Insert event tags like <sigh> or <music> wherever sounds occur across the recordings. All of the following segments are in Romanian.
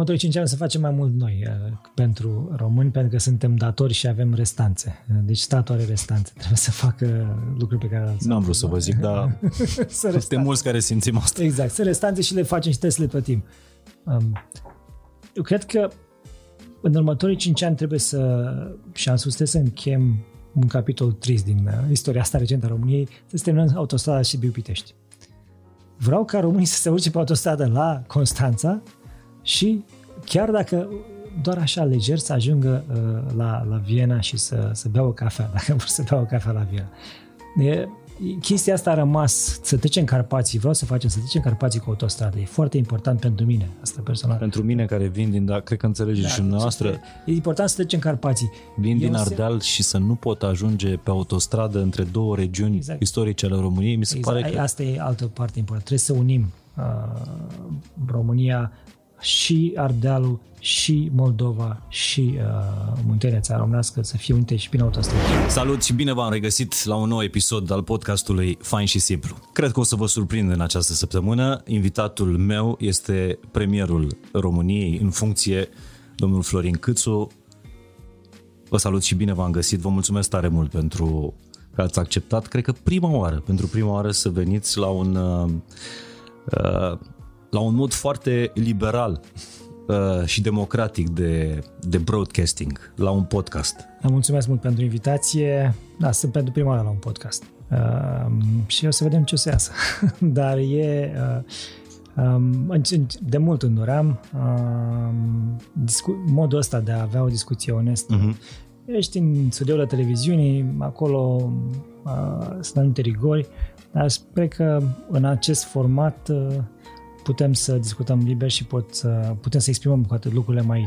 următorii 5 ani să facem mai mult noi uh, pentru români, pentru că suntem datori și avem restanțe. Deci statul are restanțe. Trebuie să facă lucruri pe care... N-am vrut să vă zic, dar <laughs> suntem mulți care simțim asta. Exact. Să restanțe și le facem și trebuie să le plătim. Um, eu cred că în următorii 5 ani trebuie să, și am spus, trebuie să închem un capitol trist din uh, istoria asta recentă a României, să terminăm autostrada și Biu-Pitești. Vreau ca românii să se urce pe autostradă la Constanța și chiar dacă doar așa leger să ajungă uh, la, la Viena și să, să bea o cafea, <laughs> dacă vor să bea o cafea la Viena. E, chestia asta a rămas, să trecem Carpații, vreau să facem să trecem Carpații cu autostradă, e foarte important pentru mine, asta personal. Pentru mine care vin din, da, cred că înțelegeți da, și noastră. E important să trecem Carpații. Vin Eu din Ardeal se... și să nu pot ajunge pe autostradă între două regiuni exact. istorice ale României, mi se exact. pare că... Asta e altă parte importantă, trebuie să unim uh, România și Ardealul, și Moldova, și uh, Muntenia, țara românească, să fie unite și bine autostradă. Salut și bine v-am regăsit la un nou episod al podcastului Fain și Simplu. Cred că o să vă surprind în această săptămână. Invitatul meu este premierul României în funcție, domnul Florin Câțu. Vă salut și bine v-am găsit. Vă mulțumesc tare mult pentru că ați acceptat, cred că prima oară, pentru prima oară să veniți la un uh, uh la un mod foarte liberal uh, și democratic de, de broadcasting, la un podcast. Mulțumesc mult pentru invitație. Da, sunt pentru prima oară la un podcast. Uh, și o să vedem ce o să iasă. <laughs> Dar e... Uh, um, de mult înduream uh, discu- modul ăsta de a avea o discuție onestă. Uh-huh. Ești în studioul la televiziunii, acolo uh, sunt anumite rigori, dar sper că în acest format uh, putem să discutăm liber și pot să, putem să exprimăm poate lucrurile mai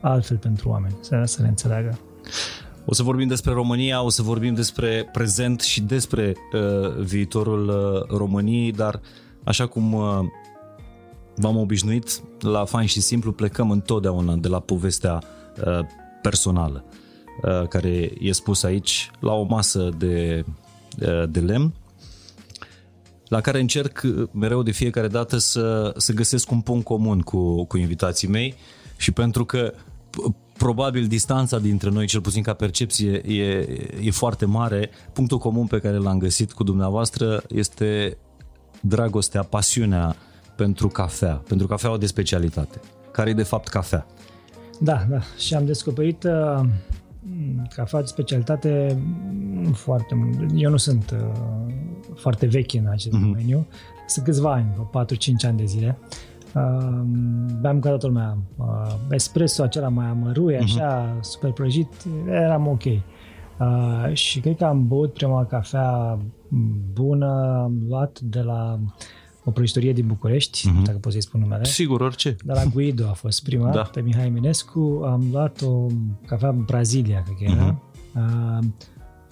altfel pentru oameni, să, să ne înțeleagă. O să vorbim despre România, o să vorbim despre prezent și despre uh, viitorul uh, României, dar așa cum uh, v-am obișnuit, la fain și simplu plecăm întotdeauna de la povestea uh, personală uh, care e spus aici la o masă de, uh, de lemn la care încerc mereu de fiecare dată să, să găsesc un punct comun cu, cu invitații mei și pentru că probabil distanța dintre noi, cel puțin ca percepție, e, e foarte mare, punctul comun pe care l-am găsit cu dumneavoastră este dragostea, pasiunea pentru cafea, pentru cafeaua de specialitate, care e de fapt cafea. Da, da. Și am descoperit uh, cafea de specialitate foarte mult. Eu nu sunt uh, foarte vechi în acest mm-hmm. domeniu. Sunt câțiva ani, 4-5 ani de zile. Uh, beam ca toată lumea uh, espresso acela mai amărui, mm-hmm. așa, super prăjit, eram ok. Uh, și cred că am băut prima cafea bună, am luat de la o prăjitorie din București, mm-hmm. dacă pot să-i spun numele. Sigur, orice. De la Guido a fost prima, da. pe Mihai Eminescu. Am luat o cafea Brazilia, cred că era. Mm-hmm. Uh,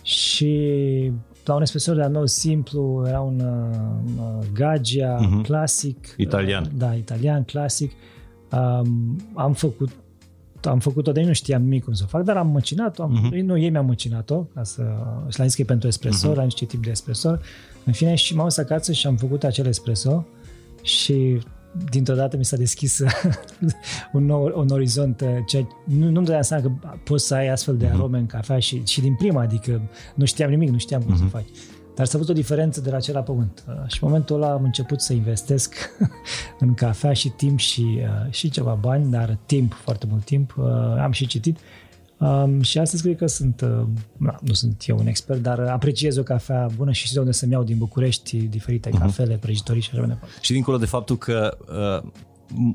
și la un espresso de meu simplu, era un uh, Gaggia mm-hmm. clasic. Italian. Uh, da, italian, clasic. Um, am făcut am făcut-o, dar nu știam nimic cum să o fac, dar am măcinat-o, am, uh-huh. nu, ei mi-au măcinat-o, ca să, și l-am zis că e pentru espresso, uh-huh. la niște tip de espresso. În fine, și m-am dus acasă și am făcut acel espresso și dintr-o dată mi s-a deschis <laughs> un nou un orizont, ce, nu, nu-mi dădeam seama că poți să ai astfel de uh-huh. arome în cafea și, și din prima, adică nu știam nimic, nu știam cum uh-huh. să faci. Dar s-a văzut o diferență de la acela pământ. Uh, și în momentul ăla am început să investesc <laughs> în cafea și timp și, uh, și ceva bani, dar timp, foarte mult timp. Uh, am și citit. Um, și astăzi cred că sunt, uh, na, nu sunt eu un expert, dar apreciez o cafea bună și știu de unde să-mi iau din București diferite uh-huh. cafele, prăjitorii și așa mai departe. Și dincolo de faptul că uh,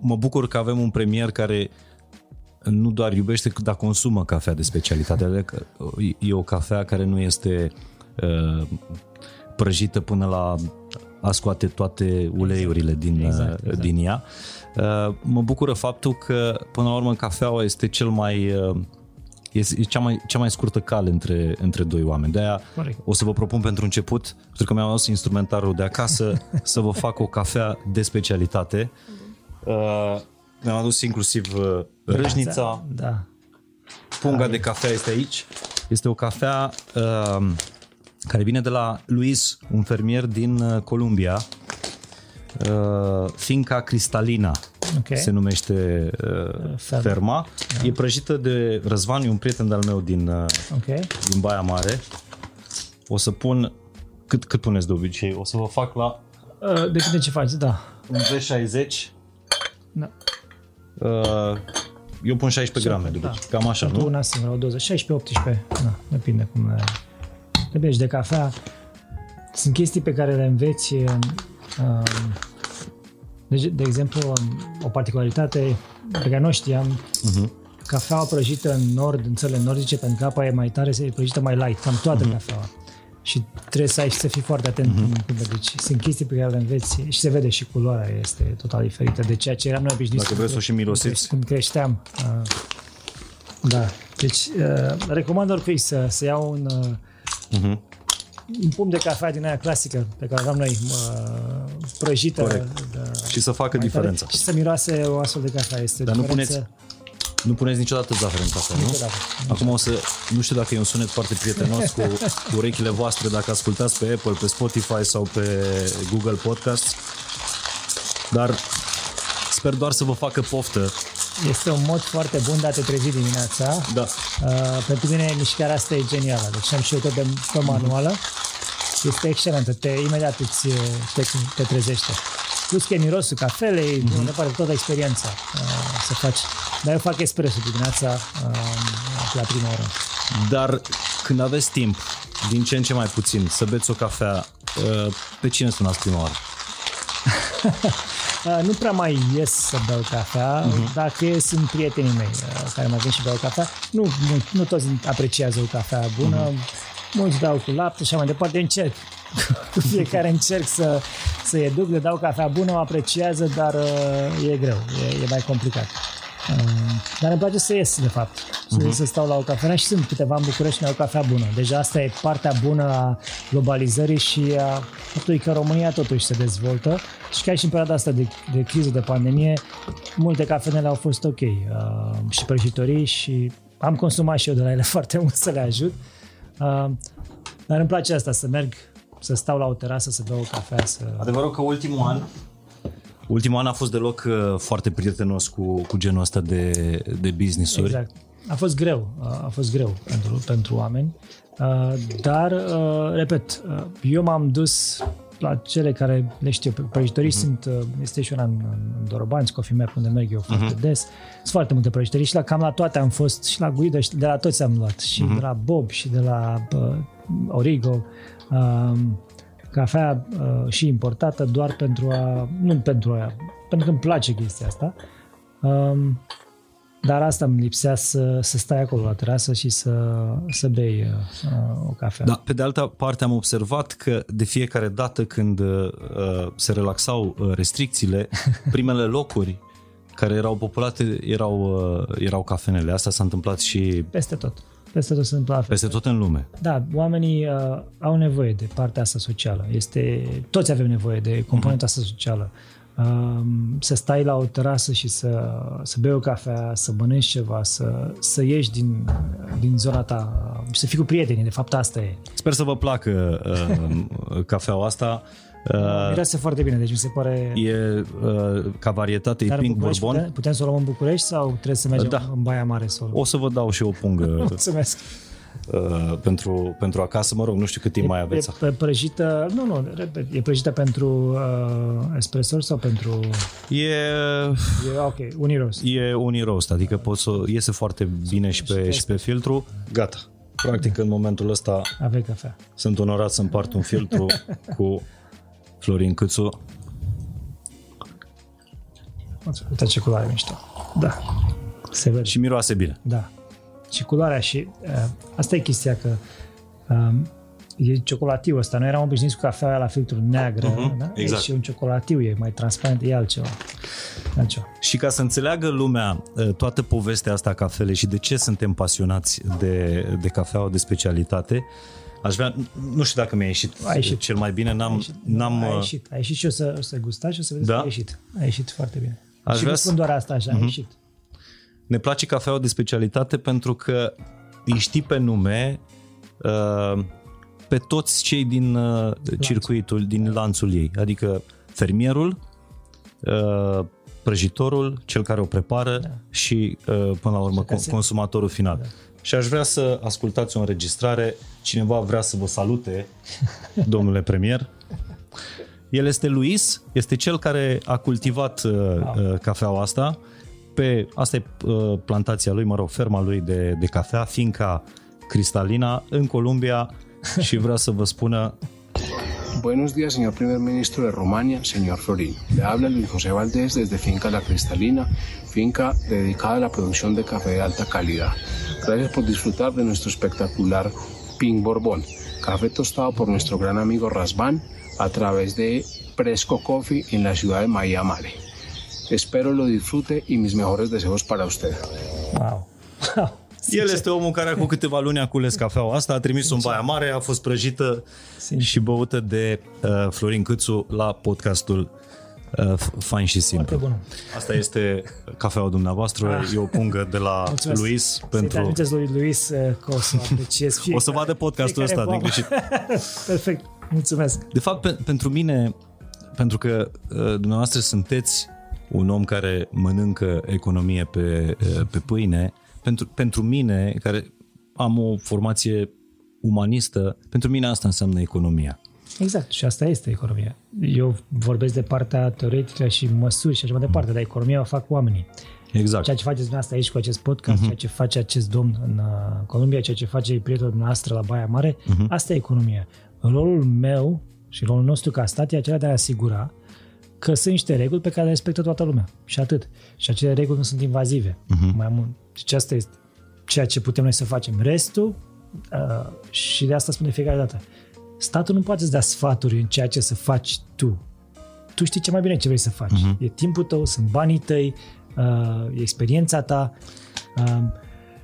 mă bucur că avem un premier care nu doar iubește, dar consumă cafea de specialitate. Adică e o cafea care nu este uh, prăjită până la a scoate toate uleiurile din, exact, exact. din ea. Uh, mă bucură faptul că, până la urmă, cafeaua este cel mai uh, este cea mai, cea mai scurtă cale între, între doi oameni. De-aia Corect. o să vă propun pentru început, pentru că mi-am adus instrumentarul de acasă, <laughs> să vă fac o cafea de specialitate. Uh, mi-am adus inclusiv uh, râșnița. Da. Punga de cafea este aici. Este o cafea uh, care vine de la Luis, un fermier din uh, Columbia, uh, Finca Cristalina okay. se numește uh, ferma. ferma. Da. E prăjită de Răzvan, e un prieten de-al meu din, uh, okay. din Baia Mare. O să pun, cât, cât puneți de obicei? O să vă fac la... Uh, depinde ce faci, da. Un V60. Da. Uh, eu pun 16 grame, de da. cam așa, Pentru nu? una singură, o doză, 16-18, da, depinde cum le... Depinde de cafea. Sunt chestii pe care le înveți uh, de, de exemplu, o particularitate pe care nu știam, uh-huh. cafeaua prăjită în nord, în țările nordice, pentru că apa e mai tare, se prăjită mai light, cam toată uh-huh. cafeaua. Și trebuie să ai și să fii foarte atent uh-huh. când Deci sunt chestii pe care le înveți și se vede și culoarea este total diferită de ceea ce eram noi obișnuiți. Dacă vreți să o și mirosiți. Când creșteam. Uh, da. Deci, uh, recomand oricui să, să iau un, uh, uh-huh un pumn de cafea din aia clasică pe care aveam noi prăjită. De, și să facă diferența. Tare, și să miroase o astfel de cafea. Este Dar nu puneți, nu puneți niciodată zahăr în cafea, nu? Niciodată. Acum o să, nu știu dacă e un sunet foarte prietenos cu, cu urechile voastre, dacă ascultați pe Apple, pe Spotify sau pe Google Podcasts, dar sper doar să vă facă poftă este un mod foarte bun de a te trezi dimineața. Da. Uh, pentru mine mișcarea asta e genială. Deci am și eu tot de, pe manuală. Mm-hmm. Este excelentă. Te, imediat îți, te, te trezește. Plus că e mirosul cafelei, mm-hmm. unde pare toată experiența uh, să faci. Dar eu fac espresso dimineața uh, la prima oră. Dar când aveți timp, din ce în ce mai puțin, să beți o cafea, uh, pe cine sunați prima oară? <laughs> Uh, nu prea mai ies să beau cafea, uh-huh. dacă sunt prietenii mei uh, care mai vin și beau cafea. Nu, nu, nu toți apreciază o cafea bună, uh-huh. mulți beau cu lapte și mai departe. Încerc, cu <laughs> fiecare încerc să, să educ, le dau cafea bună, o apreciază, dar uh, e greu, e, e mai complicat. Uh, dar îmi place să ies, de fapt. Să, uh-huh. să stau la o cafea și sunt câteva în București și au cafea bună. Deja asta e partea bună a globalizării și a faptului că România totuși se dezvoltă și chiar și în perioada asta de, de criză, de pandemie, multe cafenele au fost ok uh, și prăjitorii și am consumat și eu de la ele <laughs> foarte mult să le ajut. Uh, dar îmi place asta, să merg, să stau la o terasă, să beau o cafea. Să... Adevărul că ultimul an Ultimul an a fost deloc uh, foarte prietenos cu, cu genul ăsta de, de business-uri. Exact. A fost greu, a fost greu pentru, pentru oameni, uh, dar, uh, repet, eu m-am dus la cele care le știu. Prăjitorii uh-huh. sunt, este și una în, în Dorobanți, Coffee Map, unde merg eu uh-huh. foarte des. Sunt foarte multe prăjitorii și la, cam la toate am fost, și la Guido, și de la toți am luat. Și uh-huh. de la Bob, și de la uh, Origo. Uh, cafea uh, și importată doar pentru a, nu pentru a, pentru că îmi place chestia asta. Um, dar asta îmi lipsea să, să stai acolo la terasă și să, să bei uh, o cafea. Da, pe de altă parte am observat că de fiecare dată când uh, se relaxau uh, restricțiile, <laughs> primele locuri care erau populate erau, uh, erau cafenele. Asta s-a întâmplat și... Peste tot. Peste tot se întâmplă Peste tot în lume. Da, oamenii uh, au nevoie de partea asta socială. Este, toți avem nevoie de componenta uh-huh. asta socială. Uh, să stai la o terasă și să, să bei o cafea, să mănânci ceva, să, să ieși din, din zona ta și să fii cu prietenii. De fapt, asta e. Sper să vă placă uh, <laughs> cafeaua asta. Uh, Mirease foarte bine, deci mi se pare... E uh, ca varietate, Dar e pink bourbon. Putem, putem să o luăm în București sau trebuie să mergem da. în Baia Mare să o O să vă dau și o pungă. <laughs> Mulțumesc. Uh, pentru, pentru acasă, mă rog, nu știu cât timp e, mai aveți. E prăjită, nu, nu, repet, e prăjită pentru uh, espresso sau pentru... E... E ok, uniroast. E uniroast, adică poți să iese foarte bine și pe, și pe filtru. Gata. Practic, în momentul ăsta Ave cafea. sunt onorat să împart un filtru <laughs> cu Florin Câțu. Uite ce culoare mișto. Da. Se vede. Și miroase bine. Da. Și culoarea și uh, asta e chestia că um, e ciocolatiu ăsta. Noi eram obișnuiți cu cafea la filtru neagră, uh-huh, da? Exact. E și un ciocolatiu, e mai transparent, e altceva. altceva. Și ca să înțeleagă lumea uh, toată povestea asta a cafelei și de ce suntem pasionați de, de cafeaua de specialitate, uh, Aș vrea, nu știu dacă mi-a ieșit, a ieșit. cel mai bine, n-am... A ieșit, n-am, a ieșit, a ieșit și o să, o să gustați și o să vedeți da? că a ieșit. A ieșit foarte bine. Aș și vrea spun doar asta așa, uh-huh. a mhm. ieșit. Ne place cafeaua de specialitate pentru că îi știi pe nume uh, pe toți cei din uh, circuitul, din lanțul ei. Adică fermierul, uh, prăjitorul, cel care o prepară da. și, uh, până la urmă, con- consumatorul final. Da. Și aș vrea să ascultați o înregistrare. Cineva vrea să vă salute, domnule premier. El este Luis, este cel care a cultivat uh, uh, cafeaua asta. Pe, asta e uh, plantația lui, mă rog, ferma lui de, de cafea, finca Cristalina, în Columbia <laughs> și vreau să vă spună Buenos días, señor primer ministro de Rumania, señor Florín. Le habla Luis José Valdés desde Finca La Cristalina, finca dedicada a la producción de café de alta calidad. Gracias por disfrutar de nuestro espectacular Pink Borbón, café tostado por nuestro gran amigo Rasban a través de Presco Coffee en la ciudad de Miami. Espero lo disfrute y mis mejores deseos para usted. Wow. <laughs> El este omul care acum câteva luni a cules cafeaua asta, a trimis-o în Baia Mare, a fost prăjită Sincer. și băută de uh, Florin Câțu la podcastul uh, Fain și Simplu. bună. Asta este cafeaua dumneavoastră, ah. e o pungă de la Mulțumesc. Luis. Pentru... Să lui Luis uh, că o să apreciez fiecare, O să vadă podcastul ăsta din greșit. <laughs> Perfect, mulțumesc. De fapt, pe, pentru mine, pentru că uh, dumneavoastră sunteți un om care mănâncă economie pe, uh, pe pâine, pentru, pentru mine, care am o formație umanistă, pentru mine asta înseamnă economia. Exact, și asta este economia. Eu vorbesc de partea teoretică și măsuri și așa mai departe, mm. dar economia o fac oamenii. Exact. Ceea ce faceți dumneavoastră aici cu acest podcast, uh-huh. ceea ce face acest domn în uh, Columbia, ceea ce face prietenul noastră la Baia Mare, uh-huh. asta e economia. Rolul meu și rolul nostru ca stat e acela de a asigura că sunt niște reguli pe care le respectă toată lumea. Și atât. Și acele reguli nu sunt invazive. Uh-huh. Mai mult. Deci asta este ceea ce putem noi să facem. Restul, uh, și de asta spun de fiecare dată, statul nu poate să dea sfaturi în ceea ce să faci tu. Tu știi ce mai bine ce vrei să faci. Uh-huh. E timpul tău, sunt banii tăi, uh, e experiența ta. Uh,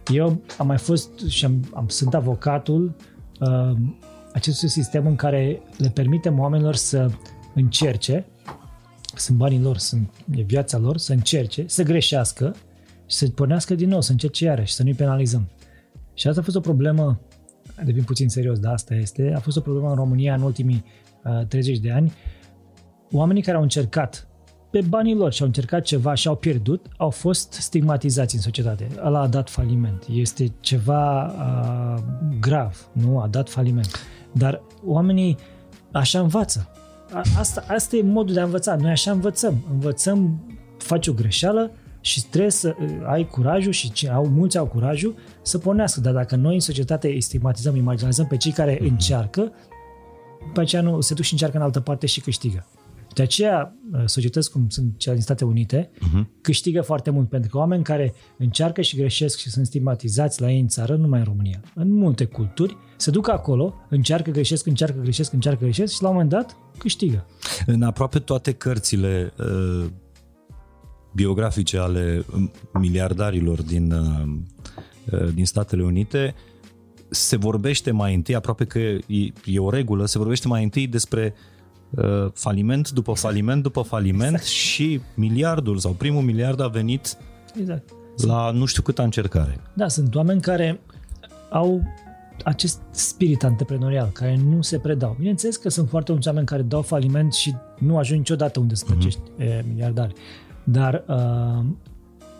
eu am mai fost și am, am sunt avocatul uh, acestui sistem în care le permitem oamenilor să încerce sunt banii lor, sunt, e viața lor, să încerce, să greșească și să pornească din nou, să încerce iarăși, să nu-i penalizăm. Și asta a fost o problemă, devin puțin serios, dar asta este, a fost o problemă în România în ultimii uh, 30 de ani. Oamenii care au încercat pe banii lor și au încercat ceva și au pierdut, au fost stigmatizați în societate. Ăla a dat faliment. Este ceva uh, grav, nu? A dat faliment. Dar oamenii așa învață asta, asta e modul de a învăța. Noi așa învățăm. Învățăm, faci o greșeală și trebuie să uh, ai curajul și au, mulți au curajul să pornească. Dar dacă noi în societate îi stigmatizăm, îi marginalizăm pe cei care mm-hmm. încearcă, pe aceea nu se duc și încearcă în altă parte și câștigă. De aceea, uh, societăți cum sunt cele din Statele Unite uh-huh. câștigă foarte mult, pentru că oameni care încearcă și greșesc și sunt stigmatizați la ei în țară, nu numai în România, în multe culturi, se duc acolo, încearcă, greșesc, încearcă, greșesc, încearcă, greșesc și la un moment dat câștigă. În aproape toate cărțile uh, biografice ale miliardarilor din, uh, uh, din Statele Unite se vorbește mai întâi, aproape că e, e o regulă, se vorbește mai întâi despre uh, faliment după faliment după faliment exact. și miliardul sau primul miliard a venit exact. la nu știu câtă încercare. Da, sunt oameni care au acest spirit antreprenorial care nu se predau. Bineînțeles că sunt foarte mulți oameni care dau faliment și nu ajung niciodată unde să mhm. plăcești mm-hmm. miliardari. Dar uh,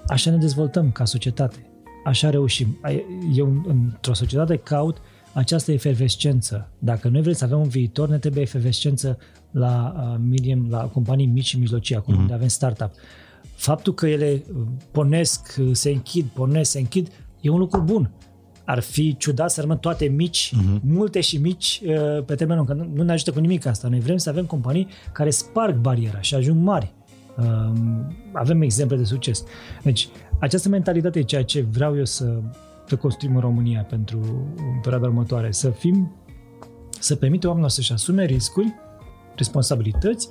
așa ne dezvoltăm ca societate. Așa reușim. Eu într-o societate caut această efervescență. Dacă noi vrem să avem un viitor, ne trebuie efervescență la uh, medium, la companii mici și mijlocii, acum mm-hmm. unde avem startup. Faptul că ele pornesc, se închid, pornesc, se închid, e un lucru bun ar fi ciudat să rămân toate mici, uh-huh. multe și mici uh, pe termen lung, că nu, nu ne ajută cu nimic asta. Noi vrem să avem companii care sparg bariera și ajung mari. Um, avem exemple de succes. Deci, această mentalitate e ceea ce vreau eu să, să construim în România pentru perioada următoare. Să fim, să permite oamenilor să-și asume riscuri, responsabilități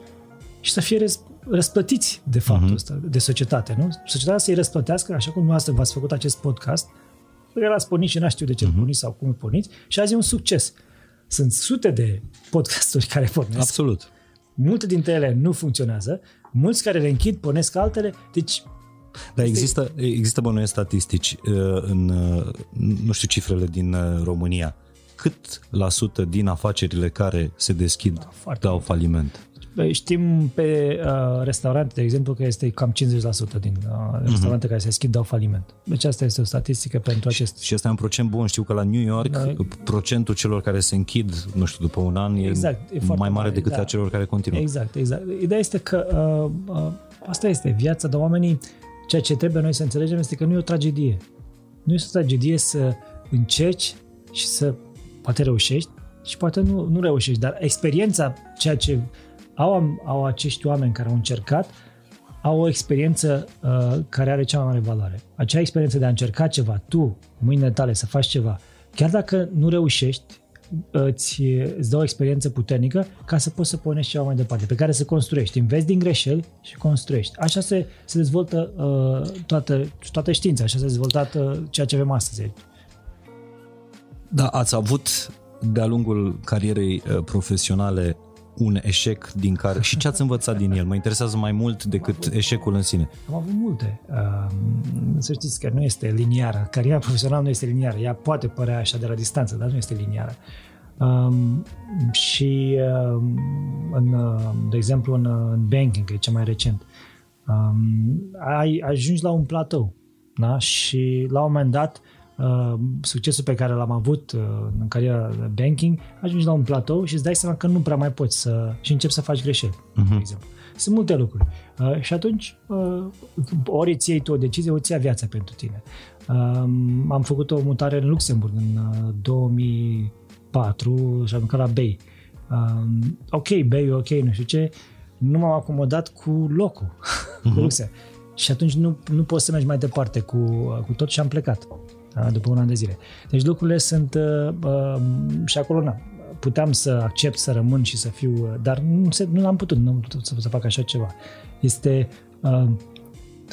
și să fie răsplătiți de faptul uh-huh. ăsta, de societate. Nu? Societatea să-i răsplătească, așa cum dumneavoastră v-ați făcut acest podcast, pe care l-ați pornit și n știu de ce uh-huh. porniți sau cum îl porniți și azi e un succes. Sunt sute de podcasturi care pornesc. Absolut. Multe dintre ele nu funcționează, mulți care le închid, pornesc altele, deci dar există, există bănuiesc statistici uh, în, uh, nu știu cifrele din uh, România, cât la sută din afacerile care se deschid da, dau faliment? Știm pe uh, restaurante, de exemplu, că este cam 50% din uh, restaurante uh-huh. care se deschid dau faliment. Deci asta este o statistică pentru acest... Și asta e un procent bun. Știu că la New York da. procentul celor care se închid, nu știu, după un an exact, e, e mai mare, mare decât da. a celor care continuă. Exact, exact. Ideea este că uh, uh, asta este viața, dar oamenii, ceea ce trebuie noi să înțelegem este că nu e o tragedie. Nu este o tragedie să încerci și să poate reușești și poate nu, nu reușești, dar experiența, ceea ce au, au acești oameni care au încercat, au o experiență uh, care are cea mai mare valoare. Acea experiență de a încerca ceva, tu, mâinile tale, să faci ceva, chiar dacă nu reușești, îți, îți dă o experiență puternică ca să poți să pornești ceva mai departe, pe care să construiești. Înveți din greșeli și construiești. Așa se, se dezvoltă uh, toată, toată știința, așa se dezvoltă uh, ceea ce avem astăzi. Da, ați avut de-a lungul carierei uh, profesionale un eșec din care și ce ați învățat din el? Mă interesează mai mult decât eșecul în sine. Am avut multe. Uh, să știți că nu este liniară. Cariera profesională nu este liniară. Ea poate părea așa de la distanță, dar nu este liniară. Um, și um, în, de exemplu în, în banking, că e cea mai recent, um, ai ajungi la un platou da? și la un moment dat Uh, succesul pe care l-am avut uh, în cariera de banking, ajungi la un platou și îți dai seama că nu prea mai poți să... și începi să faci greșeli, uh-huh. de mhm. exemplu. Sunt multe lucruri. Uh, și atunci, uh, ori îți iei tu o decizie, ori îți ia viața pentru tine. Uh, am făcut o mutare în Luxemburg în uh, 2004 și am la Bay. Uh, ok, Bay, ok, nu știu ce, nu m-am acomodat cu locul, uh-huh. <laughs> cu mhm. Luxemburg. Și atunci nu, nu poți să mergi mai departe cu, cu tot și am plecat da? după un an de zile. Deci lucrurile sunt uh, uh, și acolo na, puteam să accept să rămân și să fiu, uh, dar nu, se, nu am putut, nu am putut să, să fac așa ceva. Este uh,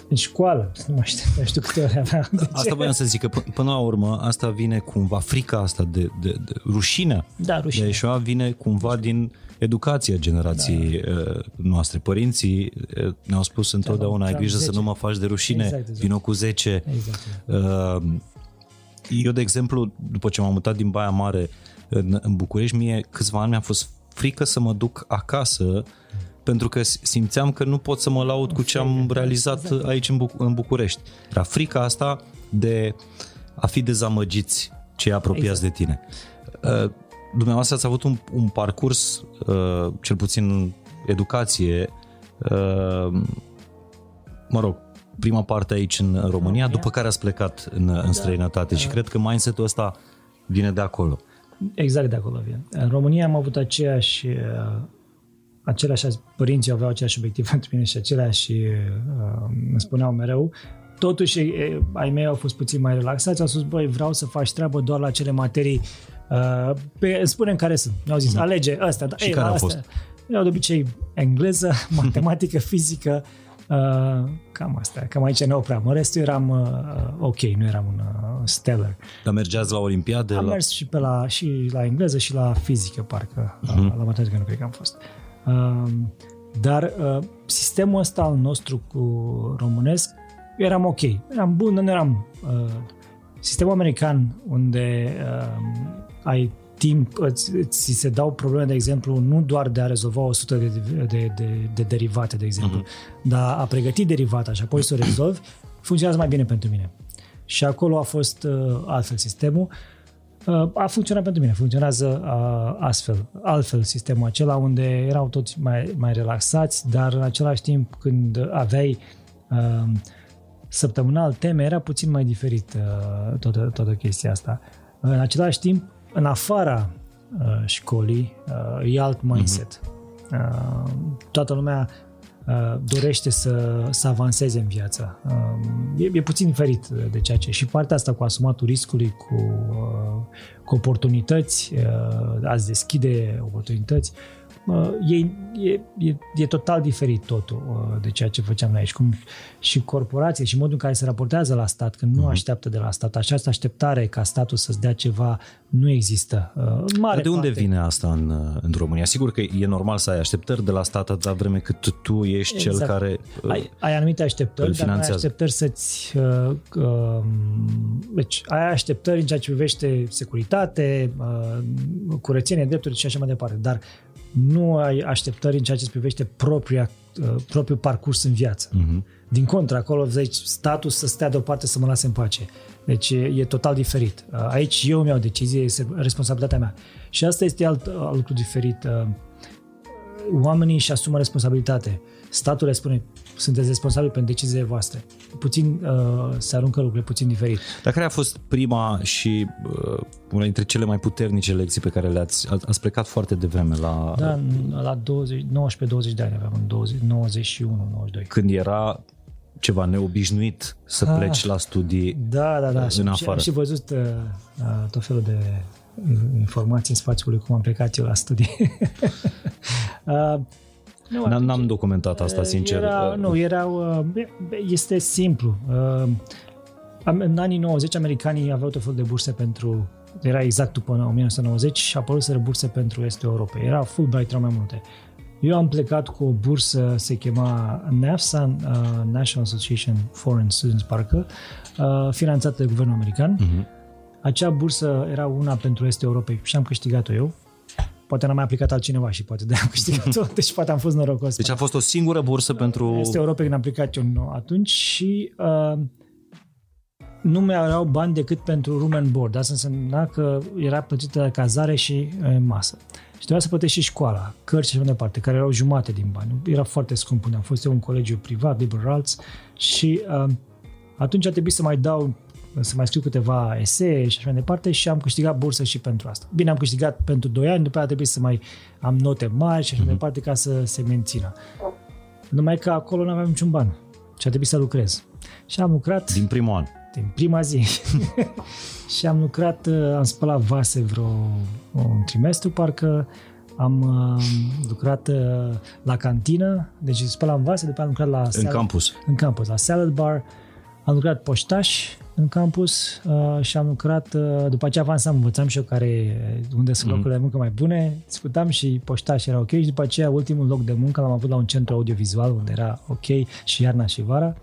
în școală, nu mai știu, nu știu câte ori aveam. Asta voiam să zic, că p- până la urmă asta vine cumva, frica asta de, de, de rușinea da, rușinea. de eșua vine cumva din educația generației da. Uh, noastre. Părinții uh, ne-au spus întotdeauna, ai grijă 10. să nu mă faci de rușine, exact, exact. vino cu 10. Exact. Uh, eu, de exemplu, după ce m-am mutat din Baia Mare în, în București, mie câțiva ani mi-a fost frică să mă duc acasă pentru că simțeam că nu pot să mă laud cu ce am realizat exact. aici în, Buc- în București. Era frica asta de a fi dezamăgiți cei apropiați exact. de tine. Uh, dumneavoastră ați avut un, un parcurs, uh, cel puțin educație, uh, mă rog, prima parte aici în România, România. după care ați plecat în, în da. străinătate da. și cred că mindset-ul ăsta vine de acolo. Exact de acolo vine. În România am avut aceeași uh, aceleași părinții aveau același obiectiv <laughs> pentru mine și aceleași uh, îmi spuneau mereu totuși ai mei au fost puțin mai relaxați, au spus, băi, vreau să faci treabă doar la cele materii uh, pe, spunem care sunt. Mi-au zis, mm. alege ăsta. Da, și ei, care au fost? Eu de obicei engleză, <laughs> matematică, fizică, Uh, cam asta, cam aici ne opream. În restul eram uh, ok, nu eram un uh, stellar. Dar mergeați la olimpiade? Am la... mers și, pe la, și la engleză și la fizică, parcă. Uh-huh. La, la matematică nu cred că am fost. Uh, dar uh, sistemul ăsta al nostru cu românesc, eram ok. Eram bun, nu eram... Uh, sistemul american, unde uh, ai timp îți, ți se dau probleme, de exemplu, nu doar de a rezolva 100 de, de, de, de derivate, de exemplu, uh-huh. dar a pregăti derivata și apoi să o rezolvi, funcționează mai bine pentru mine. Și acolo a fost uh, altfel sistemul. Uh, a funcționat pentru mine, funcționează uh, astfel, altfel sistemul acela unde erau toți mai, mai relaxați, dar în același timp când aveai uh, săptămânal teme, era puțin mai diferit uh, toată, toată chestia asta. În același timp, în afara uh, școlii uh, e alt mindset. Uh-huh. Uh, toată lumea uh, dorește să, să avanseze în viață. Uh, e, e puțin diferit de ceea ce... Și partea asta cu asumatul riscului, cu, uh, cu oportunități, uh, ați deschide oportunități, uh, e, e, e, e total diferit totul uh, de ceea ce făceam noi aici. Cum și corporație și modul în care se raportează la stat, când nu mm-hmm. așteaptă de la stat. Această așteptare ca statul să-ți dea ceva nu există. Uh, mare Dar de unde parte. vine asta în, uh, în România? Sigur că e normal să ai așteptări de la stat atâta vreme cât tu ești exact. cel care uh, ai, ai anumite așteptări, dar ai așteptări să-ți... Uh, uh, deci ai așteptări în ceea ce privește securitate, uh, curățenie, drepturi și așa mai departe. Dar nu ai așteptări în ceea ce privește propria, uh, propriul parcurs în viață. Uh-huh. Din contră, acolo zici statul să stea deoparte să mă lase în pace. Deci e, e total diferit. Uh, aici eu mi-au decizie, este responsabilitatea mea. Și asta este alt, alt lucru diferit. Uh, oamenii își asumă responsabilitate. Statul le spune, sunteți responsabili pentru deciziile voastre. Puțin uh, se aruncă lucrurile puțin diferit. Dar care a fost prima și uh, una dintre cele mai puternice lecții pe care le-ați ați plecat foarte devreme la... Da, la 19-20 de ani aveam, în 20, 91, 92. Când era ceva neobișnuit să ah, pleci la studii da, da, da. în și, afară. Am și văzut uh, uh, tot felul de informații în spațiul cum am plecat eu la studii. <laughs> uh, nu, N-am, n-am documentat asta, sincer. Era, nu, erau, uh, este simplu. Uh, în anii 90, americanii aveau tot felul de burse pentru era exact după 1990 și apăruseră burse pentru Estul Europei. Era Fulbright, erau mai multe. Eu am plecat cu o bursă, se chema NAFSA, uh, National Association Foreign Students, parcă, uh, finanțată de guvernul american. Uh-huh. Acea bursă era una pentru Estul Europei și am câștigat-o eu. Poate n-am mai aplicat altcineva și poate de am câștigat-o, <laughs> deci poate am fost norocos. Deci a fost o singură bursă pentru... Este Europa când am aplicat eu atunci și uh, nu mai erau bani decât pentru room and board. Asta însemna că era plătită cazare și uh, masă. Și trebuia să plătești și școala, cărți și așa mai departe, care erau jumate din bani. Era foarte scump unde am fost eu un colegiu privat, liberal arts, și uh, atunci a trebuit să mai dau să mai scriu câteva esee și așa mai departe și am câștigat bursă și pentru asta. Bine, am câștigat pentru 2 ani, după aceea trebuie să mai am note mari și așa mai mm-hmm. departe ca să se mențină. Numai că acolo nu aveam niciun ban și a trebuit să lucrez. Și am lucrat... Din primul an. Din prima zi. <laughs> și am lucrat, uh, am spălat vase vreo un trimestru, parcă am uh, lucrat uh, la cantină, deci spălam vase, după am lucrat la... Salad, în campus. În campus, la salad bar, am lucrat poștaș în campus uh, și am lucrat, uh, după aceea avansam, învățam și eu care, unde sunt mm. locurile de muncă mai bune, discutam și poștaș era ok și după aceea ultimul loc de muncă l-am avut la un centru audiovizual unde era ok și iarna și vara.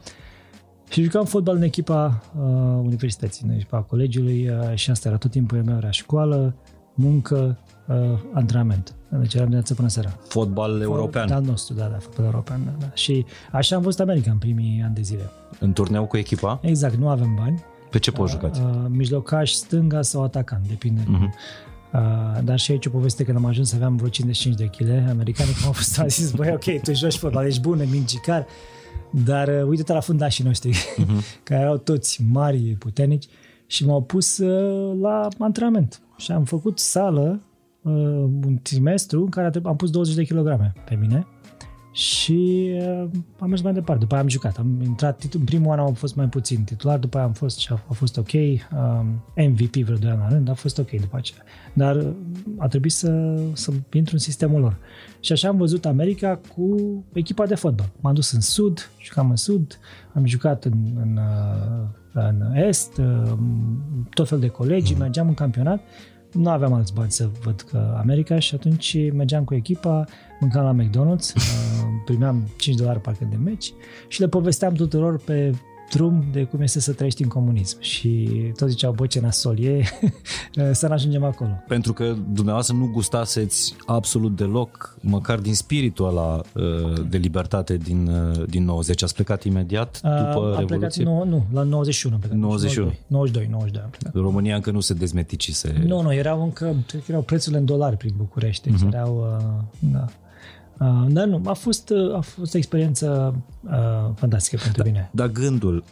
Și jucam fotbal în echipa uh, universității, în echipa colegiului uh, și asta era tot timpul meu, era școală, muncă, uh, antrenament. Deci eram dimineața până seara. Fotbal european. Al nostru, da, da, fotbal european. Da, da. Și așa am văzut America în primii ani de zile. În turneu cu echipa? Exact, nu avem bani. Pe ce poți uh, jucați? Uh, mijlocaș, stânga sau atacant, depinde. Uh-huh. Uh, dar și aici o poveste când am ajuns să aveam vreo 55 de kg, americanii cum au fost, au zis, băi, ok, tu joci fotbal, ești bun, mincicar, dar uh, uite-te la fundașii noștri, uh-huh. <laughs> care erau toți mari, puternici și m-au pus uh, la antrenament. Și am făcut sală uh, un trimestru în care am pus 20 de kilograme pe mine și uh, am mers mai departe. După aia am jucat. Am intrat, în primul an am fost mai puțin titular, după aia am fost și a, a fost ok. Um, MVP vreo 2 ani la rând, a fost ok după aceea. Dar uh, a trebuit să, să intru în sistemul lor. Și așa am văzut America cu echipa de fotbal. M-am dus în sud, jucam în sud, am jucat în, în, uh, în est, uh, tot fel de colegi, mergeam în campionat nu aveam alți bani să văd că America și atunci mergeam cu echipa, mâncam la McDonald's, <laughs> uh, primeam 5 dolari parcă de meci și le povesteam tuturor pe drum de cum este să trăiești în comunism. Și tot ziceau, bă, ce nasol e, <laughs> să nu ajungem acolo. Pentru că dumneavoastră nu gustaseți absolut deloc, măcar din spiritul ăla uh, de libertate din, uh, din 90. Ați plecat imediat după uh, Revoluție? Plecat, nu, nu, la 91 am plecat. 91? 92, 92 am plecat. România încă nu se dezmeticise. Nu, nu, erau încă, cred că erau prețurile în dolari prin București, deci uh-huh. erau, uh, da. Uh, dar nu, a fost, uh, a fost o experiență uh, fantastică pentru da, mine. Dar gândul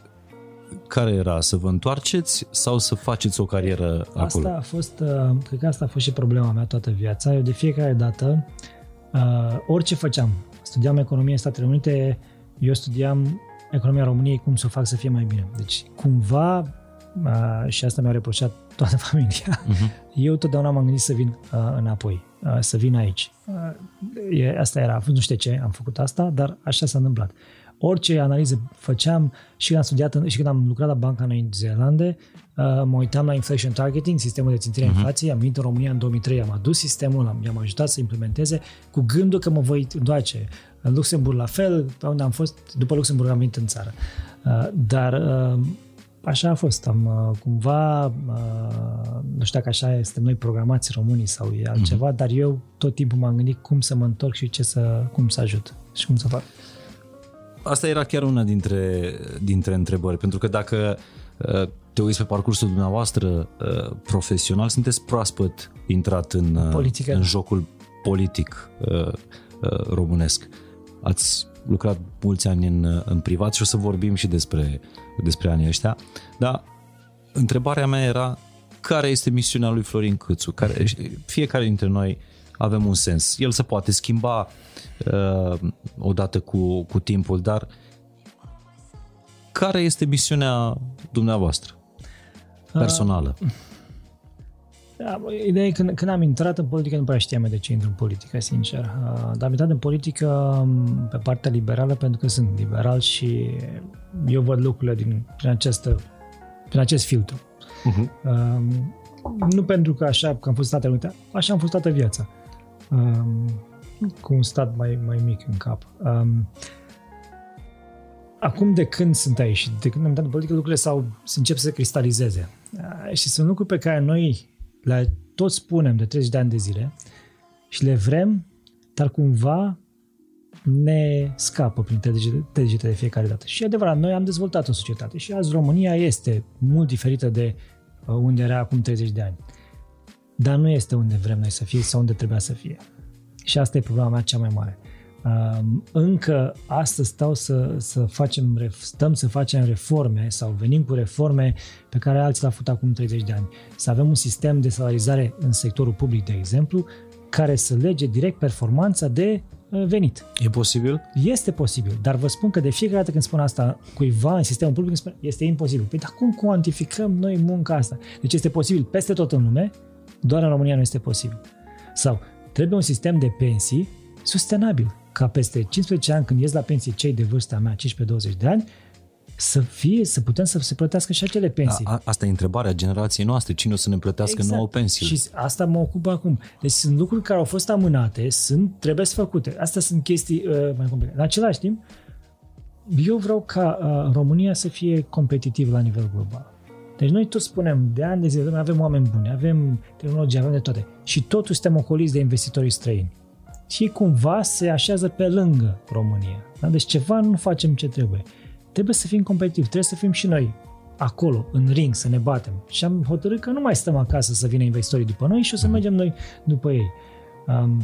care era? Să vă întoarceți sau să faceți o carieră asta acolo? Asta a fost, uh, cred că asta a fost și problema mea toată viața. Eu de fiecare dată, uh, orice făceam, studiam economie în Statele Unite, eu studiam economia României, cum să o fac să fie mai bine. Deci, cumva, uh, și asta mi-a reproșat toată <laughs> familia, uh-huh. eu totdeauna m-am gândit să vin uh, înapoi, uh, să vin aici. Uh, e, asta era, nu știu ce am făcut asta, dar așa s-a întâmplat. Orice analiză făceam și când am studiat și când am lucrat la Banca Noi Zeelande, uh, mă uitam la inflation targeting, sistemul de țintire a uh-huh. inflației, am venit în România în 2003, am adus sistemul, am, i-am ajutat să implementeze cu gândul că mă voi întoarce. În Luxemburg la fel, pe unde am fost, după Luxemburg am venit în țară. Uh, dar uh, așa a fost. Am uh, cumva, nu știu dacă așa este noi programați românii sau e altceva, mm-hmm. dar eu tot timpul m-am gândit cum să mă întorc și ce să, cum să ajut și cum să fac. Asta era chiar una dintre, dintre întrebări, pentru că dacă te uiți pe parcursul dumneavoastră profesional, sunteți proaspăt intrat în, Politică. în jocul politic românesc. Ați lucrat mulți ani în, în privat și o să vorbim și despre, despre anii ăștia, dar întrebarea mea era care este misiunea lui Florin Câțu? Care, fiecare dintre noi avem un sens. El se poate schimba uh, odată cu, cu timpul, dar care este misiunea dumneavoastră personală? Uh, da, ideea e că când, când am intrat în politică nu prea știam de ce intru în politică, sincer. Uh, dar am intrat în politică um, pe partea liberală pentru că sunt liberal și eu văd lucrurile din, prin, această, prin acest filtru. Uh-huh. nu pentru că așa că am fost Statele Unite, așa am fost toată viața. Um, cu un stat mai, mai mic în cap. Um, acum de când sunt aici de când am intrat în politică, lucrurile s-au, încep să se cristalizeze. Uh, și sunt lucruri pe care noi le tot spunem de 30 de ani de zile și le vrem, dar cumva ne scapă prin degete de fiecare dată. Și adevărat, noi am dezvoltat o societate și azi România este mult diferită de uh, unde era acum 30 de ani. Dar nu este unde vrem noi să fie sau unde trebuia să fie. Și asta e problema mea cea mai mare. Um, încă astăzi stau să, să facem, stăm să facem reforme sau venim cu reforme pe care alții le-au făcut acum 30 de ani. Să avem un sistem de salarizare în sectorul public, de exemplu, care să lege direct performanța de uh, venit. E posibil? Este posibil, dar vă spun că de fiecare dată când spun asta cuiva în sistemul public, spun, este imposibil. Păi dar cum cuantificăm noi munca asta? Deci este posibil peste tot în lume, doar în România nu este posibil. Sau trebuie un sistem de pensii sustenabil ca peste 15 ani, când ies la pensie cei de vârsta mea, 15-20 de ani, să fie, să putem să se plătească și acele pensii. A, asta e întrebarea generației noastre. Cine o să ne plătească exact. nouă pensii? Și asta mă ocupă acum. Deci sunt lucruri care au fost amânate, sunt, trebuie să făcute. Astea sunt chestii uh, mai complicate. În același timp, eu vreau ca uh, România să fie competitiv la nivel global. Deci noi tot spunem, de ani de zile, avem oameni buni, avem tehnologie, avem de toate. Și totuși suntem ocoliți de investitorii străini și cumva se așează pe lângă România. Da? Deci ceva nu facem ce trebuie. Trebuie să fim competitivi, trebuie să fim și noi acolo, în ring, să ne batem. Și am hotărât că nu mai stăm acasă să vină investitorii după noi și o să mergem noi după ei. Um,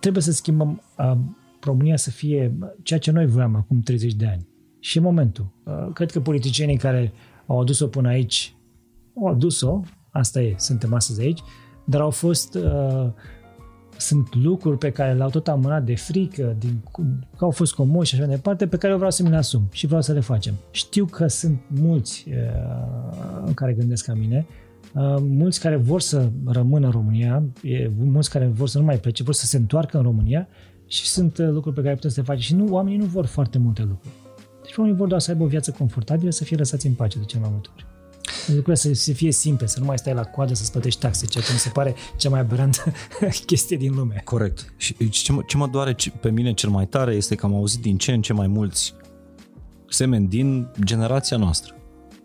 trebuie să schimbăm um, România să fie ceea ce noi voiam acum 30 de ani. Și e momentul. Uh, cred că politicienii care au adus-o până aici au adus-o, asta e, suntem astăzi aici, dar au fost uh, sunt lucruri pe care le-au tot amânat de frică, din, că au fost comoși și așa mai departe, pe care eu vreau să mi le asum și vreau să le facem. Știu că sunt mulți uh, care gândesc ca mine, uh, mulți care vor să rămână în România, e, mulți care vor să nu mai plece, vor să se întoarcă în România și sunt uh, lucruri pe care putem să le facem. Și nu, oamenii nu vor foarte multe lucruri. Deci oamenii vor doar să aibă o viață confortabilă, să fie lăsați în pace de cel mai multe ori lucrurile să, să fie simple, să nu mai stai la coadă să-ți plătești taxe, ceea ce mi se pare cea mai aberantă <laughs> chestie din lume. Corect. Și ce mă, ce mă doare pe mine cel mai tare este că am auzit din ce în ce mai mulți semeni din generația noastră.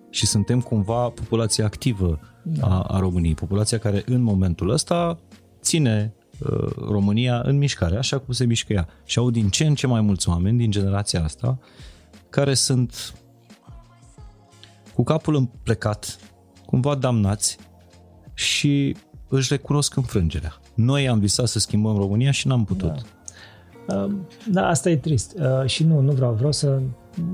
Și suntem cumva populația activă da. a, a României, populația care în momentul ăsta ține uh, România în mișcare, așa cum se mișcă ea. Și au din ce în ce mai mulți oameni din generația asta care sunt cu capul împlecat, cumva damnați și își recunosc înfrângerea. Noi am visat să schimbăm România și n-am putut. Da, da asta e trist. Uh, și nu, nu vreau, vreau să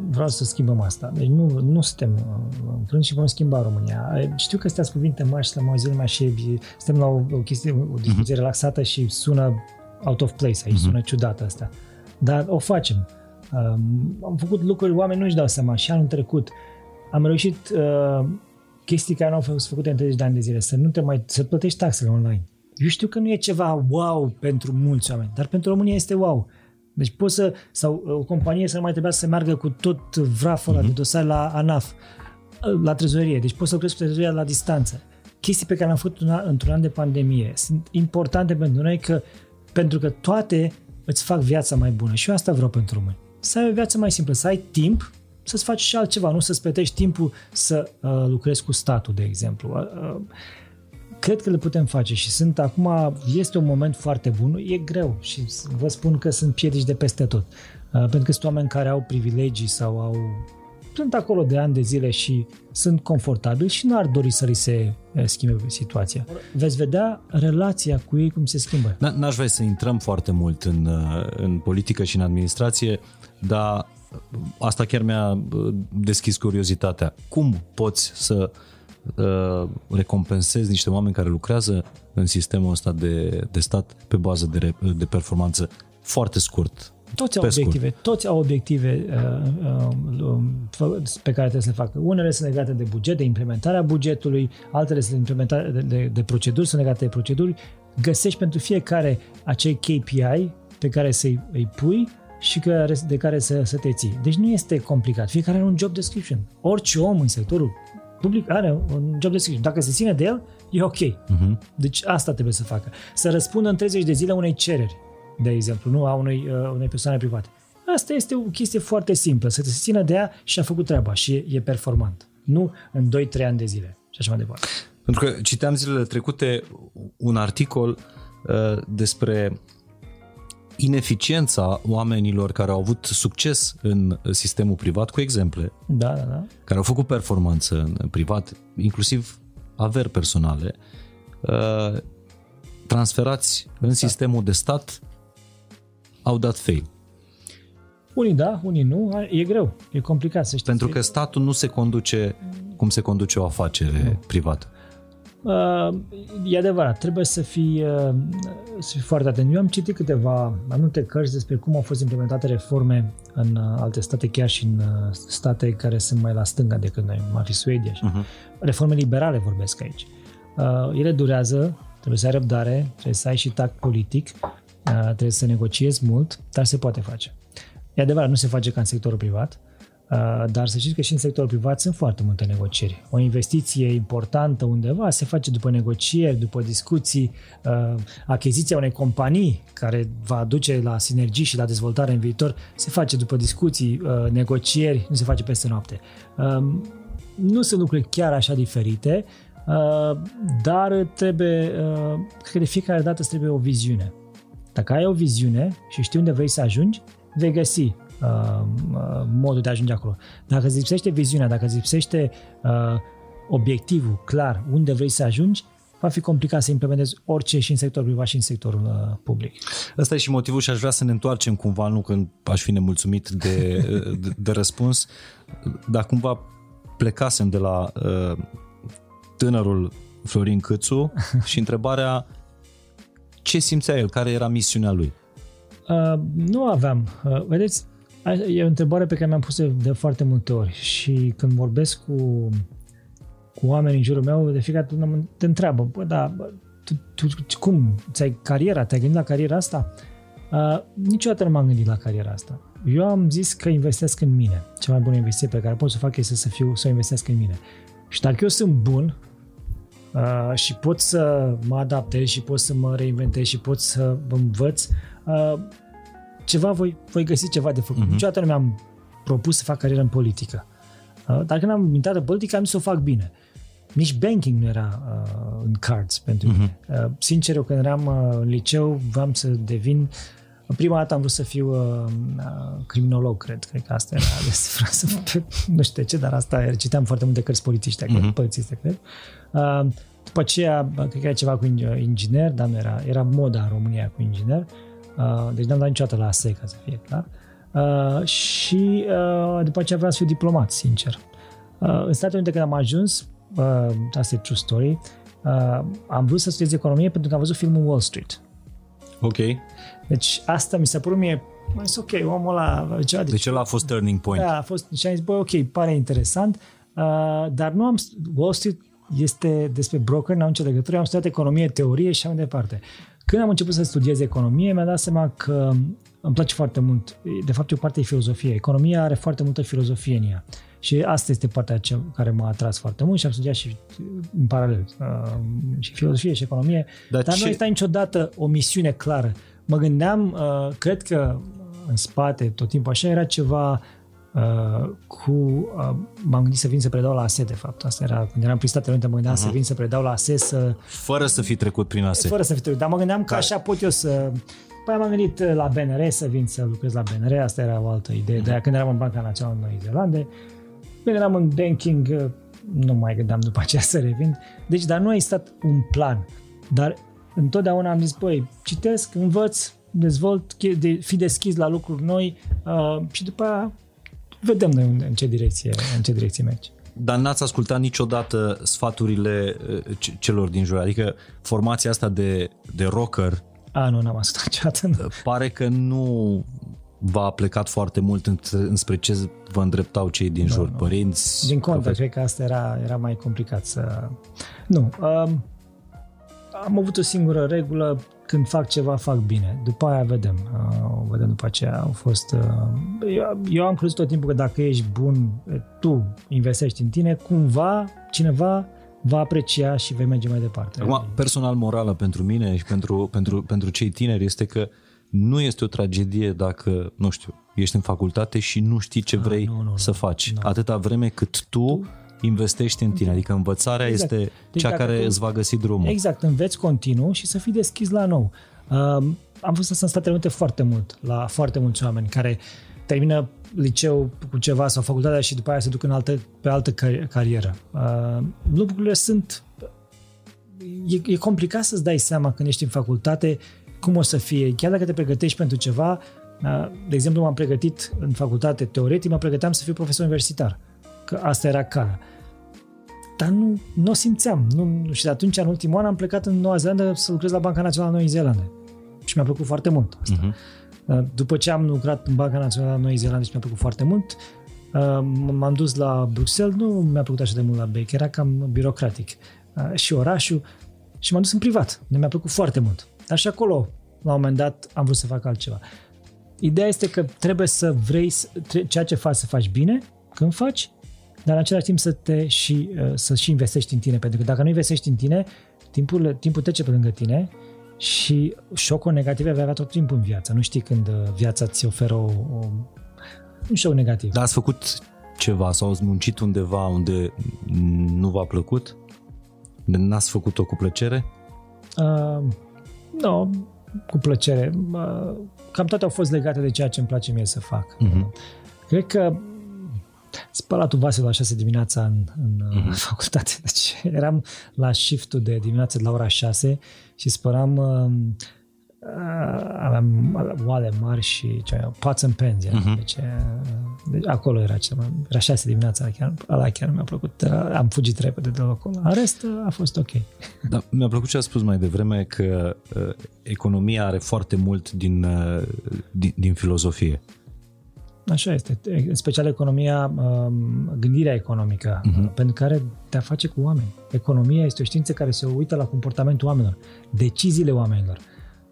vreau să schimbăm asta. Deci nu, nu suntem uh, înfrânți și vom schimba România. Știu că astea cuvinte mari și la mai mai și suntem la o, o chestie, o discuție uh-huh. relaxată și sună out of place aici, uh-huh. sună ciudată asta. Dar o facem. Um, am făcut lucruri, oamenii nu-și dau seama. Și anul trecut am reușit uh, chestii care nu au fost făcute în 30 de ani de zile, să nu te mai, să plătești taxele online. Eu știu că nu e ceva wow pentru mulți oameni, dar pentru România este wow. Deci poți să, sau o companie să nu mai trebuia să meargă cu tot vraful mm-hmm. de dosare la ANAF, la trezorerie. Deci poți să lucrezi cu trezoreria la distanță. Chestii pe care le-am făcut într-un an de pandemie sunt importante pentru noi că, pentru că toate îți fac viața mai bună. Și eu asta vreau pentru români. Să ai o viață mai simplă, să ai timp să-ți faci și altceva, nu să-ți plătești timpul să uh, lucrezi cu statul, de exemplu. Uh, cred că le putem face și sunt acum, este un moment foarte bun, e greu și vă spun că sunt piedici de peste tot. Uh, pentru că sunt oameni care au privilegii sau au sunt acolo de ani de zile și sunt confortabili și nu ar dori să li se schimbe situația. Veți vedea relația cu ei cum se schimbă. N-aș vrea să intrăm foarte mult în, în politică și în administrație, dar asta chiar mi-a deschis curiozitatea. Cum poți să uh, recompensezi niște oameni care lucrează în sistemul ăsta de, de stat pe bază de, de performanță foarte scurt, toți au obiective, scurt. toți au obiective uh, uh, pe care trebuie să le facă. Unele sunt legate de buget, de implementarea bugetului, altele sunt implementare de, de, de proceduri, sunt legate de proceduri. Găsești pentru fiecare acei KPI pe care să-i îi pui și de care să, să te ții. Deci nu este complicat. Fiecare are un job description. Orice om în sectorul public are un job description. Dacă se ține de el, e ok. Uh-huh. Deci asta trebuie să facă. Să răspundă în 30 de zile unei cereri de exemplu, nu a unei, uh, unei persoane private. Asta este o chestie foarte simplă, să te țină de ea și a făcut treaba și e, e performant. Nu în 2-3 ani de zile și așa mai departe. Pentru că citeam zilele trecute un articol uh, despre ineficiența oamenilor care au avut succes în sistemul privat, cu exemple, da, da, da. care au făcut performanță în privat, inclusiv averi personale, uh, transferați în exact. sistemul de stat au dat fail. Unii da, unii nu. E greu, e complicat să știți. Pentru că statul nu se conduce cum se conduce o afacere nu. privată. Uh, e adevărat, trebuie să fii, uh, să fii foarte atent. Eu am citit câteva, mai multe cărți despre cum au fost implementate reforme în uh, alte state, chiar și în uh, state care sunt mai la stânga decât noi, cum ar fi Suedia. Uh-huh. Reforme liberale vorbesc aici. Uh, ele durează, trebuie să ai răbdare, trebuie să ai și tact politic Uh, trebuie să negociezi mult, dar se poate face. E adevărat, nu se face ca în sectorul privat, uh, dar să știți că și în sectorul privat sunt foarte multe negocieri. O investiție importantă undeva se face după negocieri, după discuții, uh, achiziția unei companii care va aduce la sinergii și la dezvoltare în viitor se face după discuții, negocieri, nu se face peste noapte. Um, nu sunt lucruri chiar așa diferite, dar trebuie, cred că de fiecare dată îți trebuie o viziune dacă ai o viziune și știi unde vrei să ajungi, vei găsi uh, uh, modul de a ajunge acolo. Dacă îți lipsește viziunea, dacă îți lipsește uh, obiectivul clar unde vrei să ajungi, va fi complicat să implementezi orice și în sectorul privat și în sectorul uh, public. Ăsta e și motivul și aș vrea să ne întoarcem cumva, nu când aș fi nemulțumit de, de, de răspuns, dar cumva plecasem de la uh, tânărul Florin Câțu și întrebarea ce simțea el? Care era misiunea lui? Uh, nu aveam. Uh, vedeți, e o întrebare pe care mi-am pus de foarte multe ori și când vorbesc cu, cu oameni în jurul meu, de fiecare dată te întreabă, bă, da, bă, tu, tu, cum? Ți-ai cariera? Te-ai gândit la cariera asta? Uh, niciodată nu m-am gândit la cariera asta. Eu am zis că investesc în mine. Cea mai bună investiție pe care pot să fac este să, fiu, să investesc în mine. Și dacă eu sunt bun uh, și pot să mă adaptez și pot să mă reinventez și pot să învăț, uh, ceva voi, voi găsi ceva de făcut. Uh-huh. Niciodată nu mi-am propus să fac carieră în politică. Uh, dar când am intrat în politică, am zis să o fac bine. Nici banking nu era uh, în cards pentru uh-huh. mine. Uh, sincer, eu când eram uh, în liceu, vreau să devin Prima dată am vrut să fiu uh, uh, criminolog, cred. Cred că asta era <laughs> vreau să, nu știu de ce, dar asta era. Citeam foarte multe cărți politici, uh-huh. cred, polițiste, cred. Uh, după aceea, cred că era ceva cu inginer, dar nu era, era moda în România cu inginer, uh, deci n-am dat niciodată la ASE, ca să fie clar. Uh, și uh, după aceea vreau să fiu diplomat, sincer. Uh, în Statele Unite când am ajuns, uh, asta e true story, uh, am vrut să studiez economie pentru că am văzut filmul Wall Street. Ok. Deci asta mi s-a părut mie mai ok, omul ăla ceva de... Deci ăla a fost turning point. Da, a fost și am zis, bă, ok, pare interesant, uh, dar nu am... Wall Street este despre broker, n-am nicio legătură, am studiat economie, teorie și așa mai departe. Când am început să studiez economie, mi-am dat seama că îmi place foarte mult. De fapt, e o parte de filozofie. Economia are foarte multă filozofie în ea. Și asta este partea cea care m-a atras foarte mult și am studiat și în paralel uh, și filozofie și economie. Dar, dar ce... nu este niciodată o misiune clară. Mă gândeam, uh, cred că în spate, tot timpul așa, era ceva uh, cu... Uh, m-am gândit să vin să predau la ASE, de fapt. Asta era, când eram prin Statele Unite, mă gândeam uh-huh. să mhm. vin să predau la ASE, să... Fără să fi trecut prin ASE. Fără să fi trecut, dar mă gândeam că așa pot eu să... Păi m-am gândit la BNR, să vin să lucrez la BNR, asta era o altă idee. Uh-huh. De când eram în Banca Națională Noi Zeelande, când eram în banking, uh, nu mai gândeam după aceea să revin. Deci, dar nu a existat un plan. Dar întotdeauna am zis, băi, citesc, învăț, dezvolt, de, fi deschis la lucruri noi uh, și după aia vedem noi în ce direcție, în ce direcție merge. Dar n-ați ascultat niciodată sfaturile uh, celor din jur? Adică formația asta de, de rocker a, nu, n-am ascultat niciodată. Pare că nu v-a plecat foarte mult înspre ce vă îndreptau cei din nu, jur, nu. părinți? Din contă, cred că asta era, era mai complicat să... Nu, um, am avut o singură regulă, când fac ceva, fac bine. După aia vedem. Uh, vedem după aceea. Au fost... Uh, eu, eu am crezut tot timpul că dacă ești bun, tu investești în tine, cumva cineva va aprecia și vei merge mai departe. Acum, personal morală pentru mine și pentru, pentru, pentru cei tineri este că nu este o tragedie dacă, nu știu, ești în facultate și nu știi ce ah, vrei A, nu, nu, să faci. Nu. Atâta vreme cât tu, tu investești în tine. Adică învățarea exact. este deci cea care tu, îți va găsi drumul. Exact, înveți continuu și să fii deschis la nou. Um, am fost în Statele Unite foarte mult, la foarte mulți oameni care termină liceu cu ceva sau facultatea și după aia se duc în altă, pe altă carieră. Uh, lucrurile sunt... E, e complicat să-ți dai seama când ești în facultate cum o să fie. Chiar dacă te pregătești pentru ceva, uh, de exemplu, m-am pregătit în facultate teoretic, mă pregăteam să fiu profesor universitar. Că asta era calea. Dar nu, nu o simțeam. Nu, și de atunci, în ultimul an, am plecat în Noua Zeelandă să lucrez la Banca Națională Noi Zeelandă. Și mi-a plăcut foarte mult asta. Uh-huh. După ce am lucrat în Banca Națională Noi Zeelandă și mi-a plăcut foarte mult, uh, m-am dus la Bruxelles, nu mi-a plăcut așa de mult la Bec, era cam birocratic. Uh, și orașul, și m-am dus în privat. Mi-a plăcut foarte mult. Dar și acolo, la un moment dat, am vrut să fac altceva. Ideea este că trebuie să vrei ceea ce faci să faci bine când faci, dar în același timp să te și, uh, să și investești în tine, pentru că dacă nu investești în tine, timpul, timpul trece pe lângă tine și șocul negativ vei avea tot timpul în viață. Nu știi când uh, viața ți oferă o, o, un șoc negativ. Dar ați făcut ceva sau ați muncit undeva unde nu v-a plăcut? Unde n-ați făcut-o cu plăcere? Uh, nu, cu plăcere. Cam toate au fost legate de ceea ce îmi place mie să fac. Uh-huh. Cred că spălatul vaselor la 6 dimineața în, în uh-huh. facultate. Deci eram la shift de dimineață de la ora 6 și spăram uh, aveam oale mari și ce, pots and pens. Uh-huh. Deci, deci, acolo era cel mai... Era șase dimineața, chiar, ăla chiar mi-a plăcut. Era, am fugit repede de locul ăla. În rest a fost ok. <laughs> Da, mi-a plăcut ce a spus mai devreme că uh, economia are foarte mult din, uh, din, din filozofie. Așa este. În special economia, um, gândirea economică, uh-huh. pentru care te-a face cu oameni. Economia este o știință care se uită la comportamentul oamenilor, deciziile oamenilor.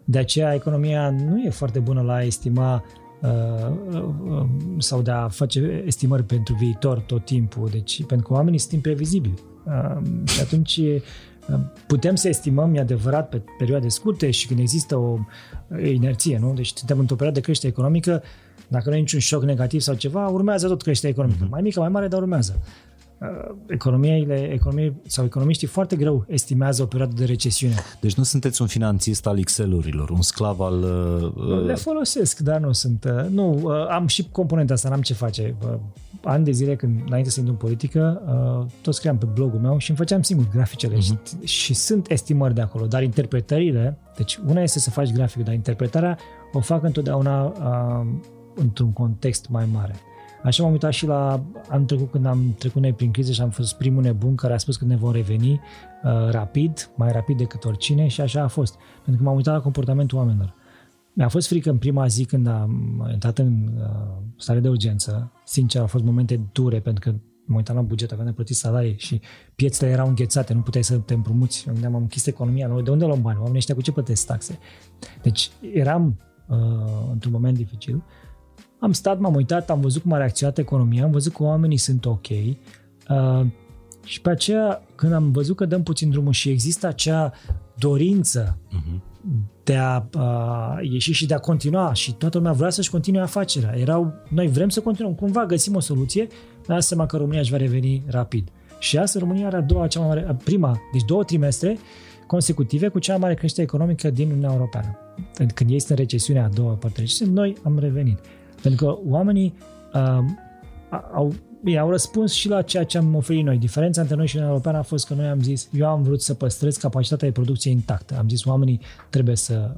De aceea economia nu e foarte bună la a estima uh, uh, sau de a face estimări pentru viitor tot timpul, deci pentru că oamenii sunt imprevizibili. Uh, și atunci putem să estimăm, e adevărat, pe perioade scurte și când există o inerție, nu? Deci suntem într-o perioadă de creștere economică, dacă nu e niciun șoc negativ sau ceva, urmează tot creșterea economică. Mm-hmm. Mai mică, mai mare, dar urmează. Uh, economiile, economii sau economiștii foarte greu estimează o perioadă de recesiune. Deci nu sunteți un finanțist al Excel-urilor, un sclav al... Uh... Le folosesc, dar nu sunt... Uh, nu, uh, am și componenta asta, n-am ce face. Uh, ani de zile, când înainte să intru în politică, uh, tot scriam pe blogul meu și îmi făceam singur graficele uh-huh. și, și sunt estimări de acolo, dar interpretările, deci una este să faci grafic, dar interpretarea o fac întotdeauna uh, într-un context mai mare. Așa m-am uitat și la anul trecut când am trecut noi prin criză și am fost primul nebun care a spus că ne vom reveni uh, rapid, mai rapid decât oricine și așa a fost. Pentru că m-am uitat la comportamentul oamenilor. Mi-a fost frică în prima zi când am intrat în uh, stare de urgență. Sincer, au fost momente dure pentru că mă uitam la buget, aveam de plătit salarii și piețele erau înghețate, nu puteai să te împrumuți. Mă gândeam, am închis economia, noi de unde luăm bani? Oamenii ăștia cu ce plătesc taxe? Deci eram uh, într-un moment dificil. Am stat, m-am uitat, am văzut cum a reacționat economia, am văzut că oamenii sunt ok. Uh, și pe aceea, când am văzut că dăm puțin drumul și există acea dorință uh-huh. de a uh, ieși și de a continua și toată lumea vrea să-și continue afacerea. Erau, noi vrem să continuăm, cumva găsim o soluție, dar seama că România își va reveni rapid. Și astăzi România are a doua, cea mai mare, prima, deci două trimestre consecutive cu cea mai mare creștere economică din Uniunea Europeană. Când ei sunt în recesiunea a doua parte noi am revenit. Pentru că oamenii uh, au Bine, au răspuns și la ceea ce am oferit noi. Diferența între noi și Uniunea Europeană a fost că noi am zis, eu am vrut să păstrez capacitatea de producție intactă. Am zis, oamenii trebuie să,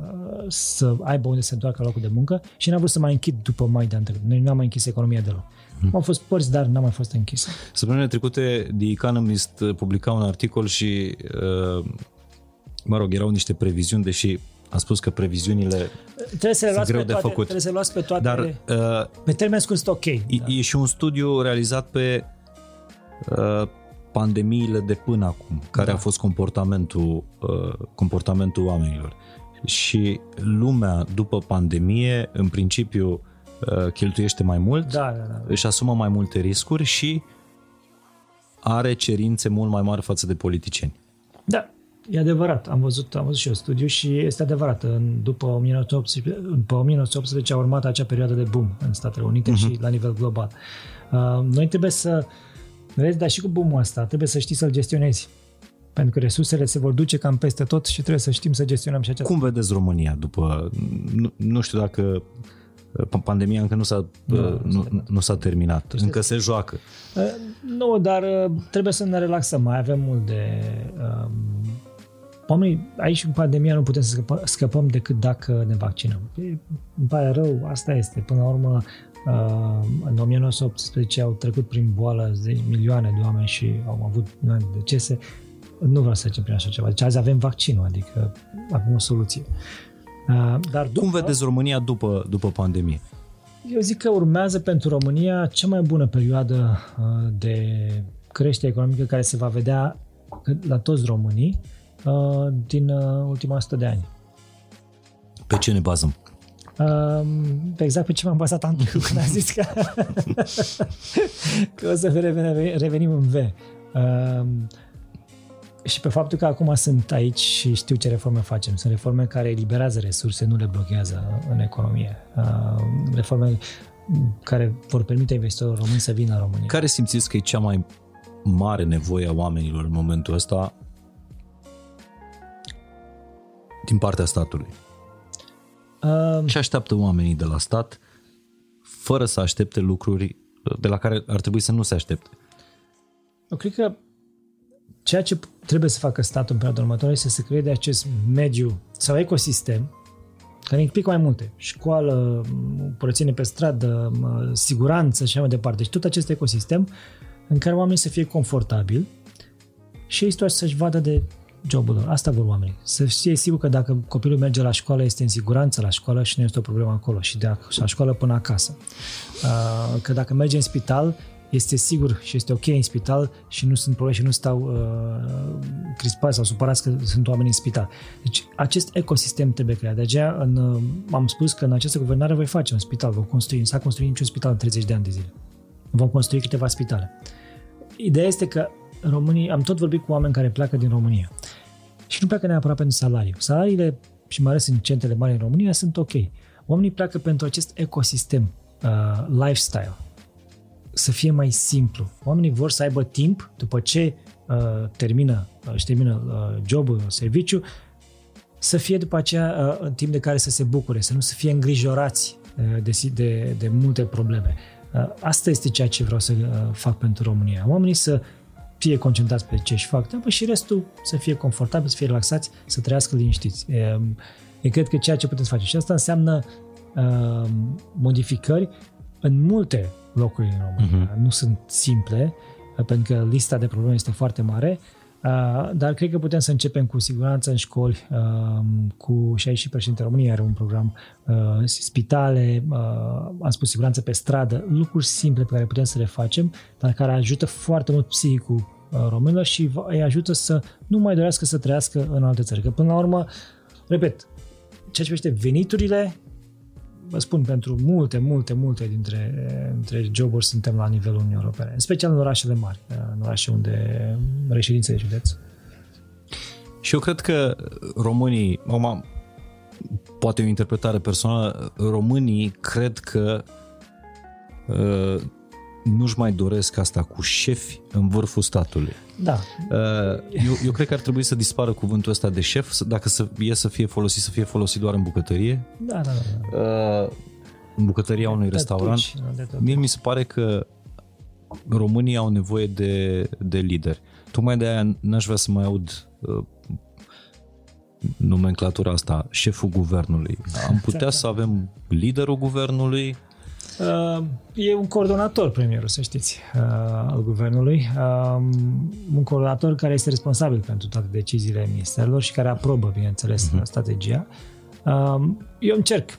să aibă unde se întoarcă la locul de muncă și n-am vrut să mai închid după mai de anterior. Noi nu am mai închis economia deloc. Hmm. Au fost părți, dar n-am mai fost închisă. Săptămânile trecute, The Economist publica un articol și, uh, mă rog, erau niște previziuni, deși a spus că previziunile trebuie să le sunt greu de toate, făcut. Trebuie să le luați pe toate. Dar, uh, pe termen scurt sunt ok. E, da. e și un studiu realizat pe uh, pandemiile de până acum, care da. a fost comportamentul, uh, comportamentul oamenilor. Și lumea după pandemie, în principiu, uh, cheltuiește mai mult, da, da, da. își asumă mai multe riscuri și are cerințe mult mai mari față de politicieni. Da, E adevărat, am văzut, am văzut și eu studiu și este adevărat. În, după, 1918, după 1918 a urmat acea perioadă de boom în Statele Unite uh-huh. și la nivel global. Uh, noi trebuie să, vezi, dar și cu boom ăsta, trebuie să știi să-l gestionezi. Pentru că resursele se vor duce cam peste tot și trebuie să știm să gestionăm și aceasta. Cum vedeți România după, nu, nu știu dacă pandemia încă nu s-a, nu, nu, nu s-a terminat, deci încă se joacă. Uh, nu, dar uh, trebuie să ne relaxăm, mai avem mult de um, Oamenii, aici în pandemia nu putem să scăpăm, scăpăm decât dacă ne vaccinăm. Îmi pare rău, asta este. Până la urmă, uh, în 1918 au trecut prin boală milioane de oameni și au avut decese. Nu vreau să trecem prin așa ceva. Deci azi avem vaccinul, adică avem o soluție. Uh, dar după, Cum vedeți România după, după pandemie? Eu zic că urmează pentru România cea mai bună perioadă uh, de creștere economică care se va vedea la toți românii Uh, din uh, ultima 100 de ani. Pe ce ne bazăm? Uh, exact pe ce m-am bazat anul <laughs> când am zis că, <laughs> că o să revenim în V. Uh, și pe faptul că acum sunt aici și știu ce reforme facem. Sunt reforme care eliberează resurse, nu le blochează în economie. Uh, reforme care vor permite investitorilor români să vină în România. Care simțiți că e cea mai mare nevoie a oamenilor în momentul ăsta din partea statului? Um, Ce așteaptă oamenii de la stat fără să aștepte lucruri de la care ar trebui să nu se aștepte? Eu cred că ceea ce trebuie să facă statul în perioada următoare este să creeze acest mediu sau ecosistem care implică mai multe. Școală, curățenie pe stradă, siguranță și așa mai departe. Deci tot acest ecosistem în care oamenii să fie confortabili și ei să-și vadă de jobul lor. Asta vor oamenii. Să fie sigur că dacă copilul merge la școală, este în siguranță la școală și nu este o problemă acolo și de la școală până acasă. Uh, că dacă merge în spital, este sigur și este ok în spital și nu sunt probleme și nu stau uh, crispați sau supărați că sunt oameni în spital. Deci acest ecosistem trebuie creat. De aceea în, uh, am spus că în această guvernare voi face un spital, vom construi, s-a construit niciun spital în 30 de ani de zile. Vom construi câteva spitale. Ideea este că românii, am tot vorbit cu oameni care pleacă din România și nu pleacă neapărat pentru salariu. Salariile, și mai ales în centrele mari în România, sunt ok. Oamenii pleacă pentru acest ecosistem, uh, lifestyle, să fie mai simplu. Oamenii vor să aibă timp după ce uh, termină, uh, își termină uh, jobul, serviciu, să fie după aceea uh, în timp de care să se bucure, să nu să fie îngrijorați uh, de, de, de multe probleme. Uh, asta este ceea ce vreau să uh, fac pentru România. Oamenii să fie concentrați pe ce își fac treabă și restul să fie confortabil, să fie relaxați, să trăiască liniștiți. E, e cred că ceea ce puteți face. Și asta înseamnă uh, modificări în multe locuri în România. Uh-huh. Nu sunt simple, pentru că lista de probleme este foarte mare, Uh, dar cred că putem să începem cu siguranță în școli, uh, cu și aici și președintele României are un program, uh, spitale, uh, am spus siguranță pe stradă, lucruri simple pe care putem să le facem, dar care ajută foarte mult psihicul uh, românilor și îi ajută să nu mai dorească să trăiască în alte țări. Că până la urmă, repet, ceea ce privește veniturile, vă spun, pentru multe, multe, multe dintre, dintre joburi suntem la nivelul Uniunii Europene, în special în orașele mari, în orașe unde reședințe de județ. Și eu cred că românii, acum, poate o interpretare personală, românii cred că uh, nu-și mai doresc asta cu șefi în vârful statului. Da. Uh, eu, eu cred că ar trebui să dispară cuvântul ăsta de șef, dacă să, e să fie folosit, să fie folosit doar în bucătărie. Da, da, da. Uh, în bucătăria unui De restaurant. tuci, de tot. Mie mi se pare că România au nevoie de, de lideri. Tocmai de aia n-aș vrea să mai aud uh, nomenclatura asta, șeful guvernului. Am putea să avem liderul guvernului, Uh, e un coordonator premierul, să știți, uh, al guvernului. Um, un coordonator care este responsabil pentru toate deciziile ministerilor și care aprobă, bineînțeles, uh-huh. strategia. Um, eu încerc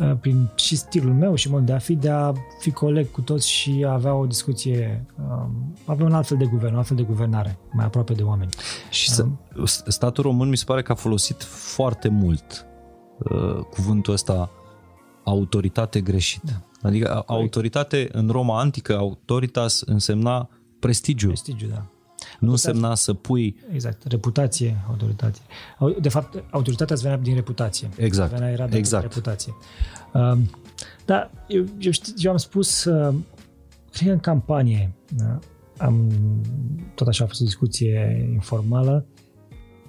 uh, prin și stilul meu și mod de a fi, de a fi coleg cu toți și a avea o discuție, um, avea un alt fel de guvern, un alt fel de guvernare, mai aproape de oameni. Și să, statul român mi se pare că a folosit foarte mult uh, cuvântul ăsta autoritate greșit. Da. Adică a- autoritate în Roma antică, autoritas însemna prestigiu. Prestigiu, da. Nu însemna să pui Exact, reputație, autoritate. Au- De fapt, autoritatea îți venea din reputație. Exact, Venea era de exact. reputație. Um, da, eu, eu, știu, eu am spus, uh, cred că în campanie, da, am, tot așa a fost o discuție informală,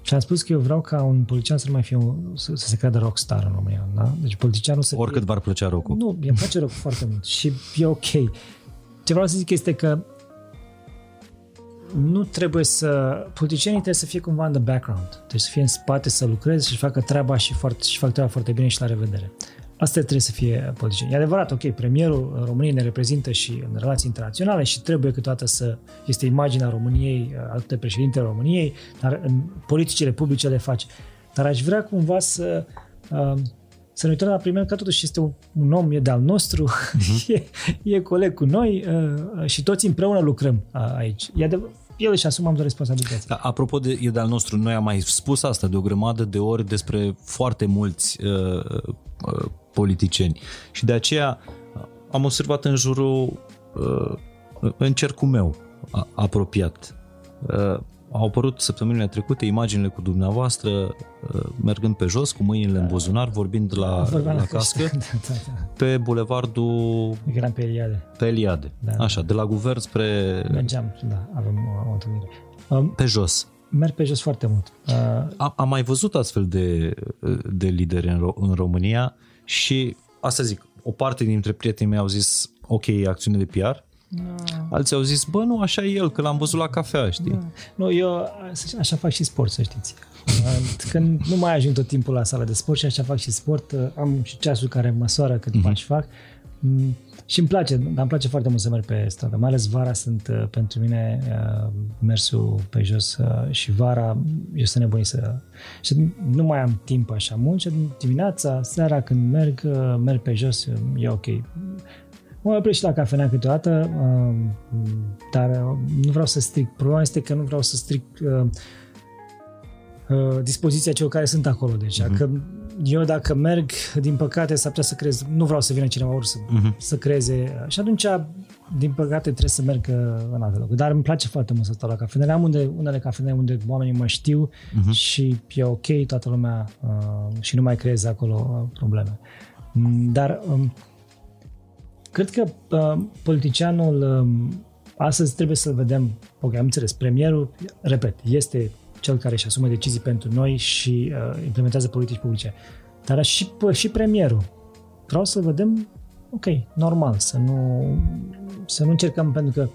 și am spus că eu vreau ca un politician să nu mai fie un, să, să se creadă rockstar în România. Da? Deci politicianul să oricât fie, v-ar plăcea rocul. nu, mi-e <laughs> place rock foarte mult și e ok. Ce vreau să zic este că nu trebuie să... Politicienii trebuie să fie cumva în the background. Trebuie să fie în spate, să lucreze și facă treaba și, foarte, și fac treaba foarte bine și la revedere. Asta trebuie să fie politicieni. E adevărat, ok, premierul României ne reprezintă și în relații internaționale și trebuie câteodată să este imaginea României alături de președintele României, dar în politicile publice le face. Dar aș vrea cumva să uh, să ne uităm la premier că totuși este un, un om, e de-al nostru, uh-huh. <laughs> e, e coleg cu noi uh, și toți împreună lucrăm uh, aici. E adevărat, el își asumă responsabilități. Da, apropo de e de-al nostru, noi am mai spus asta de o grămadă de ori despre foarte mulți uh, uh, politicieni și de aceea am observat în jurul uh, în cercul meu a, apropiat. Uh, au apărut săptămânile trecute imaginile cu dumneavoastră uh, mergând pe jos, cu mâinile în buzunar, vorbind la, Vorbeam la, la cască, <laughs> da, da, da. pe bulevardul Eram pe Eliade. pe Eliade. Da. Așa, de la guvern spre... Mergeam, da, avem o, o întâlnire. Um, pe jos. merg pe jos foarte mult. Uh, Am, am mai văzut astfel de, de lideri în, Ro- în România și asta zic, o parte dintre prietenii mei au zis ok, e acțiune de PR, alții au zis, bă, nu, așa e el, că l-am văzut la cafea, știi? nu, eu așa fac și sport, să știți. Uh, Când nu mai ajung tot timpul la sala de sport și așa fac și sport, uh, am și ceasul care măsoară cât pași fac. Mm, Și îmi place, dar îmi place foarte mult să merg pe stradă. Mai ales vara sunt uh, pentru mine uh, mersul pe jos uh, și vara eu sunt nebunit să... Și nu mai am timp așa mult și dimineața, seara când merg, uh, merg pe jos, uh, e ok. Mă opresc și la cafenea câteodată, uh, dar uh, nu vreau să stric. Problema este că nu vreau să stric uh, uh, dispoziția celor care sunt acolo deja. Uh-huh. Că eu dacă merg, din păcate, s-ar putea să crez, nu vreau să vină cineva ori să, uh-huh. să creeze. Și atunci, din păcate, trebuie să merg uh, în alte locuri. Dar îmi place foarte mult să stau la cafenele. Am unde, unele cafenele unde oamenii mă știu uh-huh. și e ok, toată lumea uh, și nu mai creez acolo uh, probleme. Mm, Dar um, cred că uh, politicianul um, astăzi trebuie să-l vedem, ok, am înțeles, premierul, repet, este cel care își asumă decizii pentru noi și uh, implementează politici publice. Dar și, și premierul. Vreau să vedem, ok, normal, să nu, să nu încercăm, pentru că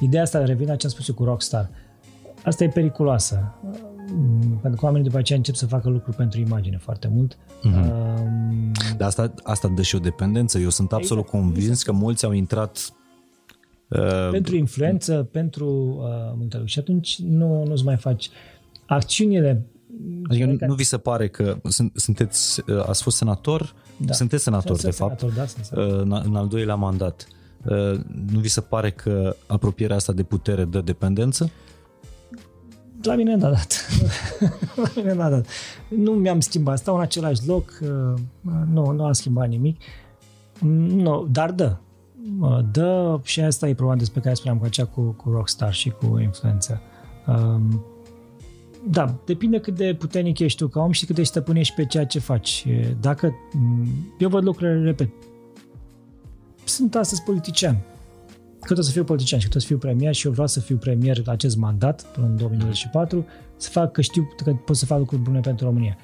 ideea asta revine la ce am spus eu cu Rockstar. Asta e periculoasă. Pentru că oamenii după aceea încep să facă lucruri pentru imagine foarte mult. Mhm. Um, Dar asta, asta dă și o dependență. Eu sunt absolut Exact, convins că mulți au intrat Uh, pentru influență, pentru uh, multe lucruri. Și atunci nu, nu-ți mai faci acțiunile Adică nu, nu vi se pare că sunt, sunteți, uh, ați fost senator, da. sunteți senator sunt de senator, fapt, da, în, în al doilea mandat. Nu vi se pare că apropierea asta de putere dă dependență? La mine n-a dat. <laughs> la mine n-a dat. Nu mi-am schimbat, stau în același loc, nu, nu am schimbat nimic. Nu, dar dă. Dă și asta e problema despre care spuneam cu acea cu, cu Rockstar și cu influență. Um, da, depinde cât de puternic ești tu ca om și cât de stăpân ești pe ceea ce faci. Dacă, eu văd lucrurile, repet, sunt astăzi politician. Cât o să fiu politician și cât o să fiu premier și eu vreau să fiu premier acest mandat până în 2024, să fac că știu că pot să fac lucruri bune pentru România.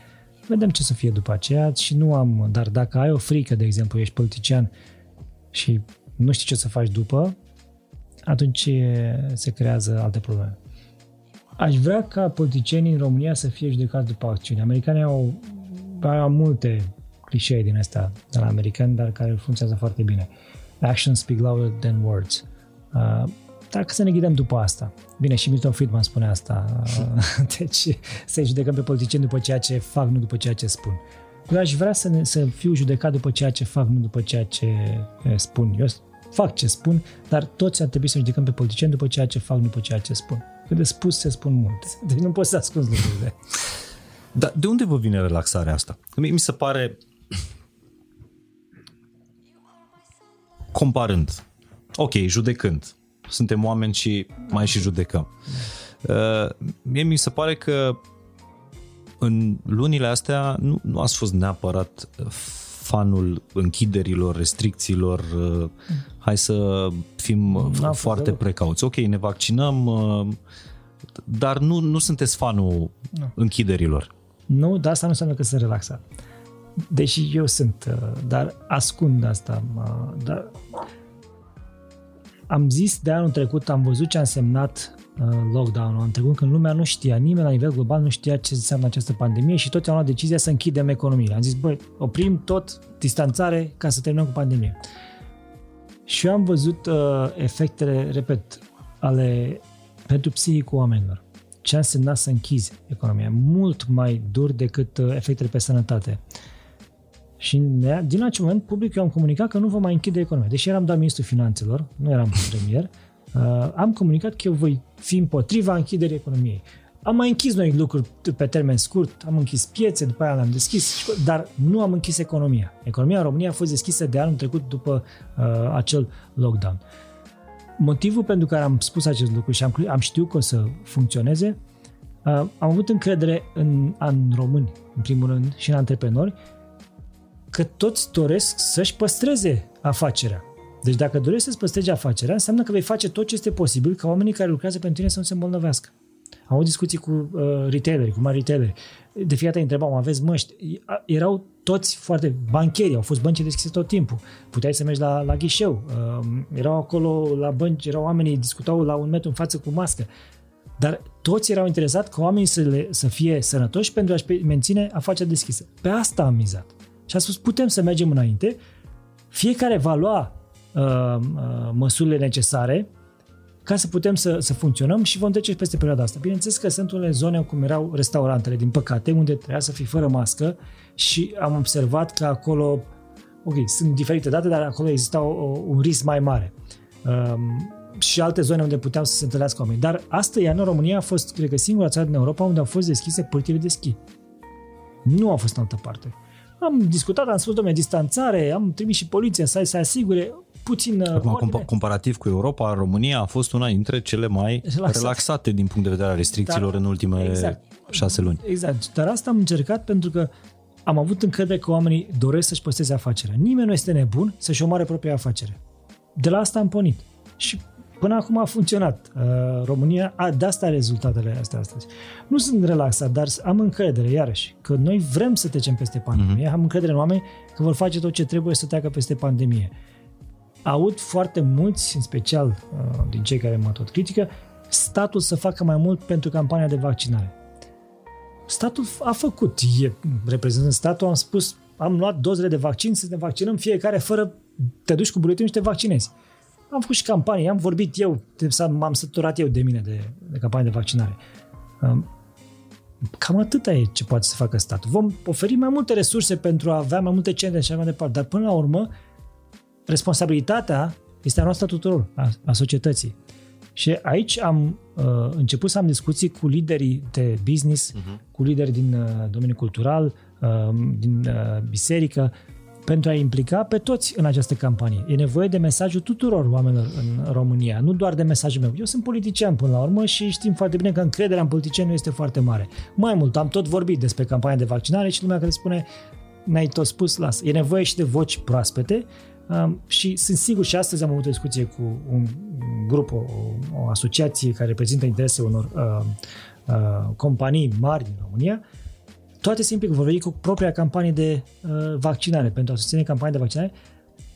Vedem ce să fie după aceea și nu am, dar dacă ai o frică, de exemplu, ești politician și nu știi ce să faci după, atunci se creează alte probleme. Aș vrea ca politicienii în România să fie judecați după acțiuni. Americanii au, au multe clișee din astea de la americani, dar care funcționează foarte bine. Actions speak louder than words. Uh, dacă să ne ghidăm după asta. Bine, și Milton Friedman spune asta. Uh, <laughs> deci să-i judecăm pe politicieni după ceea ce fac, nu după ceea ce spun. Eu aș vrea să, ne, să fiu judecat după ceea ce fac, nu după ceea ce eh, spun. Eu fac ce spun, dar toți ar trebui să judecăm pe politicieni după ceea ce fac, nu după ceea ce spun. Că de spus se spun multe. Deci nu poți să ascunzi lucrurile. Dar de unde vă vine relaxarea asta? Mi se pare comparând, ok, judecând, suntem oameni și mai și judecăm. Uh, mie mi se pare că în lunile astea nu, nu ați fost neapărat fanul închiderilor, restricțiilor, uh, hai să fim foarte precauți. Ok, ne vaccinăm, uh, dar nu, nu sunteți fanul nu. închiderilor. Nu, dar asta nu înseamnă că sunt relaxat. Deși eu sunt, uh, dar ascund asta. Dar am zis de anul trecut, am văzut ce a însemnat uh, lockdown-ul în trecut, când lumea nu știa, nimeni la nivel global nu știa ce înseamnă această pandemie și toți au luat decizia să închidem economiile. Am zis, băi, oprim tot, distanțare, ca să terminăm cu pandemie. Și eu am văzut uh, efectele, repet, ale pentru psihicul oamenilor. Ce a însemnat să închizi economia. Mult mai dur decât uh, efectele pe sănătate. Și din acel moment, public, eu am comunicat că nu vom mai închide economia. Deși eram doar ministrul finanțelor, nu eram <laughs> premier, uh, am comunicat că eu voi fi împotriva închiderii economiei. Am mai închis noi lucruri pe termen scurt, am închis piețe, după aia le-am deschis, dar nu am închis economia. Economia în România a fost deschisă de anul trecut după uh, acel lockdown. Motivul pentru care am spus acest lucru și am, am știut că o să funcționeze, uh, am avut încredere în, în români, în primul rând, și în antreprenori, că toți doresc să-și păstreze afacerea. Deci dacă dorești să-ți păstrezi afacerea, înseamnă că vei face tot ce este posibil ca oamenii care lucrează pentru tine să nu se îmbolnăvească. Am avut discuții cu uh, retaileri, cu mari retaileri. De fiecare dată întrebam, aveți măști? Erau toți foarte bancheri, au fost bănci deschise tot timpul. Puteai să mergi la, la ghișeu. Uh, erau acolo la bănci, erau oamenii, discutau la un metru în față cu mască. Dar toți erau interesați ca oamenii să, le, să fie sănătoși pentru a-și menține afacerea deschisă. Pe asta am mizat. Și a spus, putem să mergem înainte, fiecare va lua uh, uh, măsurile necesare ca să putem să, să funcționăm și vom trece peste perioada asta. Bineînțeles că sunt unele zone cum erau restaurantele, din păcate, unde trebuia să fii fără mască și am observat că acolo, ok, sunt diferite date, dar acolo exista o, un risc mai mare. Um, și alte zone unde puteau să se întâlnească oameni. Dar asta, iar în România a fost, cred că, singura țară din Europa unde au fost deschise părțile de schi. Nu a fost în altă parte. Am discutat, am spus, domnule, distanțare, am trimis și poliția să se asigure puțin... Uh, Acum, comp- comparativ cu Europa, România a fost una dintre cele mai Relaxat. relaxate din punct de vedere a restricțiilor Dar, în ultimele exact, șase luni. Exact. Dar asta am încercat pentru că am avut încredere că oamenii doresc să-și păstreze afacerea. Nimeni nu este nebun să-și omoare propria afacere. De la asta am pornit. Și Până acum a funcționat. Uh, România, a, de asta rezultatele astea astăzi. Nu sunt relaxat, dar am încredere, iarăși, că noi vrem să trecem peste pandemie, mm-hmm. am încredere în oameni că vor face tot ce trebuie să treacă peste pandemie. Aud foarte mulți, în special uh, din cei care mă tot critică, statul să facă mai mult pentru campania de vaccinare. Statul a făcut, e, reprezentând statul, am spus, am luat dozele de vaccin, să ne vaccinăm fiecare fără, te duci cu buletinul și te vaccinezi. Am făcut și campanii, am vorbit eu, m-am săturat eu de mine de, de campanie de vaccinare. Um, cam atâta e ce poate să facă statul. Vom oferi mai multe resurse pentru a avea mai multe centre și așa mai departe, dar până la urmă responsabilitatea este a noastră tuturor, a, a societății. Și aici am uh, început să am discuții cu liderii de business, uh-huh. cu lideri din uh, domeniul cultural, uh, din uh, biserică, pentru a implica pe toți în această campanie. E nevoie de mesajul tuturor oamenilor în România, nu doar de mesajul meu. Eu sunt politician până la urmă și știm foarte bine că încrederea în politicieni nu este foarte mare. Mai mult, am tot vorbit despre campania de vaccinare și lumea care spune ne-ai tot spus, las. E nevoie și de voci proaspete um, și sunt sigur și astăzi am avut o discuție cu un grup, o, o asociație care reprezintă interese unor uh, uh, companii mari din România toate se implică, vor veni cu propria campanie de uh, vaccinare, pentru a susține campania de vaccinare,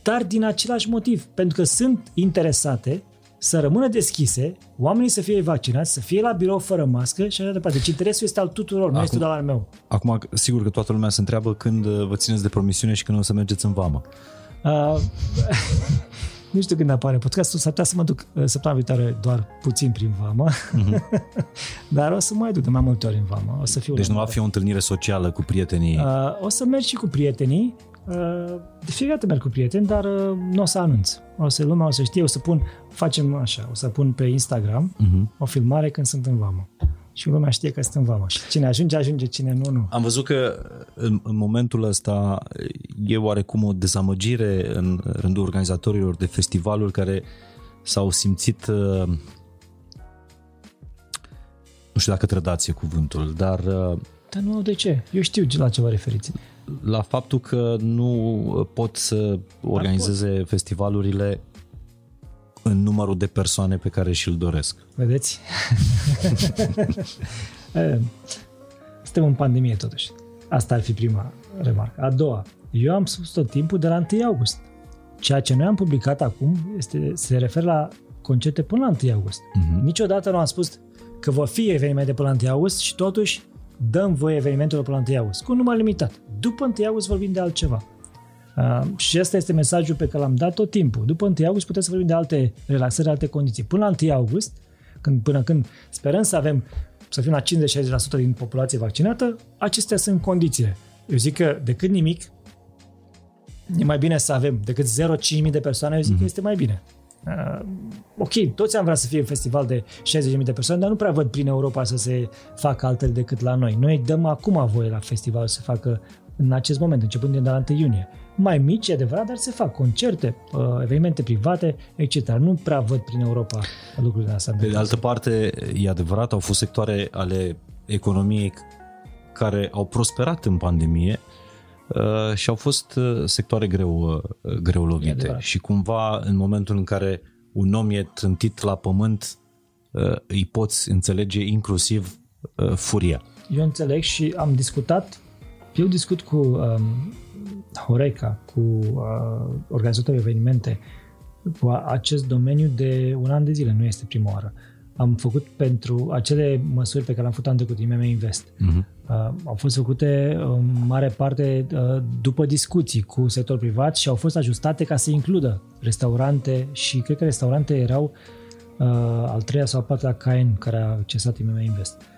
dar din același motiv, pentru că sunt interesate să rămână deschise, oamenii să fie vaccinați, să fie la birou fără mască și așa departe. Deci interesul este al tuturor, acum, nu este doar al meu. Acum, sigur că toată lumea se întreabă când uh, vă țineți de promisiune și când o să mergeți în vamă. Uh, <laughs> nu știu când apare podcastul, s-ar putea să mă duc uh, săptămâna viitoare doar puțin prin vamă, uh-huh. <laughs> dar o să mai duc de mai multe ori în vamă. O să fiu deci nu va fi o întâlnire socială cu prietenii? Uh, o să merg și cu prietenii, uh, de fiecare dată merg cu prieteni, dar uh, nu o să anunț. O să lumea o să știe, o să pun, facem așa, o să pun pe Instagram uh-huh. o filmare când sunt în vamă și lumea știe că sunt în vamă. Și cine ajunge, ajunge, cine nu, nu. Am văzut că în, în momentul ăsta e oarecum o dezamăgire în rândul organizatorilor de festivaluri care s-au simțit uh, nu știu dacă trădație cuvântul, dar... Uh, dar nu, de ce? Eu știu la ce vă referiți. La faptul că nu pot să organizeze festivalurile în numărul de persoane pe care și-l doresc. Vedeți? <laughs> Suntem în pandemie totuși. Asta ar fi prima remarcă. A doua, eu am spus tot timpul de la 1 august. Ceea ce noi am publicat acum este, se referă la concerte până la 1 august. Uh-huh. Niciodată nu am spus că vor fi evenimente până la 1 august și totuși dăm voie evenimentelor până la 1 august, cu un număr limitat. După 1 august vorbim de altceva. Uh, și asta este mesajul pe care l-am dat tot timpul. După 1 august puteți să vorbim de alte relaxări, alte condiții. Până la 1 august, când, până când sperăm să avem să fim la 50-60% din populație vaccinată, acestea sunt condițiile. Eu zic că decât nimic, e mai bine să avem decât 0-5.000 de persoane, eu zic mm-hmm. că mhm. este mai bine. Uh, ok, toți am vrea să fie un festival de 60.000 de persoane, dar nu prea văd prin Europa să se facă altele decât la noi. Noi dăm acum voie la festival să facă în acest moment, începând de la 1 iunie. Mai mici, e adevărat, dar se fac concerte, uh, evenimente private, etc. Nu prea văd prin Europa lucrurile astea. Pe de altă parte, e adevărat, au fost sectoare ale economiei care au prosperat în pandemie uh, și au fost uh, sectoare greu, greu lovite. Și cumva, în momentul în care un om e trântit la pământ, îi poți înțelege inclusiv furia. Eu înțeleg și am discutat eu discut cu um, Horeca, cu uh, organizatorii evenimente, cu acest domeniu de un an de zile, nu este prima oară. Am făcut pentru acele măsuri pe care le-am făcut anul trecut, IMM Invest. Uh-huh. Uh, au fost făcute în mare parte uh, după discuții cu sectorul privat și au fost ajustate ca să includă restaurante și cred că restaurante erau uh, al treia sau al patrulea Caen care a accesat IMM Invest. Uh,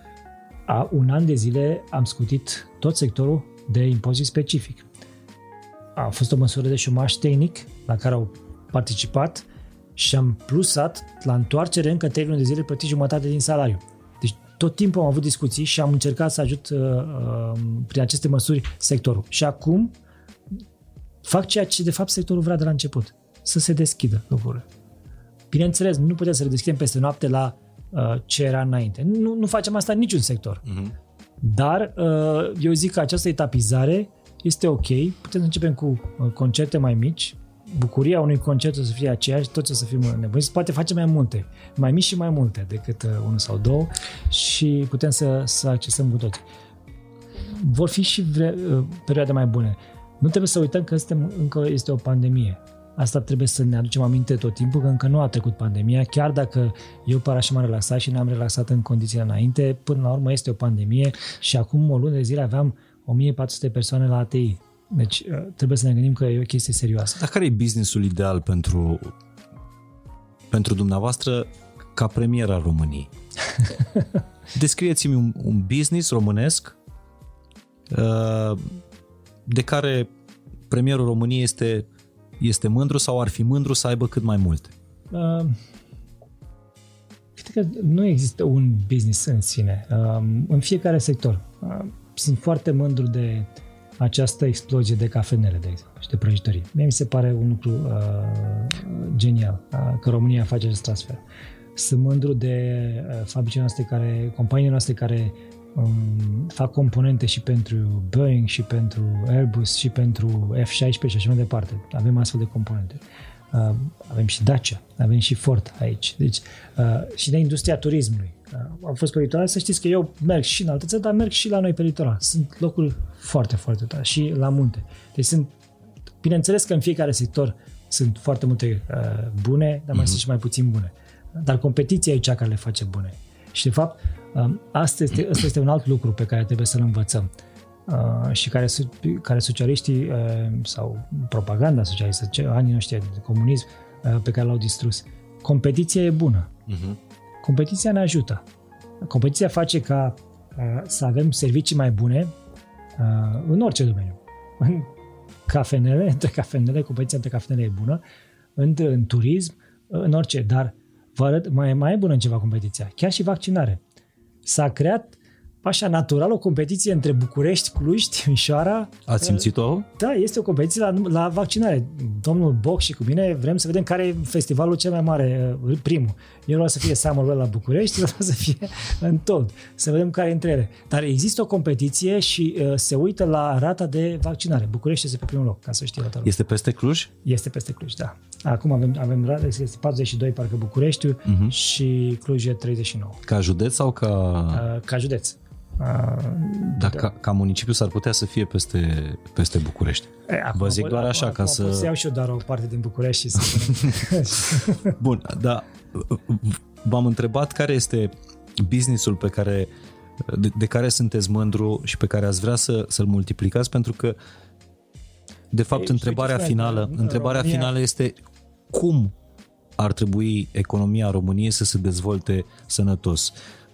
a un an de zile am scutit tot sectorul de impozit specific. A fost o măsură de șomaș tehnic la care au participat și am plusat la întoarcere încă 3 luni de zile plătit jumătate din salariu. Deci tot timpul am avut discuții și am încercat să ajut uh, uh, prin aceste măsuri sectorul. Și acum fac ceea ce de fapt sectorul vrea de la început. Să se deschidă lucrurile. Bineînțeles, nu putem să le deschidem peste noapte la Uh, ce era înainte. Nu, nu facem asta în niciun sector. Uh-huh. Dar uh, eu zic că această etapizare este ok. Putem să începem cu uh, concerte mai mici, bucuria unui concert o să fie aceeași, toți o să fim nebuniți, poate face mai multe, mai mici și mai multe decât uh, unul sau două și putem să, să accesăm cu toți. Vor fi și vre, uh, perioade mai bune. Nu trebuie să uităm că suntem, încă este o pandemie. Asta trebuie să ne aducem aminte tot timpul, că încă nu a trecut pandemia, chiar dacă eu par așa m-am relaxat și ne-am relaxat în condițiile înainte, până la urmă este o pandemie și acum o lună de zile aveam 1400 persoane la ATI. Deci uh, trebuie să ne gândim că e o chestie serioasă. Dar care e businessul ideal pentru pentru dumneavoastră ca premier al României. <laughs> Descrieți-mi un, un business românesc uh, de care premierul României este, este mândru sau ar fi mândru să aibă cât mai multe. Uh, cred că nu există un business în sine. Uh, în fiecare sector. Uh, sunt foarte mândru de această explozie de cafenele, de exemplu, și de prăjitorii. Mie mi se pare un lucru uh, genial uh, că România face acest transfer. Sunt mândru de uh, fabricile noastre care, companiile noastre care um, fac componente și pentru Boeing și pentru Airbus și pentru F-16 și așa mai departe. Avem astfel de componente. Uh, avem și Dacia, avem și Ford aici. Deci, uh, și de industria turismului. Uh, am fost pe litoral, să știți că eu merg și în alte țări, dar merg și la noi pe litoral. Sunt locuri foarte, foarte tare și la munte. Deci sunt, bineînțeles că în fiecare sector sunt foarte multe uh, bune, dar mai mm-hmm. sunt și mai puțin bune. Dar competiția e cea care le face bune. Și de fapt, uh, asta, este, asta este un alt lucru pe care trebuie să-l învățăm. Uh, și care, care socialiștii uh, sau propaganda socialistă, anii noștri de comunism uh, pe care l-au distrus. Competiția e bună. Uh-huh. Competiția ne ajută. Competiția face ca uh, să avem servicii mai bune uh, în orice domeniu. În cafenele, între cafenele, competiția între cafenele e bună, în, în turism, în orice, dar vă arăt, mai, mai e bună în ceva competiția, chiar și vaccinare. S-a creat așa natural o competiție între București, Cluj, Timișoara. Ați simțit-o? Da, este o competiție la, la vaccinare. Domnul Boc și cu mine vrem să vedem care e festivalul cel mai mare, uh, primul. Eu vreau să fie Summerwell la București, <laughs> vreau să fie în tot. Să vedem care între ele. Dar există o competiție și uh, se uită la rata de vaccinare. București este pe primul loc, ca să știi rata. Este peste Cluj? Este peste Cluj, da. Acum avem, avem rata, este 42 parcă București uh-huh. și Cluj e 39. Ca județ sau ca... Uh, ca județ. Dar da. ca, ca municipiu s-ar putea să fie peste, peste București. E, acum, Vă zic doar așa acum, ca să... Pot să iau și eu doar o parte din București și să... <laughs> Bun, dar v-am întrebat care este businessul pe care, de, de care sunteți mândru și pe care ați vrea să, să-l multiplicați, pentru că de fapt, Ei, întrebarea finală, întrebarea România... finală este cum ar trebui economia României să se dezvolte sănătos.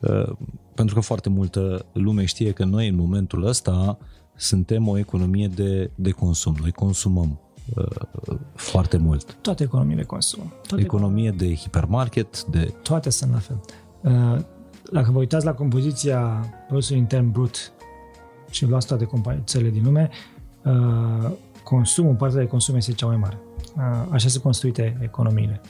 Uh, pentru că foarte multă lume știe că noi în momentul ăsta suntem o economie de, de consum. Noi consumăm uh, foarte mult. Toate economiile consumă. Toate economie de hipermarket, de... Toate sunt la fel. Uh, dacă vă uitați la compoziția produsului intern brut și luați toate țările din lume, uh, consumul, partea de consum este cea mai mare. Uh, așa se construite economiile.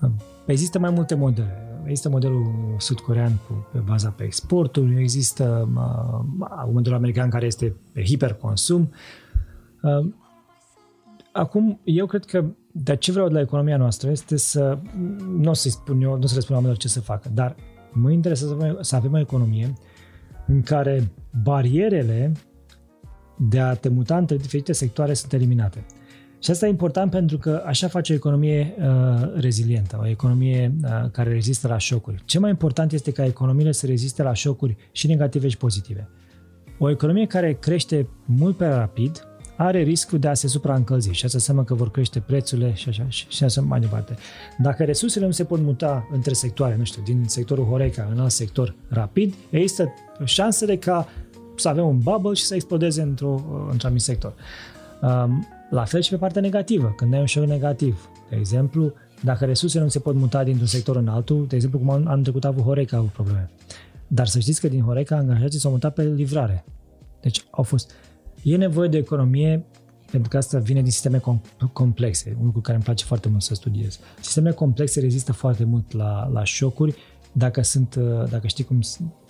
Uh, există mai multe modele Există modelul sud-corean cu, pe baza pe exporturi, există uh, modelul american care este pe hiperconsum. Uh, acum, eu cred că de ce vreau de la economia noastră este să, nu o să-i spun eu, nu o să le spun oamenilor ce să facă, dar mă interesează să avem o economie în care barierele de a te muta între diferite sectoare sunt eliminate. Și asta e important pentru că așa face o economie uh, rezilientă, o economie uh, care rezistă la șocuri. Ce mai important este ca economiile să reziste la șocuri și negative și pozitive. O economie care crește mult prea rapid are riscul de a se supraîncălzi și asta înseamnă că vor crește prețurile și așa și, și așa mai departe. Dacă resursele nu se pot muta între sectoare, nu știu, din sectorul Horeca în alt sector rapid, există șansele ca să avem un bubble și să explodeze într-o, într-un sector. Um, la fel și pe partea negativă, când ai un șoc negativ. De exemplu, dacă resursele nu se pot muta dintr-un sector în altul, de exemplu cum anul trecut a avut Horeca a avut probleme. Dar să știți că din Horeca angajații s-au mutat pe livrare. Deci au fost... E nevoie de economie pentru că asta vine din sisteme complexe, un lucru care îmi place foarte mult să studiez. Sistemele complexe rezistă foarte mult la, la șocuri dacă, sunt, dacă știi cum,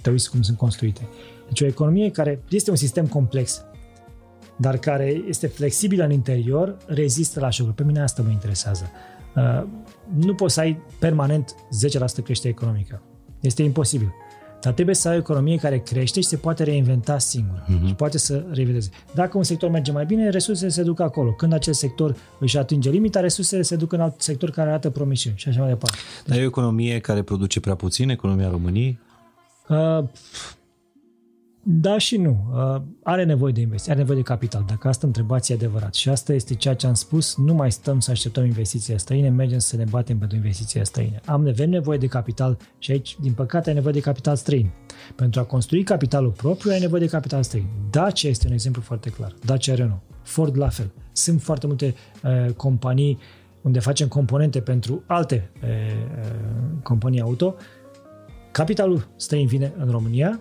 te uiți cum sunt construite. Deci o economie care este un sistem complex, dar care este flexibilă în interior, rezistă la șocuri. Pe mine asta mă interesează. Uh, nu poți să ai permanent 10% creștere economică. Este imposibil. Dar trebuie să ai o economie care crește și se poate reinventa singur uh-huh. și poate să revedeze. Dacă un sector merge mai bine, resursele se duc acolo. Când acel sector își atinge limita, resursele se duc în alt sector care arată promisiuni și așa mai departe. Dar e o economie care produce prea puțin, economia României? Uh, Da și nu. Uh, are nevoie de investiții, are nevoie de capital. Dacă asta întrebați e adevărat. Și asta este ceea ce am spus, nu mai stăm să așteptăm investiții străine, mergem să ne batem pentru investiții străine. Am avem nevoie de capital și aici, din păcate, ai nevoie de capital străin. Pentru a construi capitalul propriu, ai nevoie de capital străin. Dacia este un exemplu foarte clar. Dacia Renault. Ford la fel. Sunt foarte multe uh, companii unde facem componente pentru alte uh, uh, companii auto. Capitalul străin vine în România,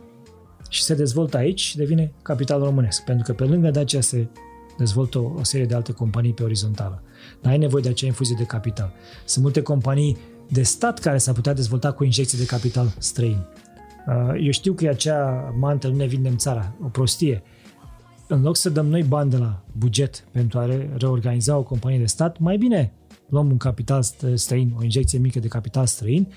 și se dezvoltă aici și devine capital românesc. Pentru că pe lângă Dacia se dezvoltă o, o serie de alte companii pe orizontală. Dar ai nevoie de acea infuzie de capital. Sunt multe companii de stat care s-ar putea dezvolta cu injecții de capital străin. Uh, eu știu că e acea mantă, nu ne vindem țara, o prostie. În loc să dăm noi bani de la buget pentru a reorganiza o companie de stat, mai bine luăm un capital străin, o injecție mică de capital străin,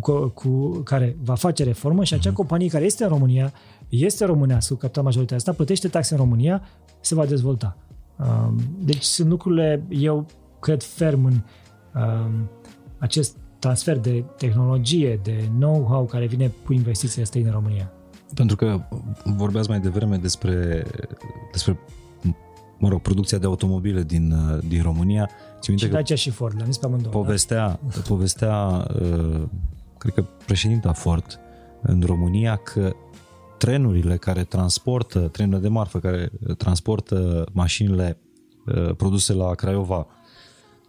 cu, cu care va face reformă și acea mhm. companie care este în România este românească, cu capital majoritatea asta, plătește taxe în România, se va dezvolta. Um, deci sunt lucrurile, eu cred ferm în um, acest transfer de tehnologie, de know-how care vine cu investițiile străine în România. Pentru că vorbeați mai devreme despre, despre mă rog, producția de automobile din, din România. Ți și Dacia și Ford, le-am zis pe amândouă. Povestea, da? povestea uh, cred că președinta Ford în România că trenurile care transportă, trenurile de marfă care transportă mașinile uh, produse la Craiova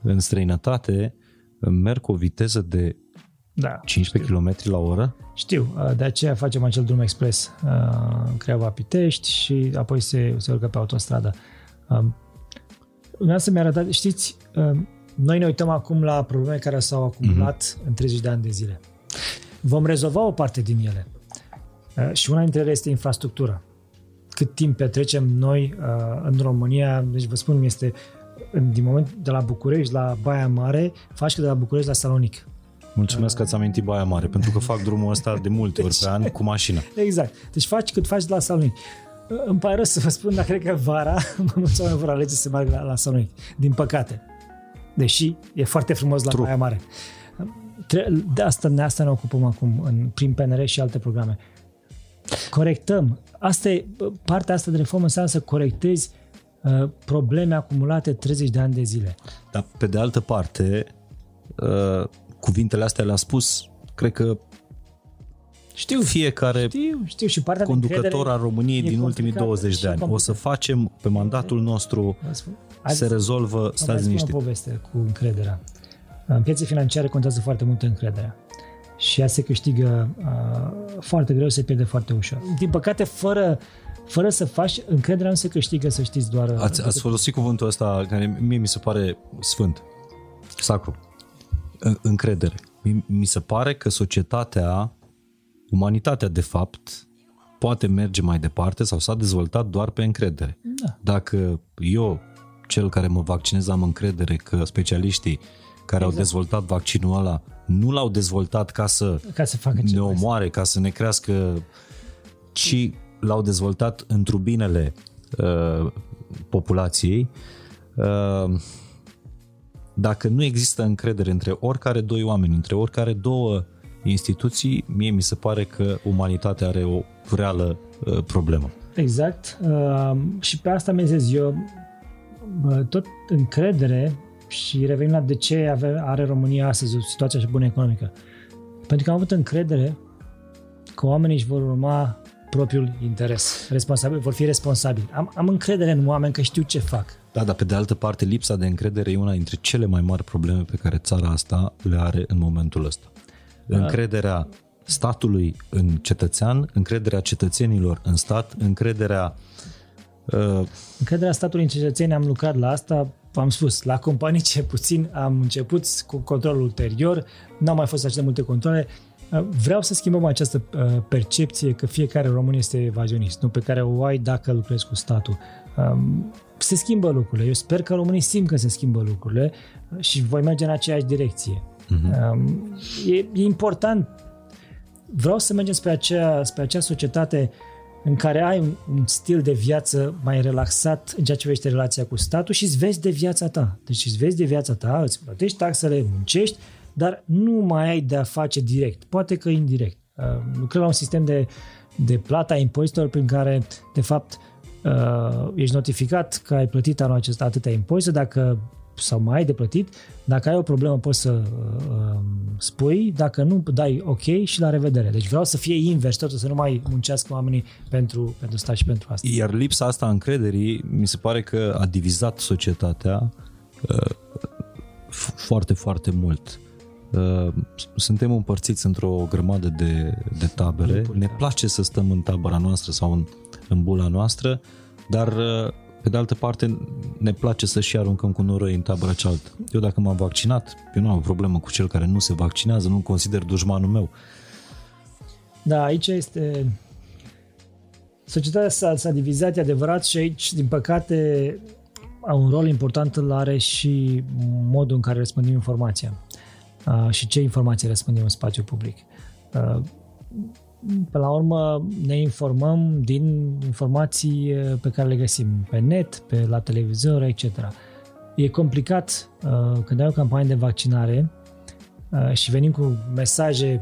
în străinătate merg cu o viteză de da, 15 știu. km la oră? Știu, uh, de aceea facem acel drum expres uh, Craiova-Pitești și apoi se, se urcă pe autostradă. Vreau să mi arătat, știți, noi ne uităm acum la probleme care s-au acumulat mm-hmm. în 30 de ani de zile. Vom rezolva o parte din ele. Uh, și una dintre ele este infrastructura. Cât timp petrecem noi uh, în România, deci vă spun, este din moment de la București la Baia Mare, faci că de la București la Salonic. Mulțumesc că ați amintit Baia Mare, pentru că fac drumul ăsta de multe ori pe an cu mașina. <laughs> Exact. Deci faci cât faci de la Salonic. Uh, îmi pare rău să vă spun, dar cred că vara <laughs> mulți oameni vor alege să meargă la, la Salonic. Din păcate. Deși e foarte frumos la True. Baia Mare. De asta, de asta ne ocupăm acum în, prin PNR și alte programe corectăm. Asta e, partea asta de reformă înseamnă să corectezi uh, probleme acumulate 30 de ani de zile. Dar pe de altă parte, uh, cuvintele astea le-a spus, cred că știu fiecare știu, știu. Și partea conducător al României din ultimii 20 de ani. O să facem pe mandatul nostru se rezolvă, stați liniștit. o poveste cu încrederea. În piețe financiare contează foarte mult încrederea și ea se câștigă uh, foarte greu, se pierde foarte ușor. Din păcate, fără, fără să faci, încrederea nu se câștigă, să știți doar... Ați, ați folosit cuvântul ăsta care mie mi se pare sfânt, sacru. Încredere. Mi se pare că societatea, umanitatea de fapt, poate merge mai departe sau s-a dezvoltat doar pe încredere. Da. Dacă eu, cel care mă vaccinez, am încredere că specialiștii care exact. au dezvoltat vaccinul ăla nu l-au dezvoltat ca să, ca să facă ne omoare, ca să ne crească, ci l-au dezvoltat într binele uh, populației. Uh, dacă nu există încredere între oricare doi oameni, între oricare două instituții, mie mi se pare că umanitatea are o reală uh, problemă. Exact. Uh, și pe asta mi eu. Tot încredere și revenim la de ce are România astăzi o situație așa bună economică. Pentru că am avut încredere că oamenii își vor urma propriul interes. Responsabil, vor fi responsabili. Am, am încredere în oameni că știu ce fac. Da, dar pe de altă parte, lipsa de încredere e una dintre cele mai mari probleme pe care țara asta le are în momentul ăsta. Da. Încrederea statului în cetățean, încrederea cetățenilor în stat, încrederea uh... Încrederea statului în cetățeni, am lucrat la asta v-am spus, la companii ce puțin am început cu controlul ulterior, n-au mai fost așa de multe controle. Uh, vreau să schimbăm această uh, percepție că fiecare român este evazionist, nu pe care o ai dacă lucrezi cu statul. Um, se schimbă lucrurile. Eu sper că românii simt că se schimbă lucrurile și voi merge în aceeași direcție. Uh-huh. E, e important. Vreau să mergem spre acea, spre acea societate uh, în care ai un, un stil de viață mai relaxat în ceea ce privește relația cu statul și îți vezi de viața ta. Deci îți vezi de viața ta, îți plătești taxele, muncești, dar nu mai ai de a face direct, poate că indirect. Uh, lucrăm la un sistem de de plata impozitelor prin care, de fapt, uh, ești notificat că ai plătit anul acesta atâtea impozite, dacă sau mai ai de plătit, dacă ai o problemă poți să uh, spui, dacă nu dai ok și la revedere. Deci vreau să fie invers, totul să nu mai muncească oamenii pentru, pentru stat și pentru asta. Iar lipsa asta a încrederii mi se pare că a divizat societatea uh, foarte, foarte mult. Uh, suntem împărțiți într-o grămadă de, de tabere. Grupuri, ne da. place să stăm în tabăra noastră sau în, în bula noastră, dar uh, pe de altă parte ne place să și aruncăm cu noroi în tabăra cealaltă. Eu dacă m-am vaccinat, eu nu am o problemă cu cel care nu se vaccinează, nu consider dușmanul meu. Da, aici este... Societatea s-a, s-a divizat, e adevărat, și aici, din păcate, un rol important îl are și modul în care răspândim informația uh, și ce informații răspândim în spațiu public. Uh, pe la urmă ne informăm din informații uh, pe care le găsim pe net, pe la televizor, etc. E complicat uh, când ai o campanie de vaccinare uh, și venim cu mesaje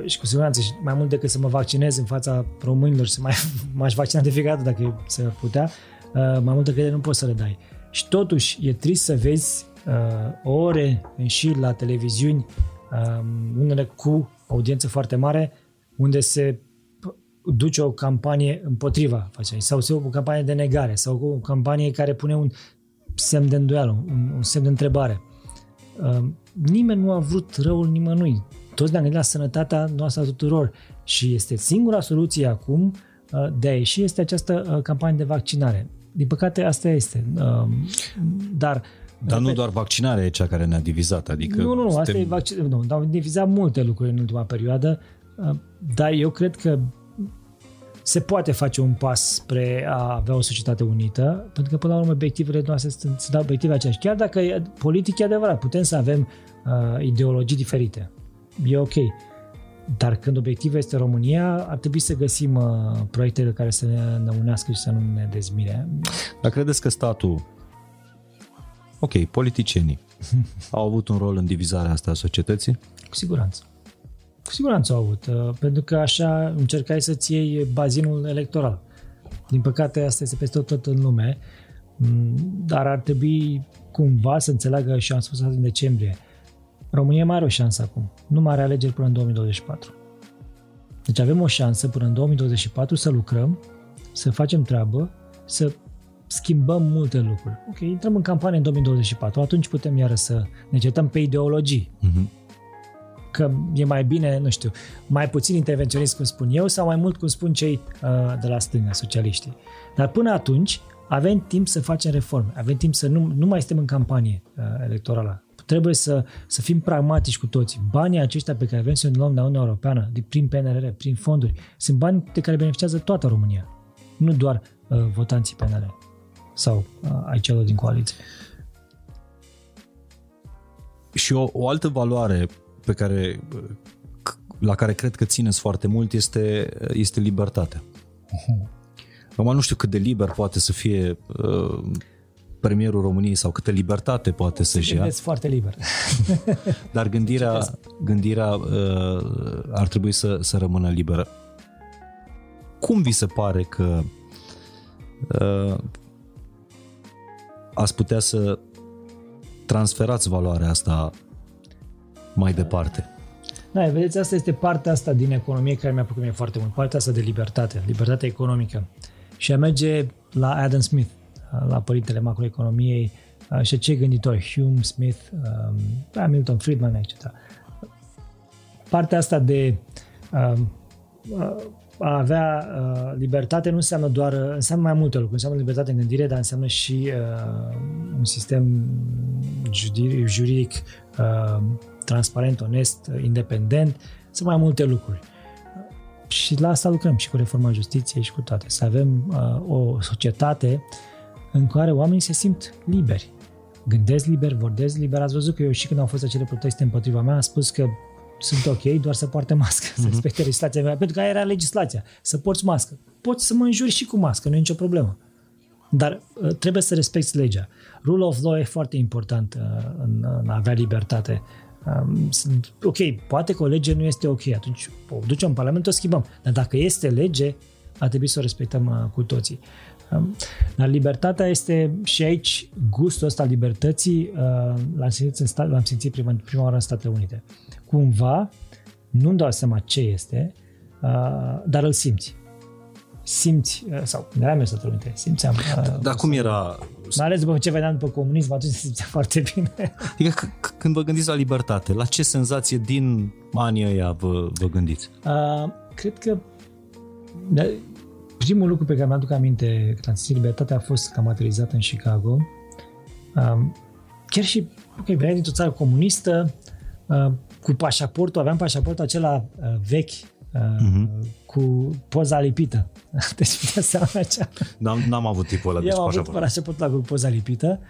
uh, și cu siguranță și mai mult decât să mă vaccinez în fața românilor, să mai, <laughs> m-aș vaccina de fiecare dată dacă se putea, uh, mai multe credere nu poți să le dai. Și totuși e trist să vezi uh, ore în șir la televiziuni, uh, unele cu audiență foarte mare, unde se duce o campanie împotriva faceai, sau se o campanie de negare, sau o campanie care pune un semn de îndoială, un, un semn de întrebare. Uh, nimeni nu a vrut răul nimănui. Toți ne-am gândit la sănătatea noastră a tuturor și este singura soluție acum uh, de a ieși este această uh, campanie de vaccinare. Din păcate, asta este. Um, dar dar nu doar vaccinarea e cea care ne-a divizat, adică... Nu, nu, nu, asta e vaccin... Nu, au divizat multe lucruri în ultima perioadă, uh, dar eu cred că se poate face un pas spre a avea o societate unită, pentru că până la urmă obiectivele noastre sunt, sunt obiective aceeași. Chiar dacă e politic e adevărat, putem să avem uh, ideologii diferite. E ok. Dar când obiectivul este România, ar trebui să găsim uh, proiectele care să ne, ne unească și să nu ne dezmire. Dar credeți că statul, ok, politicienii, <laughs> au avut un rol în divizarea asta a societății? Cu siguranță. Cu siguranță au avut, uh, pentru că așa încercai să-ți iei bazinul electoral. Din păcate, asta este peste tot în lume, mm, dar ar trebui cumva să înțeleagă, și am spus asta în decembrie, România mai are o șansă acum. Nu mai are alegeri până în 2024. Deci avem o șansă până în 2024 să lucrăm, să facem treabă, să schimbăm multe lucruri. Ok, intrăm în campanie în 2024, atunci putem iară să ne certăm pe ideologii. Uh-huh. Că e mai bine, nu știu, mai puțin intervenționist, cum spun eu, sau mai mult, cum spun cei uh, de la stânga, socialiștii. Dar până atunci avem timp să facem reforme, avem timp să nu, nu mai suntem în campanie uh, electorală, Trebuie să, să fim pragmatici cu toții. Banii aceștia pe care vrem să ne luăm de Uniunea Europeană, de, prin PNRR, prin fonduri, sunt bani de care beneficiază toată România, nu doar uh, votanții PNR sau uh, ai celor din coaliție. Și o, o altă valoare pe care, la care cred că țineți foarte mult este, este libertatea. Uh-huh. Acum nu știu cât de liber poate să fie uh, premierul României sau câtă libertate poate să-și ia. foarte liber. <laughs> Dar gândirea, gândirea uh, ar trebui să, să rămână liberă. Cum vi se pare că uh, ați putea să transferați valoarea asta mai departe? Da, vedeți, asta este partea asta din economie care mi-a plăcut mie foarte mult, partea asta de libertate, libertatea economică. Și a merge la Adam Smith, la părintele macroeconomiei și ce gânditori, Hume, Smith, um, Hamilton, Friedman, etc. Partea asta de um, a avea uh, libertate nu înseamnă doar, înseamnă mai multe lucruri, înseamnă libertate în gândire, dar înseamnă și uh, un sistem juridic uh, transparent, onest, independent, sunt mai multe lucruri. Și la asta lucrăm și cu reforma justiției și cu toate. Să avem uh, o societate uh, în care oamenii se simt liberi. Gândesc liber, vorbesc liber. Ați văzut că eu și când au fost acele proteste împotriva mea, am spus că sunt ok, doar să poarte mască, uh-huh. să mhm. respecte legislația mea, pentru că aia era legislația, să porți mască. Poți să mă înjuri și cu mască, nu e nicio problemă. Dar uh, trebuie să respecti legea. Rule of law e foarte important uh, în, în a avea libertate. Um, sunt, ok, poate că o lege nu este ok, atunci o ducem în Parlament, o schimbăm. Dar dacă este lege, ar trebui să o respectăm uh, cu toții. Um, dar libertatea este și aici gustul ăsta al libertății uh, l-am simțit, în stat, l-am simțit prima, prima oară în Statele Unite. Cumva, nu-mi dau seama ce este, uh, dar îl simți simți, uh, sau când eram eu Statele Unite, simțeam. Uh, Dar cum era? Mai ales după ce veneam după comunism, atunci se simțea foarte bine. Adică când vă gândiți la libertate, la ce senzație din anii ăia vă, vă gândiți? Uh, cred că da, primul lucru pe care mi-aduc aminte când am simțit libertatea a fost că am aterizat în Chicago. Uh, chiar și, ok, veneam dintr-o țară comunistă, uh, cu pașaportul, aveam pașaportul acela uh, vechi, uh-huh. Cu poza lipită. <laughs> Deci putea seama acea. N-am, n-am avut tipul ăla de Eu am avut pașaportul cu poza lipită.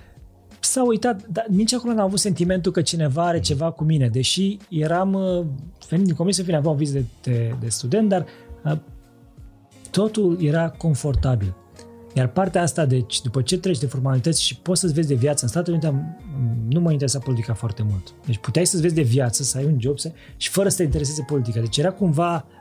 S-a uitat, dar nici acolo n-am avut sentimentul că cineva are ceva cu mine, deși eram, uh, venind din comisie, fine, aveam o viză de, de, de student, dar uh, totul era confortabil. Iar partea asta, deci, după ce treci de formalități și poți să-ți vezi de viață, în Statele Unite nu mă interesa politica foarte mult. Deci puteai să-ți vezi de viață, să ai un job să, și fără să te intereseze politica. Deci era cumva uh,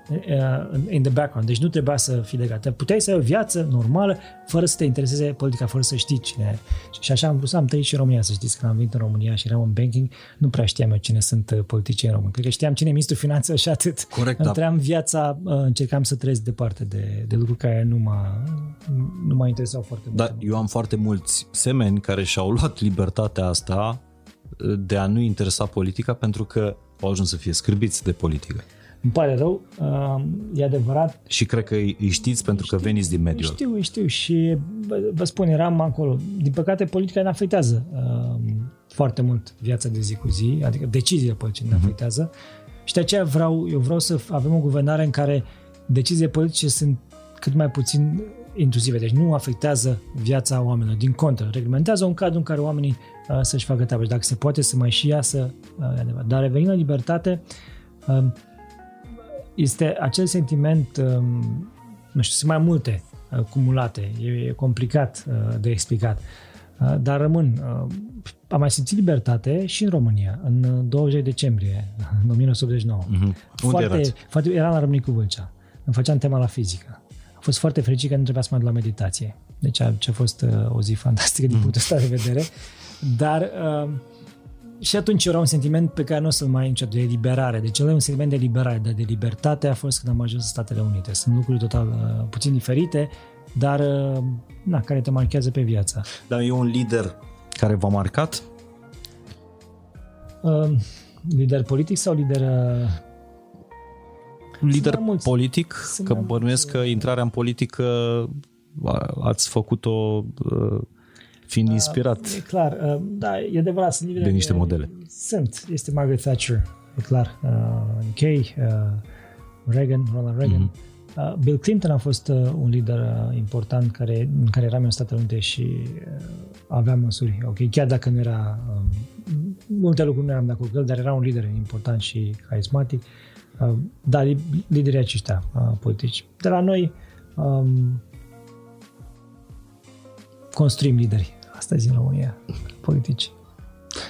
in the background, deci nu trebuia să fii legat. Puteai să ai o viață normală fără să te intereseze politica, fără să știi cine Și așa am vrut să am trăit și în România, să știți, când am venit în România și eram în banking, nu prea știam eu cine sunt uh, politicieni români. Cred că știam cine e ministrul finanțelor și atât. Corect, da. Întream viața, uh, încercam să trăiesc departe de, de lucruri care nu m-a, nu m-a interesat foarte mult. Dar eu am foarte mulți semeni care și-au luat libertatea asta de a nu interesa politica pentru că au ajuns să fie scârbiți de politică. Îmi pare rău, uh, e adevărat. Și cred că îi știți pentru știu, că veniți din mediul. Știu, știu și vă spun, eram acolo. Din păcate, politica ne afectează uh, foarte mult viața de zi cu zi, adică deciziile politice ne uh-huh. afectează. Și de aceea vreau, eu vreau să avem o guvernare în care deciziile politice sunt cât mai puțin intruzive, deci nu afectează viața oamenilor. Din contră, reglementează un cadru în care oamenii uh, să-și facă treaba și dacă se poate să mai și iasă, uh, Dar revenind la libertate, uh, este acel sentiment, uh, nu știu, sunt mai multe uh, cumulate, e, e complicat uh, de explicat, uh, dar rămân. Uh, am mai simțit libertate și în România, în 20 decembrie, în 1989. Mm-hmm. Foarte, Unde foarte, eram la Râmnicu Vâlcea. Îmi făceam tema la fizică fost foarte fericit că nu trebuia să mă duc la meditație. Deci a, a fost uh, o zi fantastică din mm. punctul ăsta de vedere. Dar uh, și atunci era un sentiment pe care nu o să-l mai ai niciodată, de eliberare. Deci era un sentiment de eliberare, dar de libertate a fost când am ajuns în Statele Unite. Sunt lucruri total uh, puțin diferite, dar uh, na, care te marchează pe viața. Dar e un lider care v-a marcat? Uh, lider politic sau lider uh, lider politic, Sunt că bănuiesc că intrarea în politică ați făcut-o uh, fiind da, inspirat. E clar, uh, da, e adevărat. Sunt de niște modele. Sunt. Este Margaret Thatcher, e clar. Uh, Kay, Reagan, Ronald Reagan. Mm-hmm. Bill Clinton a fost un lider important care, în care eram în Statele Unite și avea măsuri. Ok, chiar dacă nu era um, multe lucruri nu eram de acord cu el, dar era un lider important și carismatic. Uh, Uh, da, liderii aceștia uh, politici. De la noi um, construim lideri astăzi în România, politici.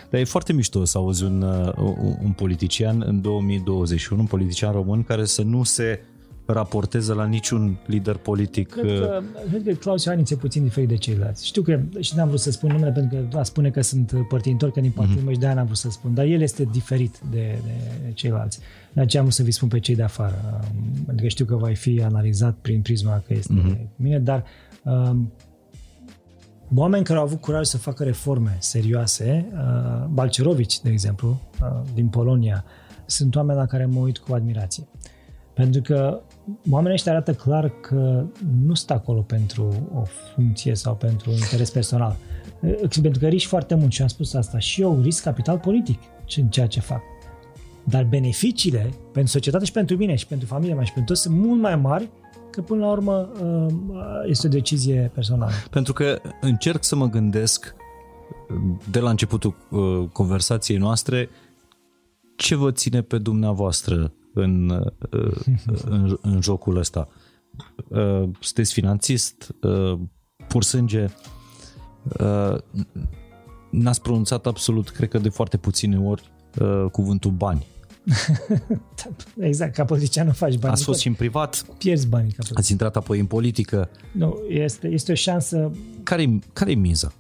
Dar e foarte mișto să auzi un, uh, un politician în 2021, un politician român care să nu se raporteze la niciun lider politic. Cred că, uh, cred că Claus Ioaniț e puțin diferit de ceilalți. Știu că, și n-am vrut să spun numele pentru că a spune că sunt părtinitor, că din partidul mm-hmm. meu și de-aia n-am vrut să spun, dar el este diferit de, de ceilalți. De aceea am vrut să vi spun pe cei de afară. Pentru că știu că va fi analizat prin prisma că este mm-hmm. mine, dar um, oameni care au avut curaj să facă reforme serioase, uh, Balcerovici, de exemplu, uh, din Polonia, sunt oameni la care mă uit cu admirație. Pentru că oamenii ăștia arată clar că nu stă acolo pentru o funcție sau pentru un interes personal. Pentru că riști foarte mult și am spus asta și eu risc capital politic în ceea ce fac. Dar beneficiile pentru societate și pentru mine și pentru familia mea și pentru toți sunt mult mai mari că până la urmă uh, este o decizie personală. Pentru că încerc să mă gândesc de la începutul uh, conversației noastre ce vă ține pe dumneavoastră în, uh, în, <laughs> în jocul ăsta. Uh, sunteți finanțist, uh, pur sânge, n-ați pronunțat absolut, cred că de foarte puține ori, uh, cuvântul bani. Exact, ca politician nu faci bani. Ați fost și în privat, Pierzi banii ca ați intrat apoi în politică. Nu, este, este o șansă... Care-i, care-i miza?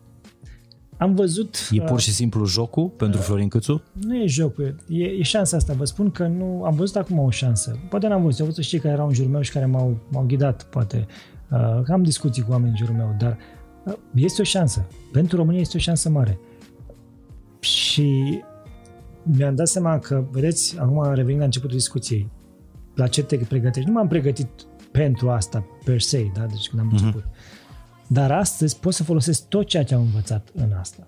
Am văzut... E pur și simplu jocul pentru Florin Câțu? Nu e jocul, e, e șansa asta. Vă spun că nu am văzut acum o șansă. Poate n-am văzut. Am văzut și care erau în jurul meu și care m-au, m-au ghidat, poate. Uh, am discuții cu oameni în jurul meu, dar uh, este o șansă. Pentru România este o șansă mare. Și mi-am dat seama că, vedeți, acum revenind la începutul discuției, la ce te pregătești. Nu m-am pregătit pentru asta, per se, da? deci când am uh-huh. început. Dar astăzi pot să folosesc tot ceea ce am învățat în asta.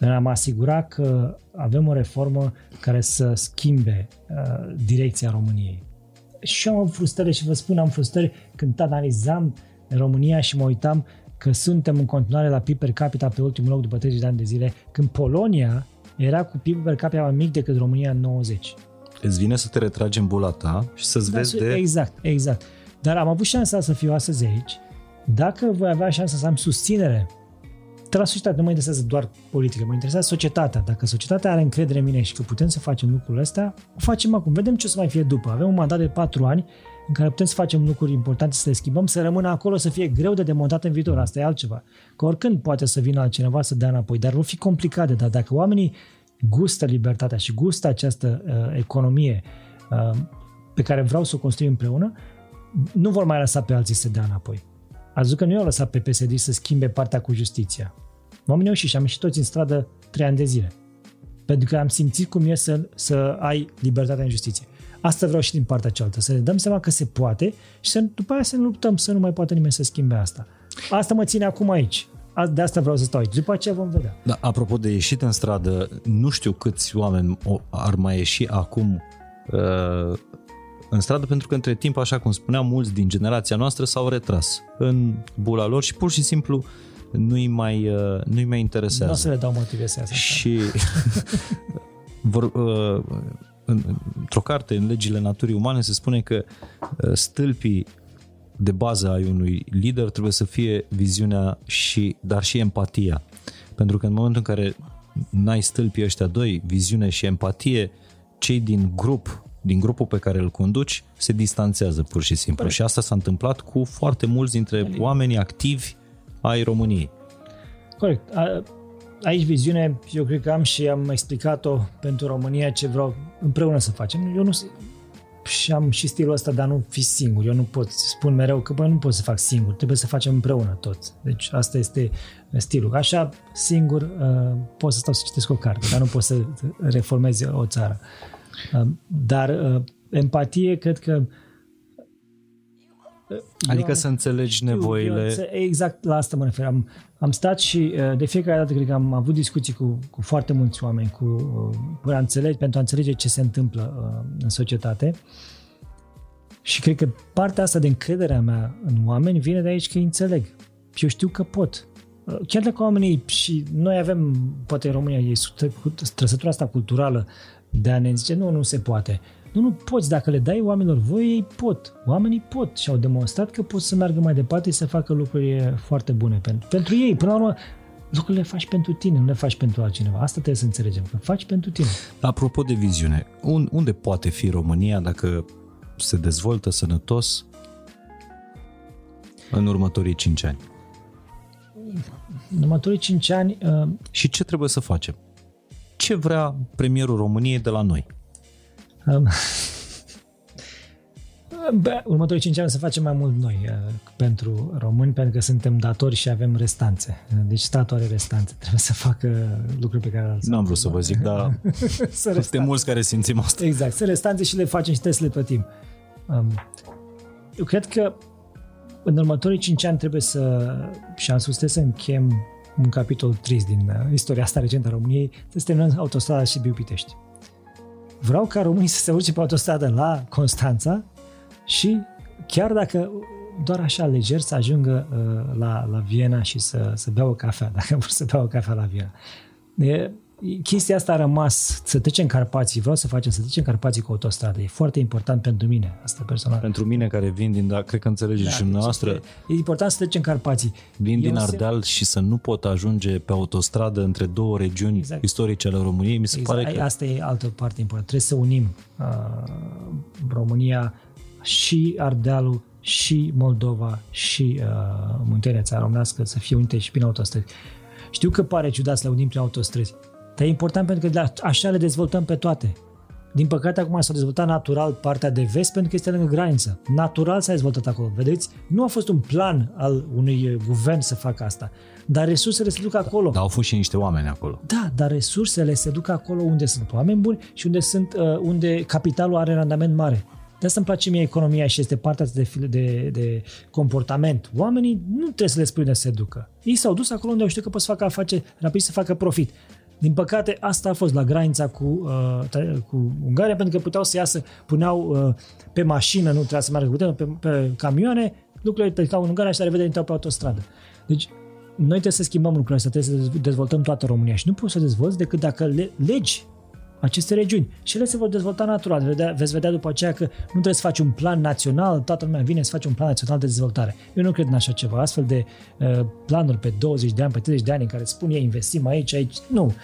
Am asigurat că avem o reformă care să schimbe uh, direcția României. Și am frustrări și vă spun, am frustrări când analizam România și mă uitam că suntem în continuare la PIB per capita pe ultimul loc după 30 de ani de zile, când Polonia era cu PIB per capita mai mic decât România în 90. Îți vine să te retragi în bula ta și să-ți da, vezi de... Exact, exact. Dar am avut șansa să fiu astăzi aici. Dacă voi avea șansa să am susținere de la societate, nu mă interesează doar politică, mă interesează societatea. Dacă societatea are încredere în mine și că putem să facem lucrurile astea, o facem acum. Vedem ce o să mai fie după. Avem un mandat de patru ani în care putem să facem lucruri importante, să le schimbăm, să rămână acolo, să fie greu de demontat în viitor. Asta e altceva. Că oricând poate să vină altcineva să dea înapoi, dar vor fi complicate. Dar dacă oamenii gustă libertatea și gustă această uh, economie uh, pe care vreau să o construim împreună, nu vor mai lăsa pe alții să dea înapoi. Ați văzut că nu i-au lăsat pe PSD să schimbe partea cu justiția. Oamenii au și și am ieșit toți în stradă trei ani de zile. Pentru că am simțit cum e să, să ai libertatea în justiție. Asta vreau și din partea cealaltă, să ne dăm seama că se poate și să, după aia să ne luptăm, să nu mai poate nimeni să schimbe asta. Asta mă ține acum aici. De asta vreau să stau aici. După aceea vom vedea. Da, apropo de ieșit în stradă, nu știu câți oameni ar mai ieși acum uh, în stradă, pentru că între timp, așa cum spuneam, mulți din generația noastră s-au retras în bula lor și pur și simplu nu-i mai, uh, nu-i mai interesează. Nu o să le dau motive să asta. Și <laughs> vor, uh, într-o carte, în legile naturii umane, se spune că uh, stâlpii de bază ai unui lider trebuie să fie viziunea și, dar și empatia. Pentru că în momentul în care n-ai stâlpii ăștia doi, viziune și empatie, cei din grup, din grupul pe care îl conduci, se distanțează pur și simplu. Corect. Și asta s-a întâmplat cu foarte mulți dintre oamenii activi ai României. Corect. Aici viziune, eu cred că am și am explicat-o pentru România ce vreau împreună să facem. Eu nu, și am și stilul ăsta, dar nu fi singur. Eu nu pot, spun mereu că bă, nu pot să fac singur, trebuie să facem împreună toți. Deci asta este stilul. Așa, singur, uh, pot să stau să citesc o carte, dar nu pot să reformez o țară. Uh, dar uh, empatie, cred că Adică eu să înțelegi nevoile. Eu, exact la asta mă refer. Am, am stat și uh, de fiecare dată cred că am avut discuții cu, cu foarte mulți oameni cu, uh, a înțelege, pentru a înțelege ce se întâmplă uh, în societate. Și cred că partea asta de încrederea mea în oameni vine de aici că îi înțeleg. Și eu știu că pot. Chiar dacă oamenii și noi avem, poate în România e trăsătura asta culturală de a ne zice nu, nu se poate. Nu, nu poți. Dacă le dai oamenilor voie, ei pot. Oamenii pot și au demonstrat că pot să meargă mai departe și să facă lucruri foarte bune pentru, pentru ei. Până la urmă, lucrurile le faci pentru tine, nu le faci pentru altcineva. Asta trebuie să înțelegem, că faci pentru tine. Apropo de viziune, unde poate fi România dacă se dezvoltă sănătos în următorii 5 ani? În următorii 5 ani... Uh... Și ce trebuie să facem? Ce vrea premierul României de la noi? Bă, următorii 5 ani să facem mai mult noi uh, pentru români, pentru că suntem datori și avem restanțe. Deci statul are restanțe. Trebuie să facă lucruri pe care alții. Nu am vrut să vă zic, <laughs> dar suntem mulți care simțim asta. Exact. Sunt restanțe și le facem și trebuie să le plătim. Um, eu cred că în următorii 5 ani trebuie să, și am spus, trebuie să închem un capitol trist din uh, istoria asta recentă a României, să terminăm autostrada și Biu-Pitești. Vreau ca românii să se urce pe autostradă la Constanța și chiar dacă doar așa leger să ajungă uh, la, la Viena și să, să bea o cafea, <laughs> dacă vor să bea o cafea la Viena. E, chestia asta a rămas, să trecem Carpații, vreau să facem, să trecem Carpații cu autostradă. E foarte important pentru mine, asta personal. Pentru mine care vin din, da, cred că înțelegeți da, și dumneavoastră. Deci e important să trecem Carpații. Vin Eu din Ardeal se... și să nu pot ajunge pe autostradă între două regiuni exact. istorice ale României, mi se exact. pare că... Asta e altă parte importantă. Trebuie să unim uh, România și Ardealul și Moldova și uh, Muntenia, țara românească, să fie unite și prin autostrăzi. Știu că pare ciudat să le unim prin autostrăzi, dar e important pentru că așa le dezvoltăm pe toate. Din păcate, acum s-a dezvoltat natural partea de vest pentru că este lângă graniță. Natural s-a dezvoltat acolo. Vedeți? Nu a fost un plan al unui guvern să facă asta. Dar resursele se duc acolo. Dar au fost și niște oameni acolo. Da, dar resursele se duc acolo unde sunt oameni buni și unde, sunt, uh, unde capitalul are randament mare. De asta îmi place mie economia și este partea de, de, de comportament. Oamenii nu trebuie să le spui unde se ducă. Ei s-au dus acolo unde au știut că pot să facă afaceri rapid, să facă profit. Din păcate, asta a fost la granița cu, uh, cu Ungaria, pentru că puteau să iasă, puneau uh, pe mașină, nu trebuia să meargă cu pe, pe camioane, lucrurile trecau în Ungaria și la revedere intrau pe autostradă. Deci, noi trebuie să schimbăm lucrurile astea, trebuie să dezvoltăm toată România și nu poți să dezvolți decât dacă le, legi aceste regiuni. Și ele se vor dezvolta natural. Vedea, veți vedea după aceea că nu trebuie să faci un plan național, toată lumea vine să faci un plan național de dezvoltare. Eu nu cred în așa ceva. Astfel de uh, planuri pe 20 de ani, pe 30 de ani în care spun ei investim aici, aici. Nu.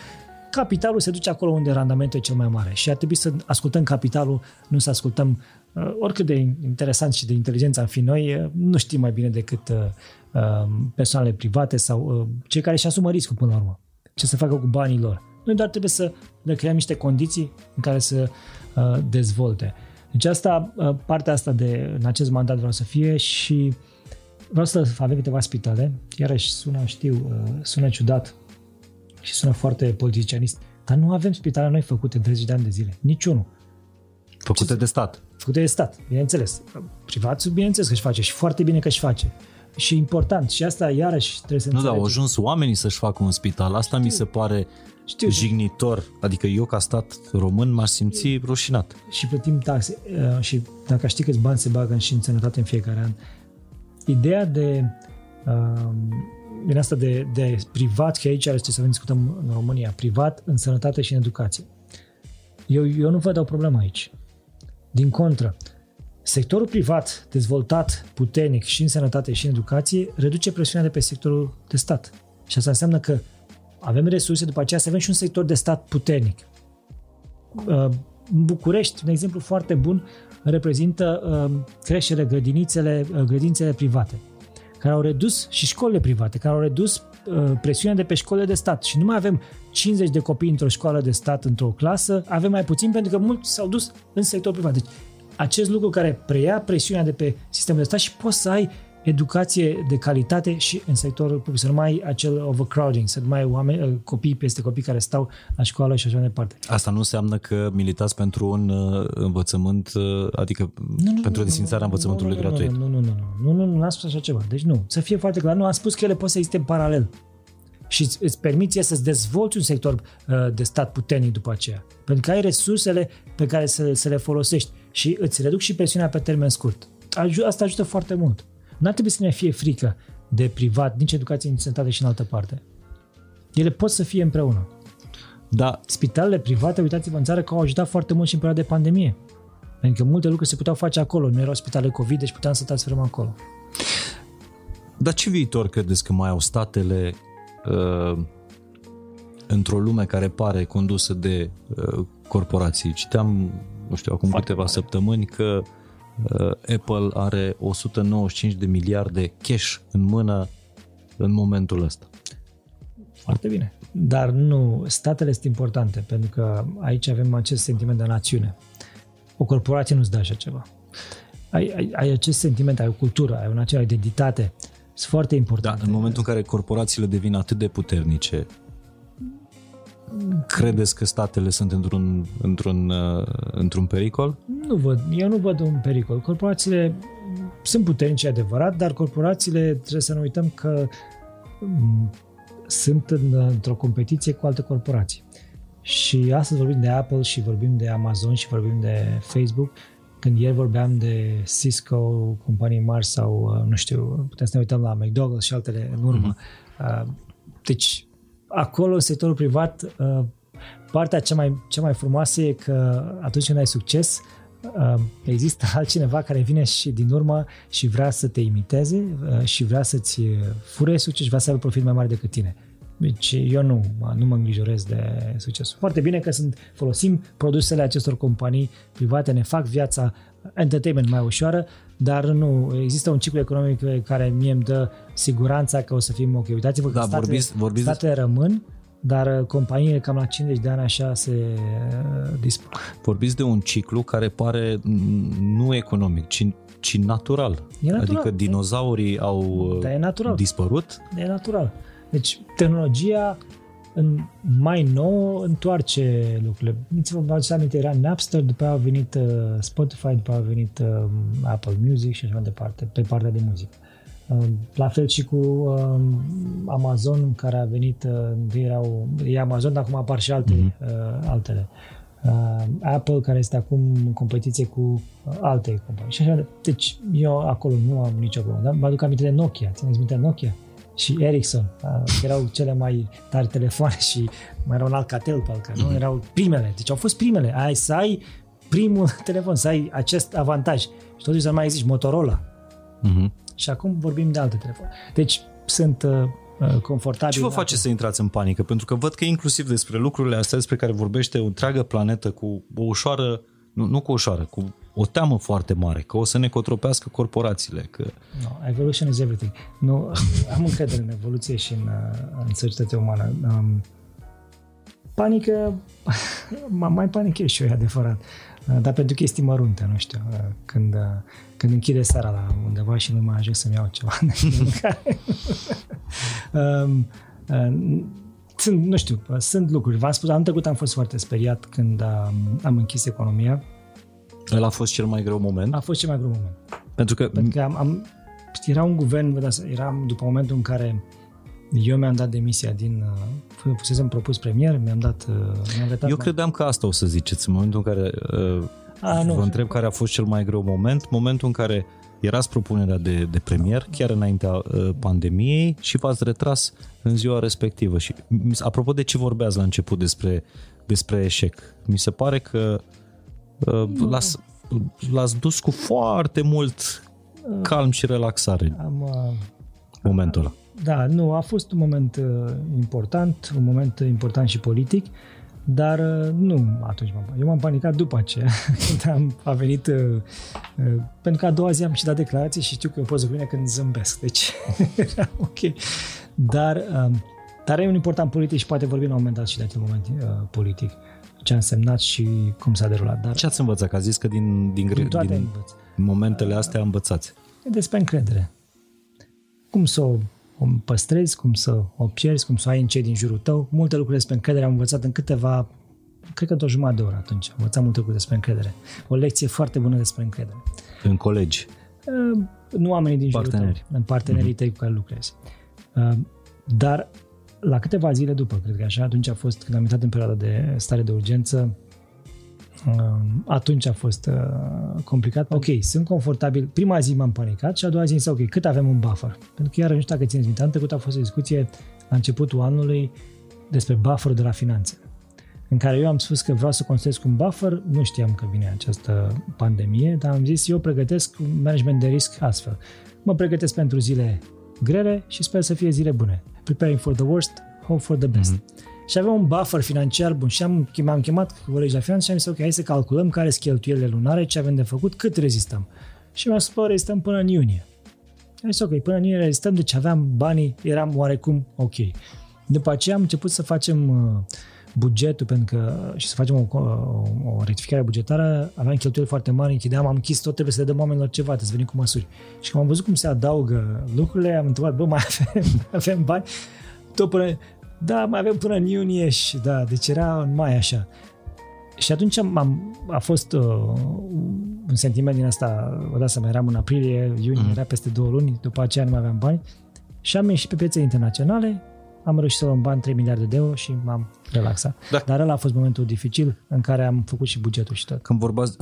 Capitalul se duce acolo unde randamentul e cel mai mare și ar trebui să ascultăm capitalul, nu să ascultăm uh, oricât de interesant și de inteligență am fi noi, uh, nu știm mai bine decât uh, uh, persoanele private sau uh, cei care își asumă riscul până la urmă. Ce să facă cu banii lor. Noi doar trebuie să le creăm niște condiții în care să uh, dezvolte. Deci asta, uh, partea asta de, în acest mandat vreau să fie și vreau să avem câteva spitale. Iarăși sună, știu, uh, sună ciudat și sună foarte politicianist, dar nu avem spitale noi făcute în 30 de ani de zile. Niciunul. Făcute de stat. Făcute de stat, bineînțeles. Privatul, bineînțeles că își face și foarte bine că își face. Și important. Și asta iarăși trebuie să Nu, dar au ajuns oamenii să-și facă un spital. Asta Știu. mi se pare știu. jignitor. Adică eu ca stat român m-aș simți rușinat. Și plătim taxe. Uh, și dacă știi câți bani se bagă și în sănătate în fiecare an, ideea de uh, din asta de, de privat, că aici are să discutăm în România, privat în sănătate și în educație. Eu, eu nu văd o problemă aici. Din contră, sectorul privat dezvoltat puternic și în sănătate și în educație reduce presiunea de pe sectorul de stat. Și asta înseamnă că avem resurse, după aceea să avem și un sector de stat puternic. Uh, în București, un exemplu foarte bun, reprezintă uh, creșterile, grădinițele, uh, grădinițele private, care au redus, și școlile private, care au redus presiunea de pe școlile de stat. Și nu mai avem 50 de copii într-o școală de stat, într-o clasă, avem mai puțin pentru că mulți s-au dus în sectorul privat. Deci, acest lucru care preia presiunea de pe sistemul de stat și poți să ai educație de calitate și în sectorul public, să nu mai ai acel overcrowding, să nu mai ai oameni, uh, copii peste copii care stau la școală și așa mai departe. Asta nu înseamnă că militați pentru un uh, învățământ, uh, adică nu, nu, pentru desfințarea învățământului nu, gratuit. Nu, nu, nu, nu, nu, nu, nu, nu, am spus așa ceva. Deci nu, să fie foarte clar. Nu, am spus că ele pot să existe în paralel și îți permiți să-ți dezvolți un sector uh, de stat puternic după aceea. Pentru că ai resursele pe care să, să le folosești și îți reduc și presiunea pe termen scurt. Asta ajută foarte mult. Nu ar trebui să ne fie frică de privat, nici educație, nici sănătate și în altă parte. Ele pot să fie împreună. Da. Spitalele private, uitați-vă în țară că au ajutat foarte mult și în perioada de pandemie. Pentru că multe lucruri se puteau face acolo. Nu erau spitale COVID, deci puteam să transferăm acolo. Dar ce viitor credeți că mai au statele uh, într-o lume care pare condusă de uh, corporații? Citeam, nu știu, acum foarte câteva mare. săptămâni că Uh, Apple are 195 de miliarde cash în mână în momentul ăsta. Foarte bine. Dar nu, statele sunt importante, pentru că aici avem acest sentiment de națiune. O corporație nu-ți dă așa ceva. Ai, ai, ai acest sentiment, ai o cultură, ai o națiune, ai identitate. Sunt foarte importante. Da, în momentul în care corporațiile devin atât de puternice, Credeți că statele sunt într-un, într-un, uh, într-un pericol? Nu văd, eu nu văd un pericol. Corporațiile sunt puternice, adevărat, dar corporațiile trebuie să nu uităm că mm, sunt în, într-o competiție cu alte corporații. Și astăzi vorbim de Apple și vorbim de Amazon și vorbim de Facebook. Când ieri vorbeam de Cisco, companii mari sau, uh, nu știu, putem să ne uităm la McDonald's și altele în urmă. Uh-huh. Deci, acolo, în sectorul privat, uh, Partea cea mai, cea mai frumoasă e că atunci când ai succes, uh, există <laughs> altcineva care vine și din urmă și vrea să te imiteze uh, și vrea să-ți fure succes și vrea să aibă profit mai mare decât tine. Deci eu nu, nu mă îngrijorez de succes. Foarte bine că sunt, folosim produsele acestor companii private, ne fac viața entertainment mai ușoară, dar nu, există un ciclu economic care mie îmi dă siguranța că o să fim ok. Uitați-vă că da, statele, vorbiți, vorbiți statele rămân, dar companiile cam la 50 de ani așa se uh, dispun. Vorbiți de un ciclu care pare nu economic, ci, ci natural. E natural. Adică dinozaurii au da, e natural. dispărut. E natural. Deci tehnologia în mai nou întoarce lucrurile. Vă vă aminte, era Napster, după aia a venit uh, Spotify, după aia a venit uh, Apple Music și așa mai departe, pe partea de muzică. Uh, la fel și cu uh, Amazon, care a venit, uh, erau, e Amazon, dar acum apar și alte, mm-hmm. uh, altele. Uh, Apple, care este acum în competiție cu uh, alte companii. Și așa, deci eu acolo nu am nicio problemă. Dar mă aduc aminte de Nokia. Țineți minte Nokia? Și Ericsson, erau cele mai tari telefoane și mai era un Alcatel pe alca, nu? Mhm. Erau primele, deci au fost primele. Ai să ai primul <laughs> telefon, să ai acest avantaj. Și totuși să mai zici Motorola. Uh-huh. Și acum vorbim de alte telefoane. Deci sunt uh, uh confortabil. Ce vă face să intrați în panică? Pentru că văd că inclusiv despre lucrurile astea despre care vorbește o întreagă planetă cu o ușoară, nu, nu cu ușoară, cu o teamă foarte mare că o să ne cotropească corporațiile. Că... No, evolution is everything. Nu, <laughs> am încredere în evoluție și în, în societatea umană. Um, panică, <laughs> mai panichez și eu, e adevărat. Dar pentru chestii mărunte, nu știu, când, când închide seara la undeva și nu mai ajung să-mi iau ceva de mâncare. <laughs> um, sunt, nu știu, sunt lucruri. V-am spus, anul trecut am fost foarte speriat când am, am închis economia el a fost cel mai greu moment? A fost cel mai greu moment. Pentru că... Pentru că am, am, era un guvern, vă dați, eram după momentul în care eu mi-am dat demisia din... Uh, fusesem propus premier, mi-am dat... Uh, mi-am eu mai... credeam că asta o să ziceți în momentul în care... Uh, a, nu, vă întreb care a fost cel mai greu moment, momentul în care erați propunerea de, de premier chiar înaintea uh, pandemiei și v-ați retras în ziua respectivă. Și apropo de ce vorbeați la început despre, despre eșec, mi se pare că Uh, l-ați, l-ați dus cu foarte mult calm și relaxare Am, uh, momentul ăla. Da, nu, a fost un moment uh, important, un moment important și politic, dar nu atunci m-am Eu m-am panicat după aceea, <laughs> când am, a venit, uh, uh, pentru că a doua zi am și dat declarații și știu că eu pot să bine când zâmbesc, deci <laughs> era ok. Dar, uh, dar e un important politic și poate vorbim la un moment dat și de acel moment uh, politic ce a însemnat și cum s-a derulat. Dar ce ați învățat? Că a zis că din, din, din, din momentele astea învățați. E despre încredere. Cum să o, o păstrezi, cum să o pierzi, cum să o ai în cei din jurul tău. Multe lucruri despre încredere am învățat în câteva, cred că într-o jumătate de oră atunci. Am învățat multe lucruri despre încredere. O lecție foarte bună despre încredere. În colegi? Uh, nu oamenii din jurul tău, în partenerii tăi cu care lucrezi. Uh, dar la câteva zile după, cred că așa, atunci a fost, când am intrat în perioada de stare de urgență, um, atunci a fost uh, complicat. Ok, sunt confortabil. Prima zi m-am panicat și a doua zi am zis, ok, cât avem un buffer? Pentru că iar nu știu dacă țineți minte, trecut a fost o discuție la începutul anului despre buffer de la finanțe în care eu am spus că vreau să construiesc un buffer, nu știam că vine această pandemie, dar am zis eu pregătesc un management de risc astfel. Mă pregătesc pentru zile grele și sper să fie zile bune. Preparing for the worst, hope for the best. Mm-hmm. Și aveam un buffer financiar bun și am, m-am chemat cu colegi la finanță și am zis, ok, hai să calculăm care sunt cheltuielile lunare, ce avem de făcut, cât rezistăm. Și mi-a spus, rezistăm până în iunie. Am zis, ok, până în iunie rezistăm, deci aveam banii, eram oarecum ok. După aceea am început să facem uh, bugetul pentru că, și să facem o, o, o rectificare bugetară, aveam cheltuieli foarte mari, închideam, am închis tot, trebuie să le dăm oamenilor ceva, trebuie să venim cu măsuri. Și când am văzut cum se adaugă lucrurile, am întrebat, bă, mai avem, <laughs> avem bani? Tot până, da, mai avem până în iunie și da, deci era în mai așa. Și atunci am, a fost uh, un sentiment din asta, vă dați seama, eram în aprilie, iunie, mm. era peste două luni, după aceea nu mai aveam bani și am ieșit pe piețe internaționale, am reușit să luăm bani 3 miliarde de euro și m-am relaxat. Da. Dar ăla a fost momentul dificil în care am făcut și bugetul și tot. Când vorbeați,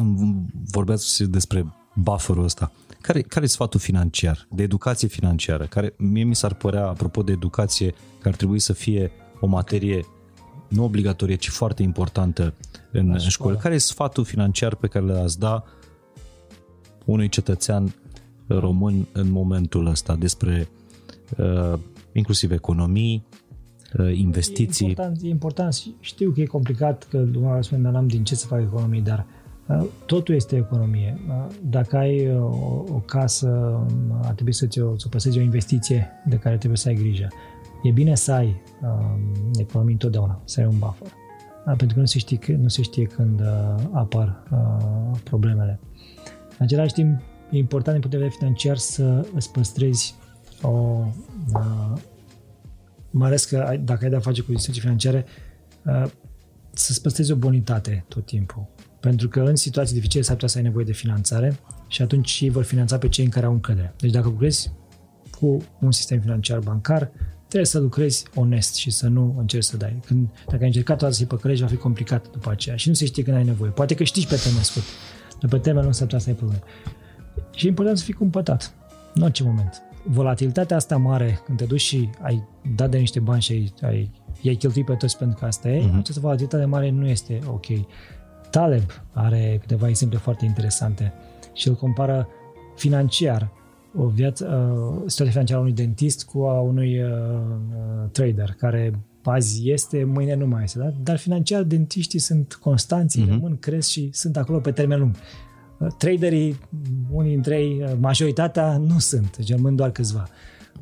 vorbeați despre bufferul ăsta, care, care e sfatul financiar, de educație financiară, care mie mi s-ar părea, apropo de educație, că ar trebui să fie o materie nu obligatorie, ci foarte importantă în La școală. școală. Care e sfatul financiar pe care le-ați da unui cetățean român în momentul ăsta despre uh, inclusiv economii, uh, investiții? E important, e important. Știu că e complicat, că lumea spune, dar n-am din ce să fac economii, dar uh, totul este economie. Uh, Dacă ai uh, o, o casă, um, ar trebui să-ți o, să păstrezi o investiție de care trebuie să ai grijă. E bine să ai um, economii întotdeauna, să ai un buffer. Uh, Pentru că nu se știe, nu se știe când uh, apar uh, problemele. În același timp, e important din punct de vedere financiar să îți păstrezi o, uh, mai ales că ai, dacă ai de-a face cu instituții financiare, uh, să-ți păstrezi o bonitate tot timpul. Pentru că în situații dificile s-ar putea să ai nevoie de finanțare și atunci ei vor finanța pe cei în care au încredere. Deci dacă lucrezi cu un sistem financiar bancar, trebuie să lucrezi onest și să nu încerci să dai. Când, dacă ai încercat toată să-i păcălești, va fi complicat după aceea și nu se știe când ai nevoie. Poate că știi pe termen scurt, dar pe termen lung s-ar putea să ai probleme. Și e important să fii cumpătat în orice moment. Volatilitatea asta mare, când te duci și ai dat de niște bani și ai, ai, i-ai cheltuit pe toți pentru că asta e, uh-huh. această volatilitate mare nu este ok. Taleb are câteva exemple foarte interesante și îl compară financiar o viață, uh, situația financiară a unui dentist cu a unui uh, uh, trader care azi este, mâine nu mai este. Da? Dar financiar dentiștii sunt constanți, uh-huh. rămân, cresc și sunt acolo pe termen lung. Uh, Traderii, unii dintre ei, uh, majoritatea nu sunt, deci rămân doar câțiva.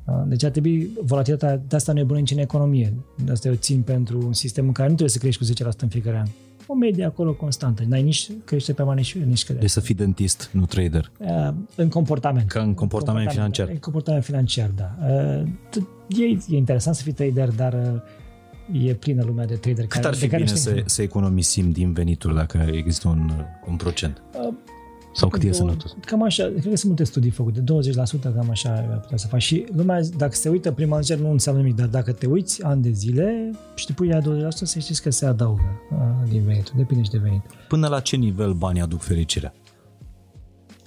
Uh, Deci ar trebui, volatilitatea de asta nu e bună nici în economie. De asta eu țin pentru un sistem în care nu trebuie să crești cu 10% în fiecare an. O medie acolo constantă. N-ai nici creștere permanent nici, nici scădere. Deci să fii dentist, nu trader. Uh, În comportament. Ca în comportament financiar. În comportament financiar, da. Uh, t- E, e interesant să fii trader, dar uh, e plină lumea de trader Cât care, ar fi de care bine nu știm să, să economisim din venituri dacă există un, un procent? Uh, Sau cât e sănătos? Cam așa, cred că sunt multe studii făcute, 20% cam așa ar putea să faci. Și lumea, dacă se uită prima zi, nu înseamnă nimic, dar dacă te uiți ani de zile și te pui la 20%, să știți că se adaugă uh, din venit, depinde și de venit. Până la ce nivel banii aduc fericirea?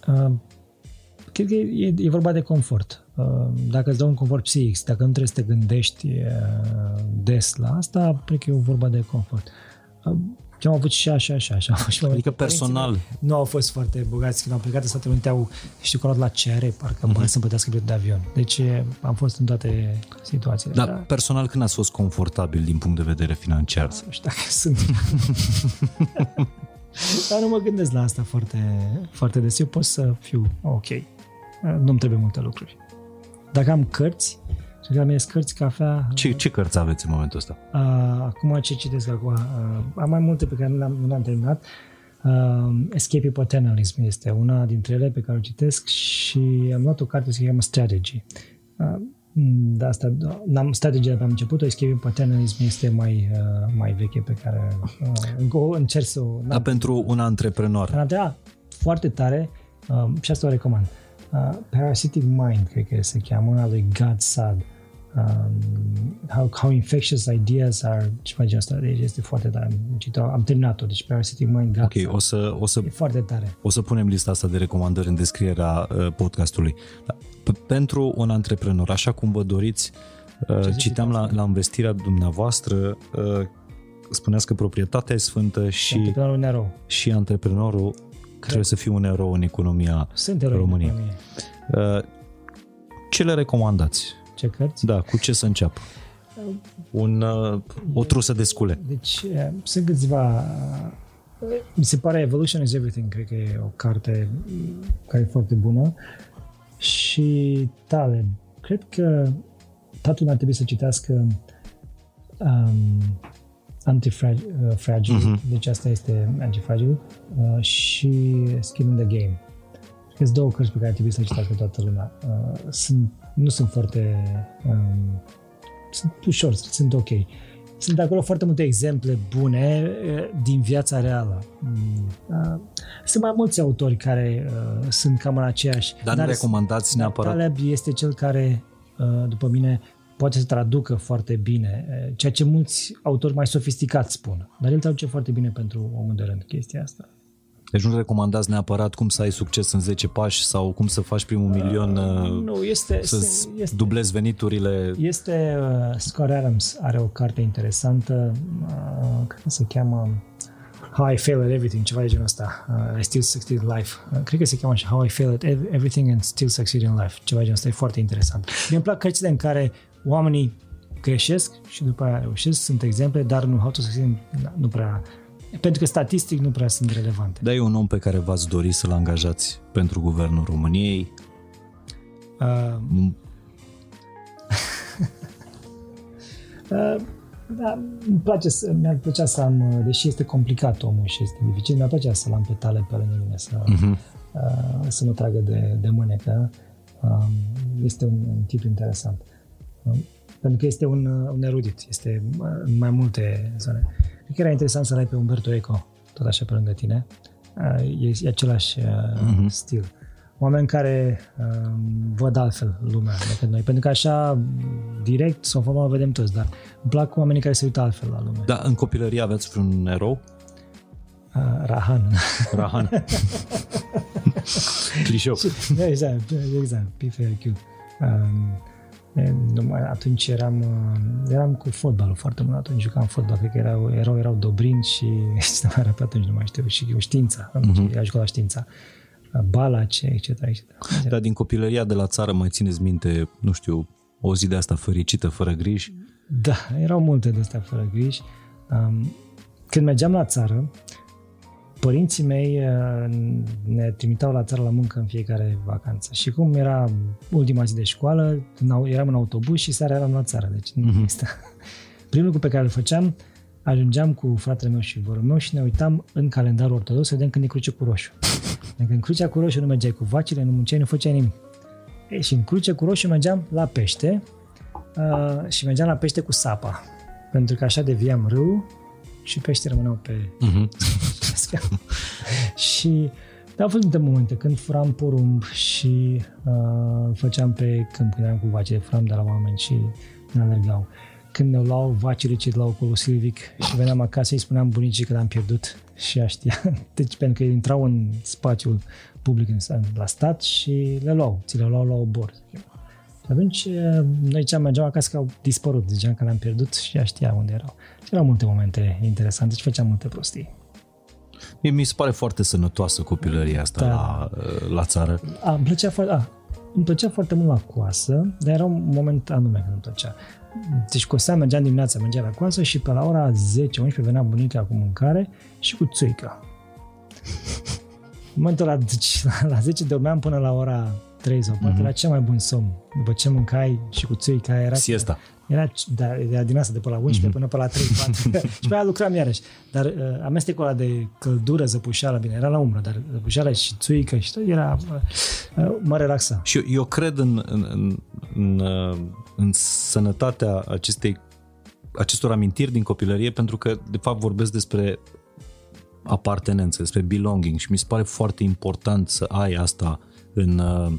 Uh, cred că e, e vorba de confort. Uh, dacă îți dă un confort psihic, dacă nu trebuie să te gândești uh, des la asta, cred că e vorba de confort. Uh, ce am avut și așa, așa, așa. Am avut și Adică părinții personal. mei Nu au fost foarte bogați când am plecat în Statele Unite, au, știu că au luat la CR, parcă bani să-mi plătească biletul de avion. Deci e, am fost în toate situațiile. Dar Da. personal când ați fost confortabil din punct de vedere financiar? Nu știu dacă sunt. <laughs> Dar nu mă gândesc la asta foarte, foarte des. Eu pot să fiu ok. Nu-mi trebuie multe lucruri. Dacă am cărți, și că am mine cărți, cafea... Ce, ce cărți aveți în momentul ăsta? Uh, acum ce citesc acum? Uh, am mai multe pe care nu le-am, nu le-am terminat. Uh, Escape Paternalism este una dintre ele pe care o citesc și am luat o carte se cheamă Strategy. Uh, de asta, n-am strategia de pe am început, Escape Paternalism este mai, uh, mai veche pe care uh, încă o încerc să o... Dar pentru un antreprenor. Da, foarte tare uh, și asta o recomand. Uh, Parasitic Mind, cred că se cheamă, a lui God Sad. Um, how, how infectious ideas are ceva de asta. Deci este foarte tare. Am, citit, am terminat-o, deci Parasitic Mind, God Ok, Sad. o să, o să E foarte tare. O să punem lista asta de recomandări în descrierea uh, podcastului. Da. P- Pentru un antreprenor, așa cum vă doriți, uh, să citeam la, la investirea dumneavoastră, uh, spuneați că proprietatea e sfântă și, Antreprenorul un erou. și antreprenorul trebuie să fie un erou în economia Sunt eroi în România. economie. Uh, Ce le recomandați? Ce cărți? Da, cu ce să înceapă? Un, uh, o trusă de scule. Deci eh, sunt câțiva eh, mi se pare Evolution is Everything, cred că e o carte mm, care e foarte bună și Taleb. Cred că toată lumea trebuie să citească um, Antifragile, Mhm. deci asta este Antifragile uh, și Skin in the Game. Cred că sunt două cărți pe care trebuie să le citească toată lumea. Uh, sunt, nu sunt foarte um, sunt ușor, sunt ok. Sunt acolo foarte multe exemple bune eh, din viața reală. Mm, ah, Sunt mai mulți autori care uh, sunt cam în aceeași. Dar nu recomandați dar neapărat. Taleb este cel care, uh, după mine, poate să traducă foarte bine eh, ceea ce mulți autori mai sofisticați spun. Dar el traduce foarte bine pentru omul de rând chestia asta. Deci nu recomandați neapărat cum să ai succes în 10 pași sau cum să faci primul milion, uh, nu, este, să este, dublezi veniturile. Este, uh, Scott Adams are o carte interesantă, uh, cred că se cheamă How I Fail at Everything, ceva de genul ăsta. Uh, I Still Succeed in Life. Uh, cred că se cheamă așa, How I Fail at Everything and Still Succeed in Life. Ceva de genul ăsta e foarte interesant. Mi îmi plac cărțile în care oamenii greșesc și după aia reușesc, sunt exemple, dar nu, how to succeed, nu prea pentru că statistic nu prea sunt relevante. Dar e un om pe care v-ați dori să-l angajați pentru Guvernul României? Uh, <laughs> uh, da, îmi place să, mi-ar plăcea să am, deși este complicat omul și este dificil, mi-ar plăcea să-l am pe tale pe lângă mine, să, uh-huh. uh, să mă tragă de, de mânecă. Uh, este un, un tip interesant. Uh, pentru că este un, un erudit, este în mai multe zone. Cred că era interesant să-l ai pe Umberto Eco, tot așa pe lângă tine. Uh, e, e același uh, uh-huh. stil. Oameni care uh, văd altfel lumea decât noi. Pentru că așa, direct, sau formă, vedem toți, dar îmi plac oamenii care se uită altfel la lume. Da, în copilărie aveți vreun erou? Uh, Rahan. Rahan. <laughs> Clișeu. exact, exact. PFRQ. Um, atunci eram, uh, eram cu fotbalul foarte mult, atunci jucam fotbal, cred că erau, erau, erau Dobrin și <laughs> ce mai era pe atunci, nu mai știu, și eu știința, uh-huh. a jucat la știința, Balace, etc. etc. Dar din copilăria de la țară mai țineți minte, nu știu, o zi de asta fericită, fără griji? Da, erau multe de astea fără griji. Când mergeam la țară, părinții mei uh, ne trimiteau la țară la muncă în fiecare vacanță. Și cum era ultima zi de școală, eram în autobuz și seara eram la țară. Deci nu mhm. există. <laughs> Primul lucru pe care îl făceam, ajungeam cu fratele meu și vorul meu și ne uitam în calendarul ortodox să vedem când e cruce cu roșu. <laughs> Dacă în crucea cu roșu nu mergeai cu vacile, nu munceai, nu făceai nimic. E, și în cruce cu roșu mergeam la pește uh, și mergeam la pește cu sapa. Pentru că așa deviam râu și pește rămâneau pe uh-huh. <laughs> și dar au fost multe momente când furam porumb și uh, făceam pe câmp, când eram cu vaci, furam de la oameni și ne alergau. Când ne luau vacile ce luau cu silvic și veneam acasă, îi spuneam bunicii că l-am pierdut și ea știa. <laughs> Deci pentru că intrau în spațiul public la stat și le luau, ți le luau la obor. Și atunci uh, noi ce mergeam acasă că au dispărut, ziceam că le-am pierdut și ea știa unde erau. Și erau multe momente interesante și făceam multe prostii. Mie mi se pare foarte sănătoasă copilăria asta da. la, la țară. A, îmi plăcea, foarte, a, îmi plăcea foarte mult la coasă, dar era un moment anume când îmi plăcea. Deci cosea, mergeam dimineața, mergeam la coasă și pe la ora 10-11 venea bunica cu mâncare și cu țuică. În momentul ăla, deci, <laughs> la 10 dormeam până la ora 3 sau 4, mm-hmm. era cel mai bun somn. După ce mâncai și cu țuica era... Siesta. Era, da, era din asta, de pe la 11 mm-hmm. până pe la 3, 4. <laughs> și pe aia lucram iarăși. Dar uh, amestecul ăla de căldură, zăpușeală, bine, era la umbră, dar zăpușeală și țuică și tot, era, uh, uh, mă relaxa. Și eu, eu cred în, în, în, în, uh, în sănătatea acestei acestor amintiri din copilărie pentru că de fapt vorbesc despre apartenență, despre belonging și mi se pare foarte important să ai asta în, uh,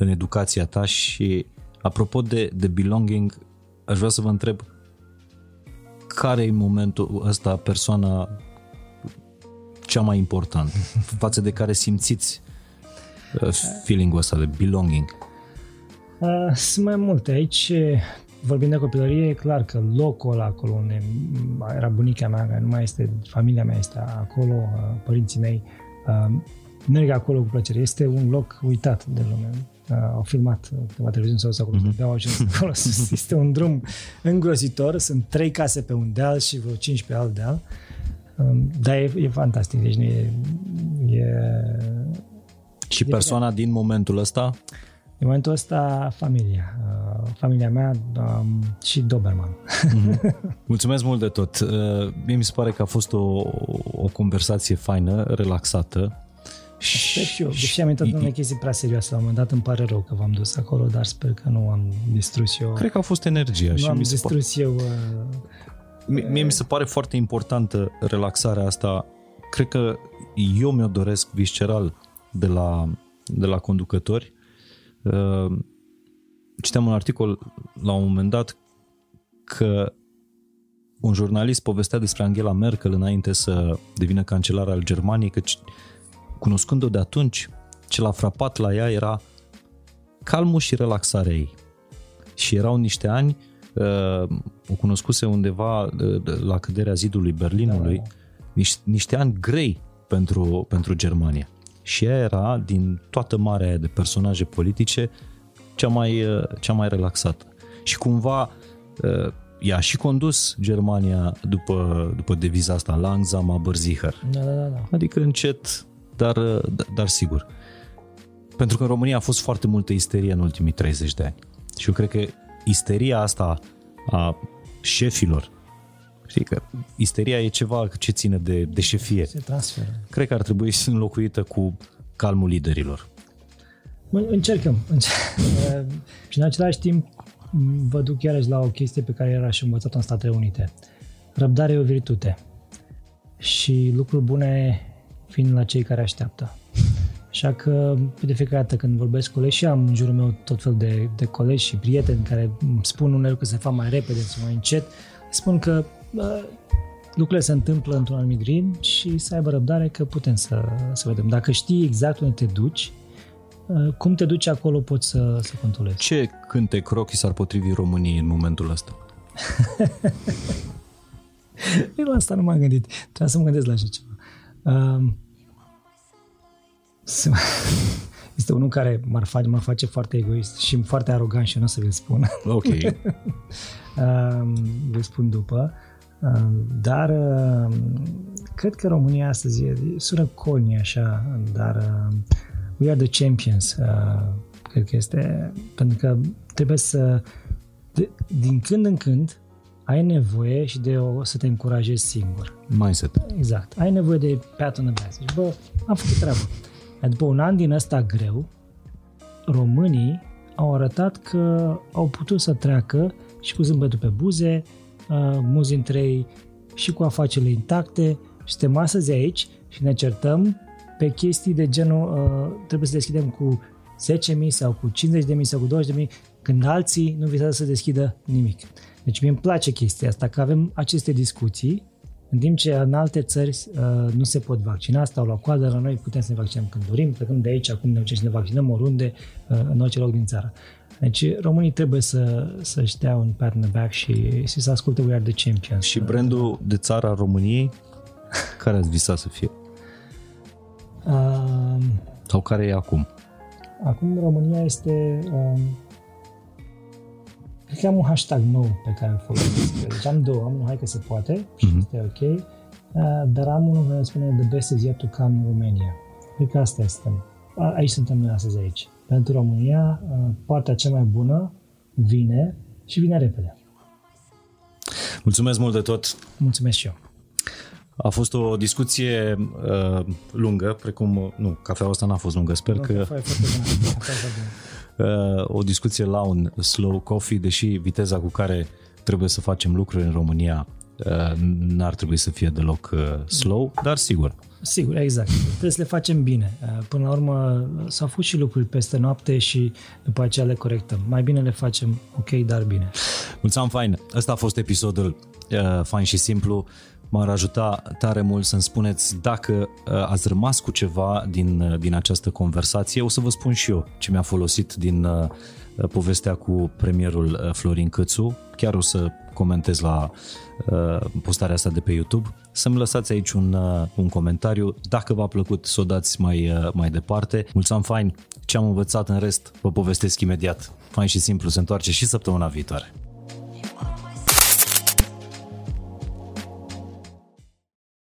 în educația ta și apropo de, de belonging, aș vrea să vă întreb care e momentul ăsta persoana cea mai importantă <laughs> față de care simțiți uh, feeling-ul ăsta de belonging? Uh, sunt mai multe. Aici, vorbind de copilărie, e clar că locul ăla acolo unde era bunica mea, care nu mai este, familia mea este acolo, uh, părinții mei, merg acolo cu plăcere. Este un loc uitat de lume uh, au filmat câteva televiziuni sau acolo, mm-hmm. au ajuns <laughs> acolo. Este un drum îngrozitor, sunt trei case pe un deal și vreo cinci pe alt deal. Um, dar e, e fantastic, deci e... e și persoana e, din momentul ăsta? În momentul ăsta, familia. Uh, familia mea um, și Doberman. Mm-hmm. <laughs> Mulțumesc mult de tot. Uh, mie mi se pare că a fost o, o conversație faină, relaxată Sper și eu, deși am intrat în unele chestii prea serioase la un moment dat, îmi pare rău că v-am dus acolo, dar sper că nu am distrus eu. Cred că a fost energia. Nu și am mi distrus eu... Uh, mie mi se pare foarte importantă relaxarea asta. Cred că eu mi-o doresc visceral de la, de la conducători. Uh, citeam un articol la un moment dat că un jurnalist povestea despre Angela Merkel înainte să devină cancelar al Germaniei, că cunoscând-o de atunci, ce l-a frapat la ea era calmul și relaxarea ei. Și erau niște ani, uh, o cunoscuse undeva uh, la căderea zidului Berlinului, da. niște, niște ani grei pentru, pentru Germania. Și ea era, din toată marea de personaje politice, cea mai, uh, cea mai relaxată. Și cumva uh, ea și condus Germania după, după deviza asta, langsam aber sicher. Da, da, da. Adică încet, dar, uh, dar sigur. Pentru că în România a fost foarte multă isterie în ultimii 30 de ani. Și eu cred că isteria asta a șefilor, știi că isteria e ceva ce ține de, de șefie. Se transferă. Cred că ar trebui să înlocuită cu calmul liderilor. Încercăm. încercăm. <laughs> și în același timp vă duc iarăși la o chestie pe care era și învățat în Statele Unite. Răbdare e o virtute. Și lucruri bune fiind la cei care așteaptă. Așa că de fiecare dată când vorbesc cu colegi și am în jurul meu tot fel de, de colegi și prieteni care îmi spun unele că se fac mai repede sau mai încet, spun că bă, lucrurile se întâmplă într-un anumit ritm și să aibă răbdare că putem să, să vedem. Dacă știi exact unde te duci, cum te duci acolo poți să, să controlezi. Ce cântec rock s-ar potrivi României în momentul ăsta? Eu <laughs> la asta nu m-am gândit. Trebuie să mă gândesc la așa ceva. Um, <laughs> este unul care mă face, mă face foarte egoist și foarte arogant și nu o să vi-l spun. Ok. <laughs> um, vi spun după. Um, dar um, cred că România astăzi e, sună colni așa, dar um, we are the champions. Uh, cred că este, pentru că trebuie să, de, din când în când, ai nevoie și de o, să te încurajezi singur. Mindset. Exact. Ai nevoie de pat on the back. Zici, bă, am făcut treabă. Iar după un an din ăsta greu, românii au arătat că au putut să treacă și cu zâmbetul pe buze, uh, mulți dintre ei și cu afacerile intacte și suntem astăzi aici și ne certăm pe chestii de genul uh, trebuie să deschidem cu 10.000 sau cu 50.000 sau cu 20.000 când alții nu visează să deschidă nimic. Deci mi îmi place chestia asta, că avem aceste discuții, în timp ce în alte țări uh, nu se pot vaccina, stau la coadă, la noi putem să ne vaccinăm când dorim, plecăm de aici, acum ne ducem să ne vaccinăm oriunde, uh, în orice loc din țară. Deci românii trebuie să, să-și dea un pat in the back și, și să asculte We Are The Champions. Și brandul de țară a României, <laughs> care ați visat să fie? Uh, Sau care e acum? Acum România este... Uh, cred că am un hashtag nou pe care îl folosesc. Deci am două. Am unul, hai că se poate și uh-huh. este ok. Uh, dar am unul care spune The best is yet to come in Romania. Cred că asta este. Aici suntem noi astăzi aici. Pentru România, uh, partea cea mai bună vine și vine repede. Mulțumesc mult de tot! Mulțumesc și eu! A fost o discuție uh, lungă, precum, nu, cafeaua asta n-a fost lungă, sper nu, că... uh, o discuție la un slow coffee, deși viteza cu care trebuie să facem lucruri în România uh, n-ar trebui să fie deloc uh, slow, dar sigur. Sigur, exact. Trebuie să le facem bine. Uh, până la urmă s-au făcut și lucruri peste noapte și după aceea le corectăm. Mai bine le facem ok, dar bine. Mulțumim, fain. Ăsta a fost episodul uh, fain și simplu m-ar ajuta tare mult să-mi spuneți dacă uh, ați rămas cu ceva din, uh, din această conversație. O să vă spun și eu ce mi-a folosit din uh, povestea cu premierul Florin Cățu. Chiar o să comentez la postarea asta de pe YouTube. Să-mi lăsați aici un, un comentariu. Dacă v-a plăcut, să o dați mai, mai departe. Mulțumim fain! Ce am învățat în rest, vă povestesc imediat. Fain și simplu, se întoarce și săptămâna viitoare.